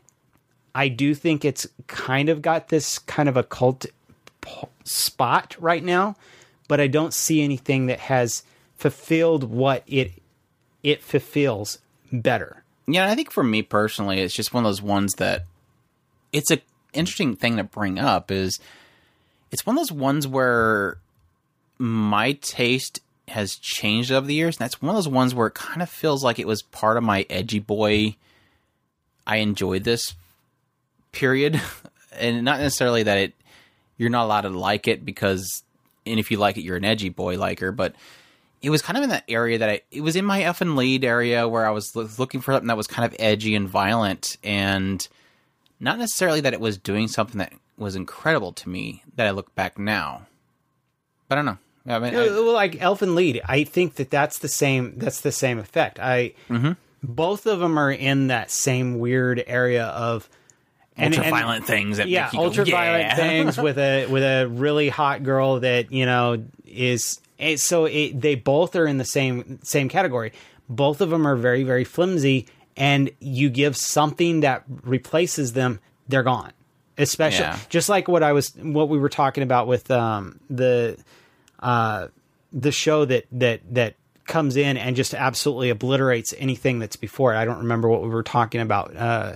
I do think it's kind of got this kind of a cult spot right now, but I don't see anything that has fulfilled what it it fulfills better. Yeah, I think for me personally, it's just one of those ones that it's a interesting thing to bring up. Is it's one of those ones where my taste has changed over the years, and that's one of those ones where it kind of feels like it was part of my edgy boy. I enjoyed this period, and not necessarily that it you're not allowed to like it because, and if you like it, you're an edgy boy liker, but it was kind of in that area that I, it was in my Elfen Lied area where I was loo- looking for something that was kind of edgy and violent, and not necessarily that it was doing something that was incredible to me that I look back now. But I don't know. I mean, I- well, like Elfen Lied, I think that that's the same. That's the same effect. I mm-hmm. both of them are in that same weird area of and- ultra and- violent things that yeah, make you go, ultra violent "Yeah." things with a with a really hot girl that you know is it, so it, they both are in the same same category. Both of them are very very flimsy, and you give something that replaces them, they're gone. Especially Yeah. just like what I was what we were talking about with um, the uh, the show that that that comes in and just absolutely obliterates anything that's before it. I don't remember what we were talking about. Uh,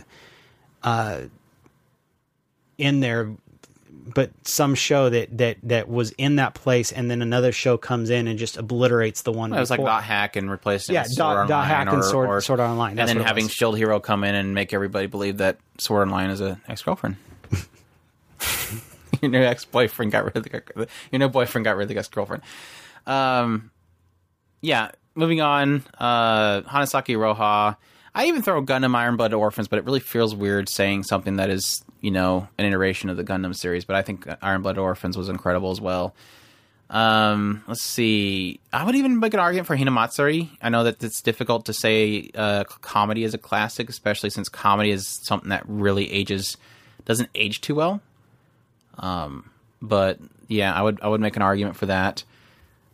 in there but some show that that that was in that place and then another show comes in and just obliterates the one It was like before. dot hack and replacing Yeah, dot- dot hack and or- Sword- or- Sword Online, that's and then having. Shield Hero come in and make everybody believe that Sword Online is a ex girlfriend. your new ex boyfriend got rid of the your new boyfriend got rid of the ex girlfriend. Um, yeah. Moving on, uh, Hanasaku Iroha. I even throw Gun Gundam Iron Blood Orphans, but it really feels weird saying something that is, you know, an iteration of the Gundam series. But I think Iron Blood Orphans was incredible as well. Um, let's see. I would even make an argument for Hinamatsuri. I know that it's difficult to say uh, comedy is a classic, especially since comedy is something that really ages doesn't age too well. Um, but yeah, I would I would make an argument for that.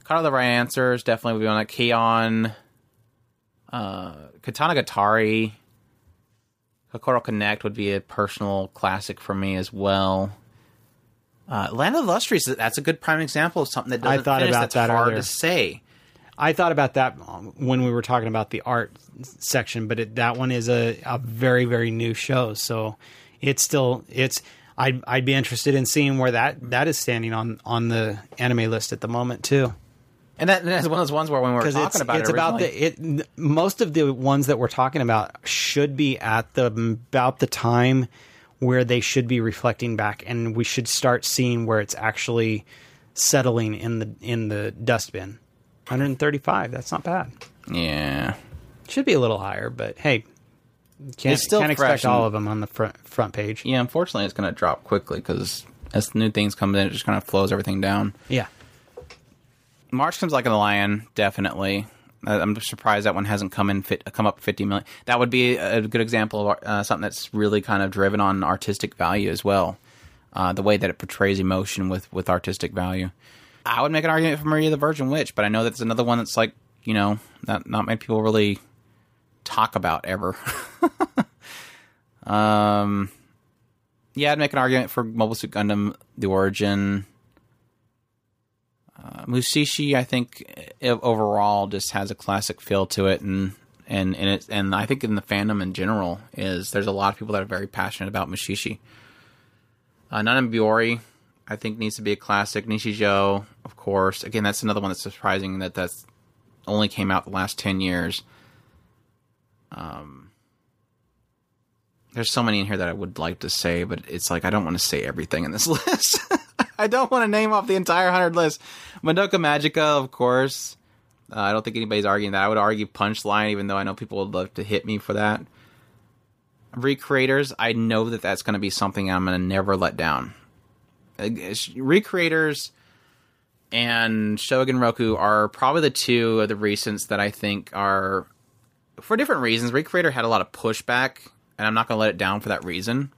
Kind of the right answers definitely would be on that. K-On, uh, Katanagatari, Kokoro Connect would be a personal classic for me as well. Uh, Land of the Lustrous, that's a good prime example of something that I doesn't thought finish about that's that hard earlier. to say. I thought about that when we were talking about the art section, but it, that one is a, a very very new show, so it's still it's. I'd I'd be interested in seeing where that that is standing on on the anime list at the moment too, And that, that's one of those ones where when we were because talking it's about it's it about the it. Most of the ones that we're talking about should be at the about the time where they should be reflecting back, and we should start seeing where it's actually settling in the in the dustbin. 135. That's not bad. yeah. Should be a little higher, but hey, can't, It's still can't fresh expect all of them on the front front page. Yeah, unfortunately, it's going to drop quickly because as new things come in, it just kind of flows everything down. Yeah, March comes like a lion, definitely. I'm surprised that one hasn't come in fit, come up 50 million. That would be a good example of uh, something that's really kind of driven on artistic value as well. Uh, the way that it portrays emotion with with artistic value. I would make an argument for Maria the Virgin Witch, but I know that's another one that's like you know not not many people really talk about ever. um, yeah, I'd make an argument for Mobile Suit Gundam: The Origin. Uh, Mushishi, I think, overall just has a classic feel to it, and and and it and I think in the fandom in general is there's a lot of people that are very passionate about Mushishi. Uh, Nanamiori, I think, needs to be a classic. Nichijou, of course. Again, that's another one that's surprising that that's only came out the last ten years. Um, there's so many in here that I would like to say, but it's like I don't want to say everything in this list. I don't want to name off the entire hundred list. Madoka Magica, of course. Uh, I don't think anybody's arguing that. I would argue Punchline, even though I know people would love to hit me for that. Recreators, I know that that's going to be something I'm going to never let down. Uh, Recreators and Showa Genroku are probably the two of the recents that I think are, for different reasons. Recreator had a lot of pushback, and I'm not going to let it down for that reason.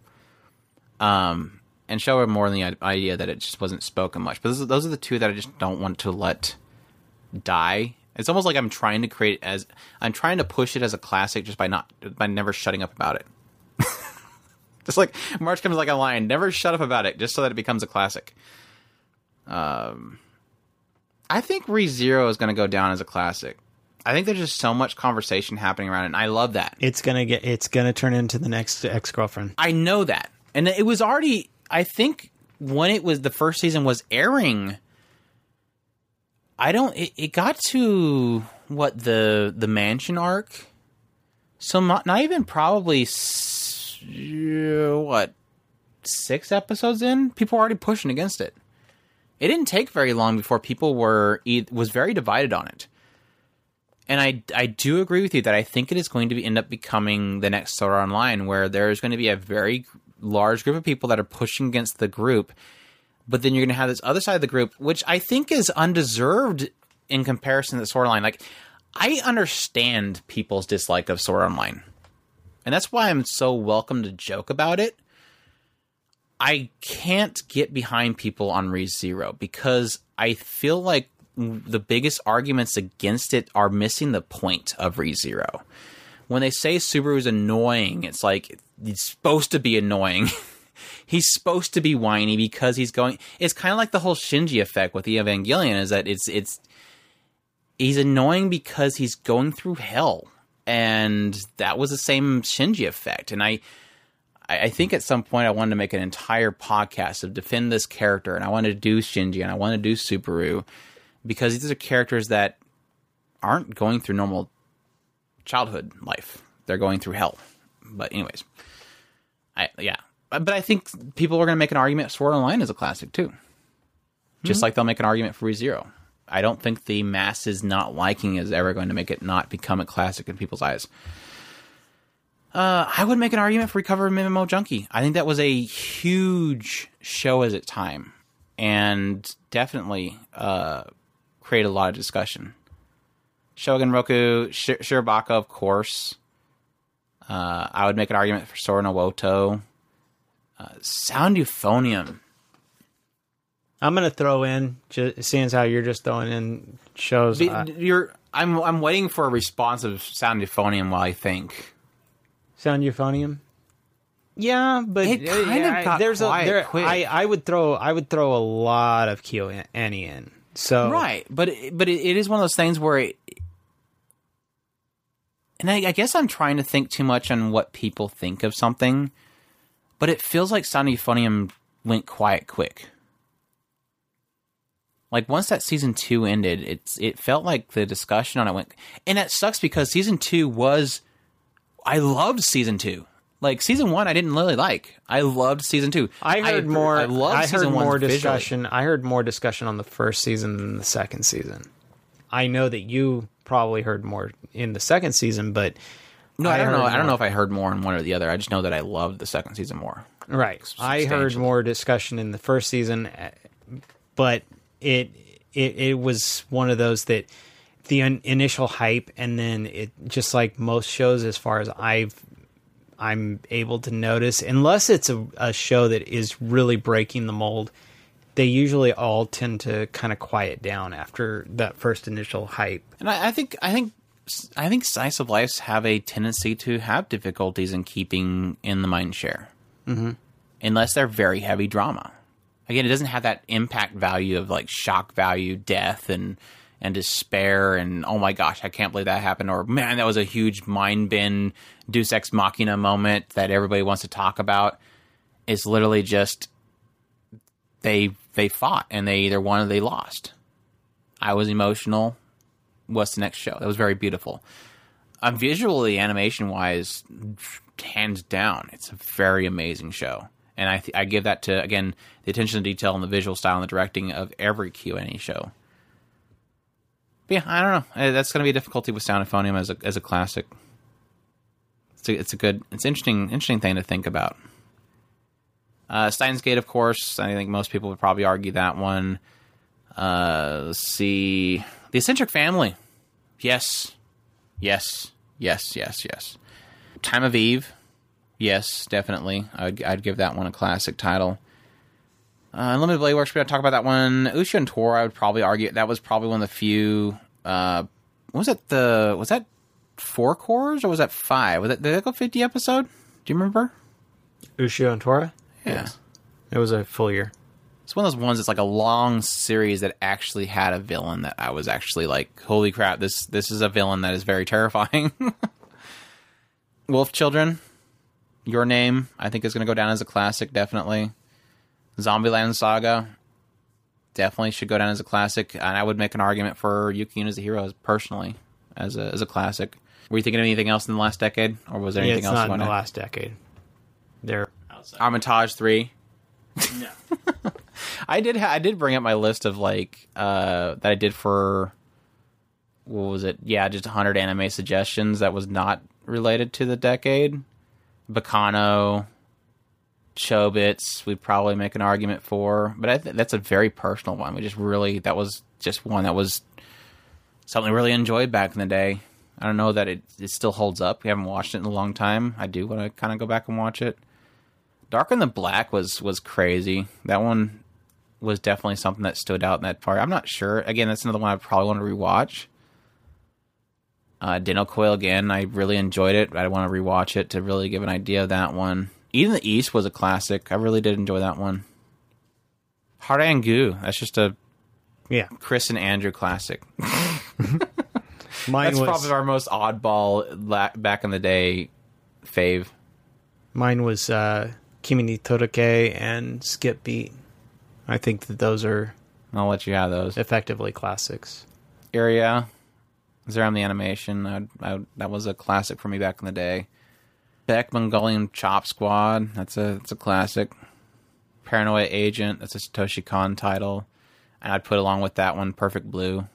Um, and show her more than the idea that it just wasn't spoken much. But those, those are the two that I just don't want to let die. It's almost like I'm trying to create as I'm trying to push it as a classic just by not by never shutting up about it. just like March comes like a lion, never shut up about it, just so that it becomes a classic. Um, I think Re Zero is going to go down as a classic. I think there's just so much conversation happening around it, and I love that. it's gonna get it's gonna turn into the next ex girlfriend. I know that. And it was already I think when it was the first season was airing I don't it, it got to what the the mansion arc so not, not even probably what 6 episodes in people were already pushing against it. It didn't take very long before people were e- was very divided on it. And I, I do agree with you that I think it is going to be, end up becoming the next Sword Art Online, where there is going to be a very large group of people that are pushing against the group, but then you're going to have this other side of the group, which I think is undeserved in comparison to Sword Online. Like, I understand people's dislike of Sword Online, and that's why I'm so welcome to joke about it. I can't get behind people on Re Zero because I feel like the biggest arguments against it are missing the point of Re Zero. When they say Subaru is annoying, it's like he's supposed to be annoying. he's supposed to be whiny because he's going. It's kind of like the whole Shinji effect with the Evangelion. Is that it's it's he's annoying because he's going through hell, and that was the same Shinji effect. And I I think at some point I wanted to make an entire podcast of defend this character, and I wanted to do Shinji and I wanted to do Subaru because these are characters that aren't going through normal childhood life; they're going through hell. But anyways, I yeah, but I think people are going to make an argument Sword Online is a classic too, just like they'll make an argument for ReZero. I don't think the masses not liking is ever going to make it not become a classic in people's eyes. Uh, I would make an argument for Recover MMO Junkie. I think that was a huge show as its time. and definitely uh, create a lot of discussion. Showa Genroku, Sh- Shirobako, of course. Uh, I would make an argument for Sora no Woto. Uh, Sound Euphonium. I'm gonna throw in, just, seeing as how you're just throwing in shows. Be- uh, You're, I'm, I'm waiting for a response of Sound Euphonium while I think. Sound euphonium. Yeah, but It uh, kind of I- got there's quiet a there, quick. I I would throw I would throw a lot of Kyo Annie in. So Right, but it- but it, it is one of those things where, it, and I, I guess I'm trying to think too much on what people think of something, but it feels like Sound Euphonium went quiet quick. Like once that season two ended, it's it felt like the discussion on it went, and that sucks because season two was, I loved season two. Like season one, I didn't really like. I loved season two. I heard more. I loved I heard more visually. discussion. I heard more discussion on the first season than the second season. I know that you probably heard more in the second season, but No, I, don't heard know. I don't know if I heard more in one or the other. I just know that I loved the second season more. Right. I heard more discussion in the first season, but it it it was one of those that the un- initial hype and then it just like most shows as far as I've I'm able to notice unless it's a, a show that is really breaking the mold they usually all tend to kind of quiet down after that first initial hype And I, I think I think I think slice of lives have a tendency to have difficulties in keeping in the mind share, mm-hmm. unless they're very heavy drama. Again, it doesn't have that impact value of like shock value, death, and and despair, and oh my gosh, I can't believe that happened, or man, that was a huge mind bend, Deus Ex Machina moment that everybody wants to talk about. It's literally just they they fought and they either won or they lost. I was emotional what's the next show. That was very beautiful. Um, visually, animation wise, hands down, it's a very amazing show. And I, th- I give that to again the attention to detail and the visual style and the directing of every KyoAni show. But yeah, I don't know. Uh, That's going to be a difficulty with Sound Euphonium as a as a classic. It's a, it's a good, it's interesting, interesting thing to think about. Uh, Steins Gate, of course. I think most people would probably argue that one. Uh, let's see. The Eccentric Family. Yes. Yes. Yes, yes, yes. Time of Eve. Yes, definitely. I'd, I'd give that one a classic title. Uh, Unlimited Blade Works, we gotta talk about that one. Ushio and Tora, I would probably argue that was probably one of the few. Uh, was it the. Was that four cours or was that five? Was that, did that go 50 episode? Do you remember? Ushio and Tora Yeah. it was a full year It's one of those ones that's like a long series that actually had a villain that I was actually like, holy crap, this this is a villain that is very terrifying. Wolf Children, Your Name, I think is going to go down as a classic, definitely. Zombieland Saga, definitely should go down as a classic, and I would make an argument for Yuki as a hero personally as a as a classic. Were you thinking of anything else in the last decade, or was there yeah, anything it's else? not in the wanna- last decade they're outside Armitage Three. no. I did. Ha- I did bring up my list of like uh, that I did for what was it? Yeah, just 100 anime suggestions that was not related to the decade. Baccano, Chobits, we'd probably make an argument for, but I th- that's a very personal one. We just really that was just one that was something I really enjoyed back in the day. I don't know that it, it still holds up. We haven't watched it in a long time. I do want to kind of go back and watch it. Darker than Black was was crazy. That one was definitely something that stood out in that part. I'm not sure. Again, that's another one I probably want to rewatch. Uh, Dennou Coil again. I really enjoyed it. I want to rewatch it to really give an idea of that one. Eden the East was a classic. I really did enjoy that one. Harangu. That's just a yeah Chris and Andrew classic. mine That's was probably our most oddball la- back in the day fave. Mine was uh, Kimi ni Todoke and Skip Beat. I think that those are I'll let you have those. effectively classics. area. Zeiram the animation. I, I, that was a classic for me back in the day. Beck Mongolian Chop Squad. That's a that's a classic. Paranoia Agent. That's a Satoshi Kon title. And I'd put along with that one Perfect Blue.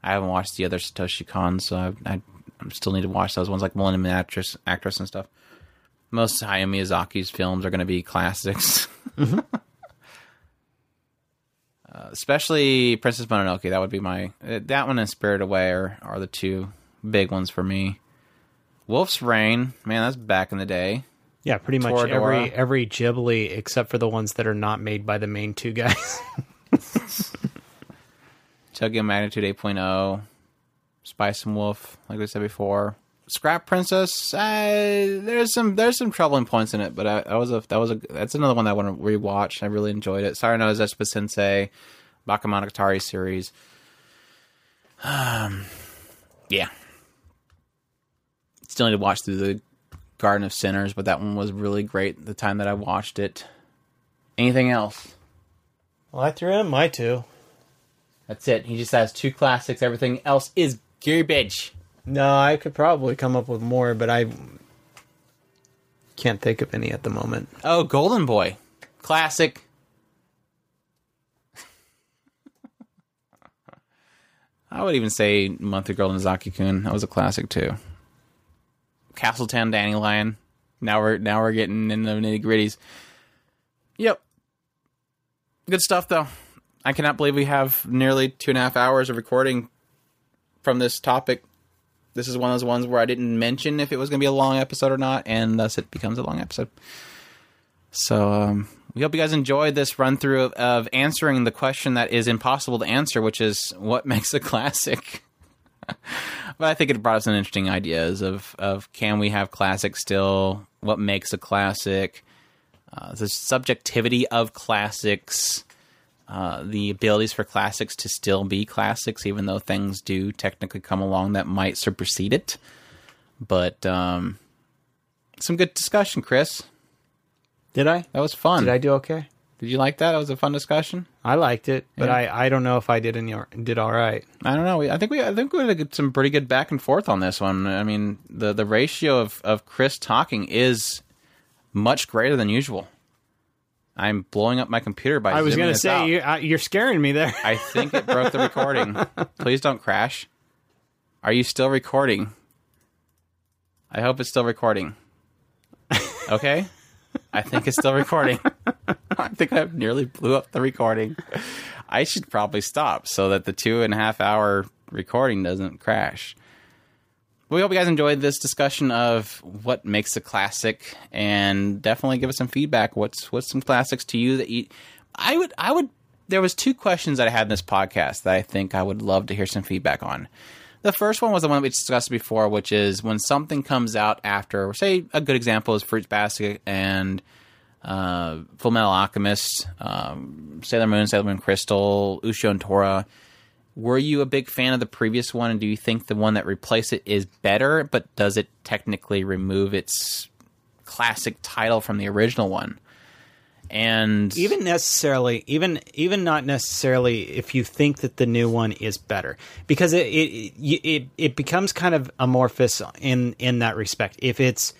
I haven't watched the other Satoshi Kon, so I, I, I still need to watch those ones like Millennium Actress, Actress and stuff. Most Hayao Miyazaki's films are going to be classics. Uh, especially Princess Mononoke. That would be my uh, that one and Spirit Away are, are the two big ones for me. Wolf's Rain, man, that's back in the day. Yeah, pretty much Toradora. every every Ghibli except for the ones that are not made by the main two guys. Tokyo Magnitude 8.0, Spice and Wolf, like we said before. Scrap Princess, I, there's some there's some troubling points in it, but I, that was a that was a that's another one that I want to rewatch. I really enjoyed it. Sayonara Zetsubou Sensei, Bakemonogatari series. Um, yeah. Still need to watch through the Garden of Sinners, but that one was really great the time that I watched it. Anything else? well, I threw in my two. That's it. He just has two classics. Everything else is garbage. No, I could probably come up with more, but I can't think of any at the moment. Oh, Golden Boy. Classic. I would even say Monthly Girl Nozaki Kun. That was a classic too. Castletown Dandelion. Now we're now we're getting into the nitty gritties. Yep. Good stuff though. I cannot believe we have nearly two and a half hours of recording from this topic. This is one of those ones where I didn't mention if it was going to be a long episode or not, and thus it becomes a long episode. So um, we hope you guys enjoyed this run through of, of answering the question that is impossible to answer, which is what makes a classic. but I think it brought us some interesting ideas of of can we have classics still? What makes a classic? Uh, the subjectivity of classics. Uh, the abilities for classics to still be classics, even though things do technically come along that might supersede it. But um, some good discussion, Chris. Did I? That was fun. Did I do okay? Did you like that? That was a fun discussion. I liked it, but Yeah. I, I don't know if I did any did all right. I don't know. We, I think we I think we had some pretty good back and forth on this one. I mean, the the ratio of of Chris talking is much greater than usual. I'm blowing up my computer by. I was going to say you, uh, you're scaring me there. I think it broke the recording. Please don't crash. Are you still recording? I hope it's still recording. Okay? I think it's still recording. I think I nearly blew up the recording. I should probably stop so that the two and a half hour recording doesn't crash. We hope you guys enjoyed this discussion of what makes a classic, and definitely give us some feedback. What's what's some classics to you that you? I would I would. There was two questions that I had in this podcast that I think I would love to hear some feedback on. The first one was the one we discussed before, which is when something comes out after, say, a good example is Fruits Basket and uh, Full Metal Alchemist, um, Sailor Moon, Sailor Moon Crystal, Ushio and Tora. Were you a big fan of the previous one, and do you think the one that replaced it is better, but does it technically remove its classic title from the original one? And even necessarily even even not necessarily if you think that the new one is better. Because it it it, it becomes kind of amorphous in in that respect. If it's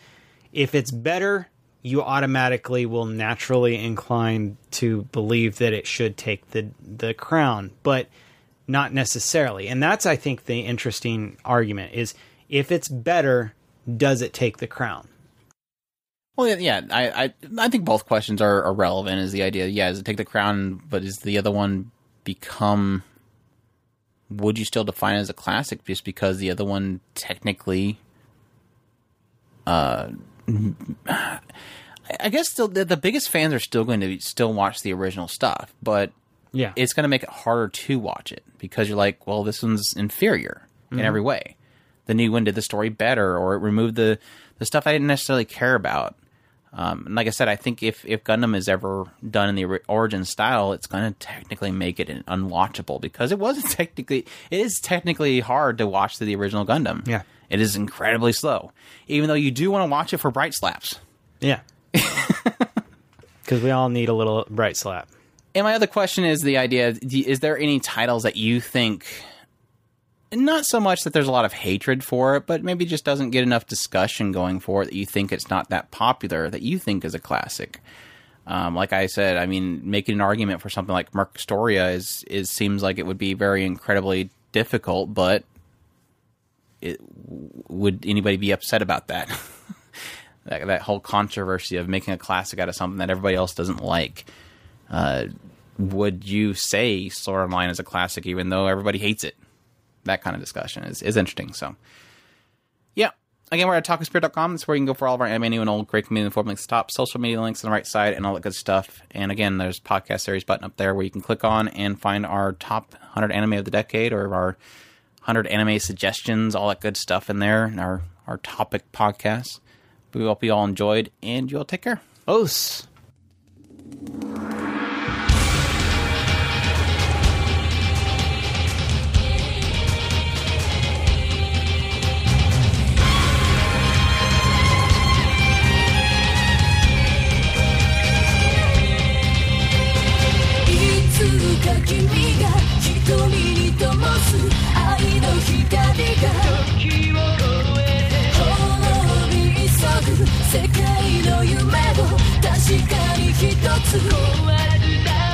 if it's better you automatically will naturally incline to believe that it should take the the crown. But not necessarily and that's i think the interesting argument is if it's better does it take the crown Well, yeah, I, I, I think both questions are, are relevant. Is the idea, yeah, does it take the crown, but is the other one become? Would you still define it as a classic just because the other one technically? Uh, I guess still the, the biggest fans are still going to still watch the original stuff, but yeah it's going to make it harder to watch it because you're like, well, this one's inferior in every way. The new one did the story better, or it removed the the stuff I didn't necessarily care about. Um, and like I said, I think if if Gundam is ever done in the origin style, it's going to technically make it unwatchable because it wasn't technically it is technically hard to watch the original Gundam. Yeah. it is incredibly slow, even though you do want to watch it for bright slaps. yeah because we all need a little bright slap And my other question is the idea: is there any titles that you think, not so much that there's a lot of hatred for it, but maybe just doesn't get enough discussion going for it that you think it's not that popular that you think is a classic? Um, like I said, I mean, making an argument for something like Merc Storia is is seems like it would be very incredibly difficult, but it, would anybody be upset about that? that? That whole controversy of making a classic out of something that everybody else doesn't like. Uh, would you say Sword Online is a classic, even though everybody hates it? That kind of discussion is, is interesting. So, yeah. Again, we're at otakuspirit.com. That's where you can go for all of our anime and old great community inform links top, social media links on the right side, and all that good stuff. And again, there's podcast series button up there where you can click on and find our top 100 anime of the decade or our 100 anime suggestions, all that good stuff in there, and our, our topic podcast. We hope you all enjoyed, and you all take care. Os. るか君が瞳に灯す愛の光が時を超えて滅び急ぐ世界の夢を確かに一つ壊れだ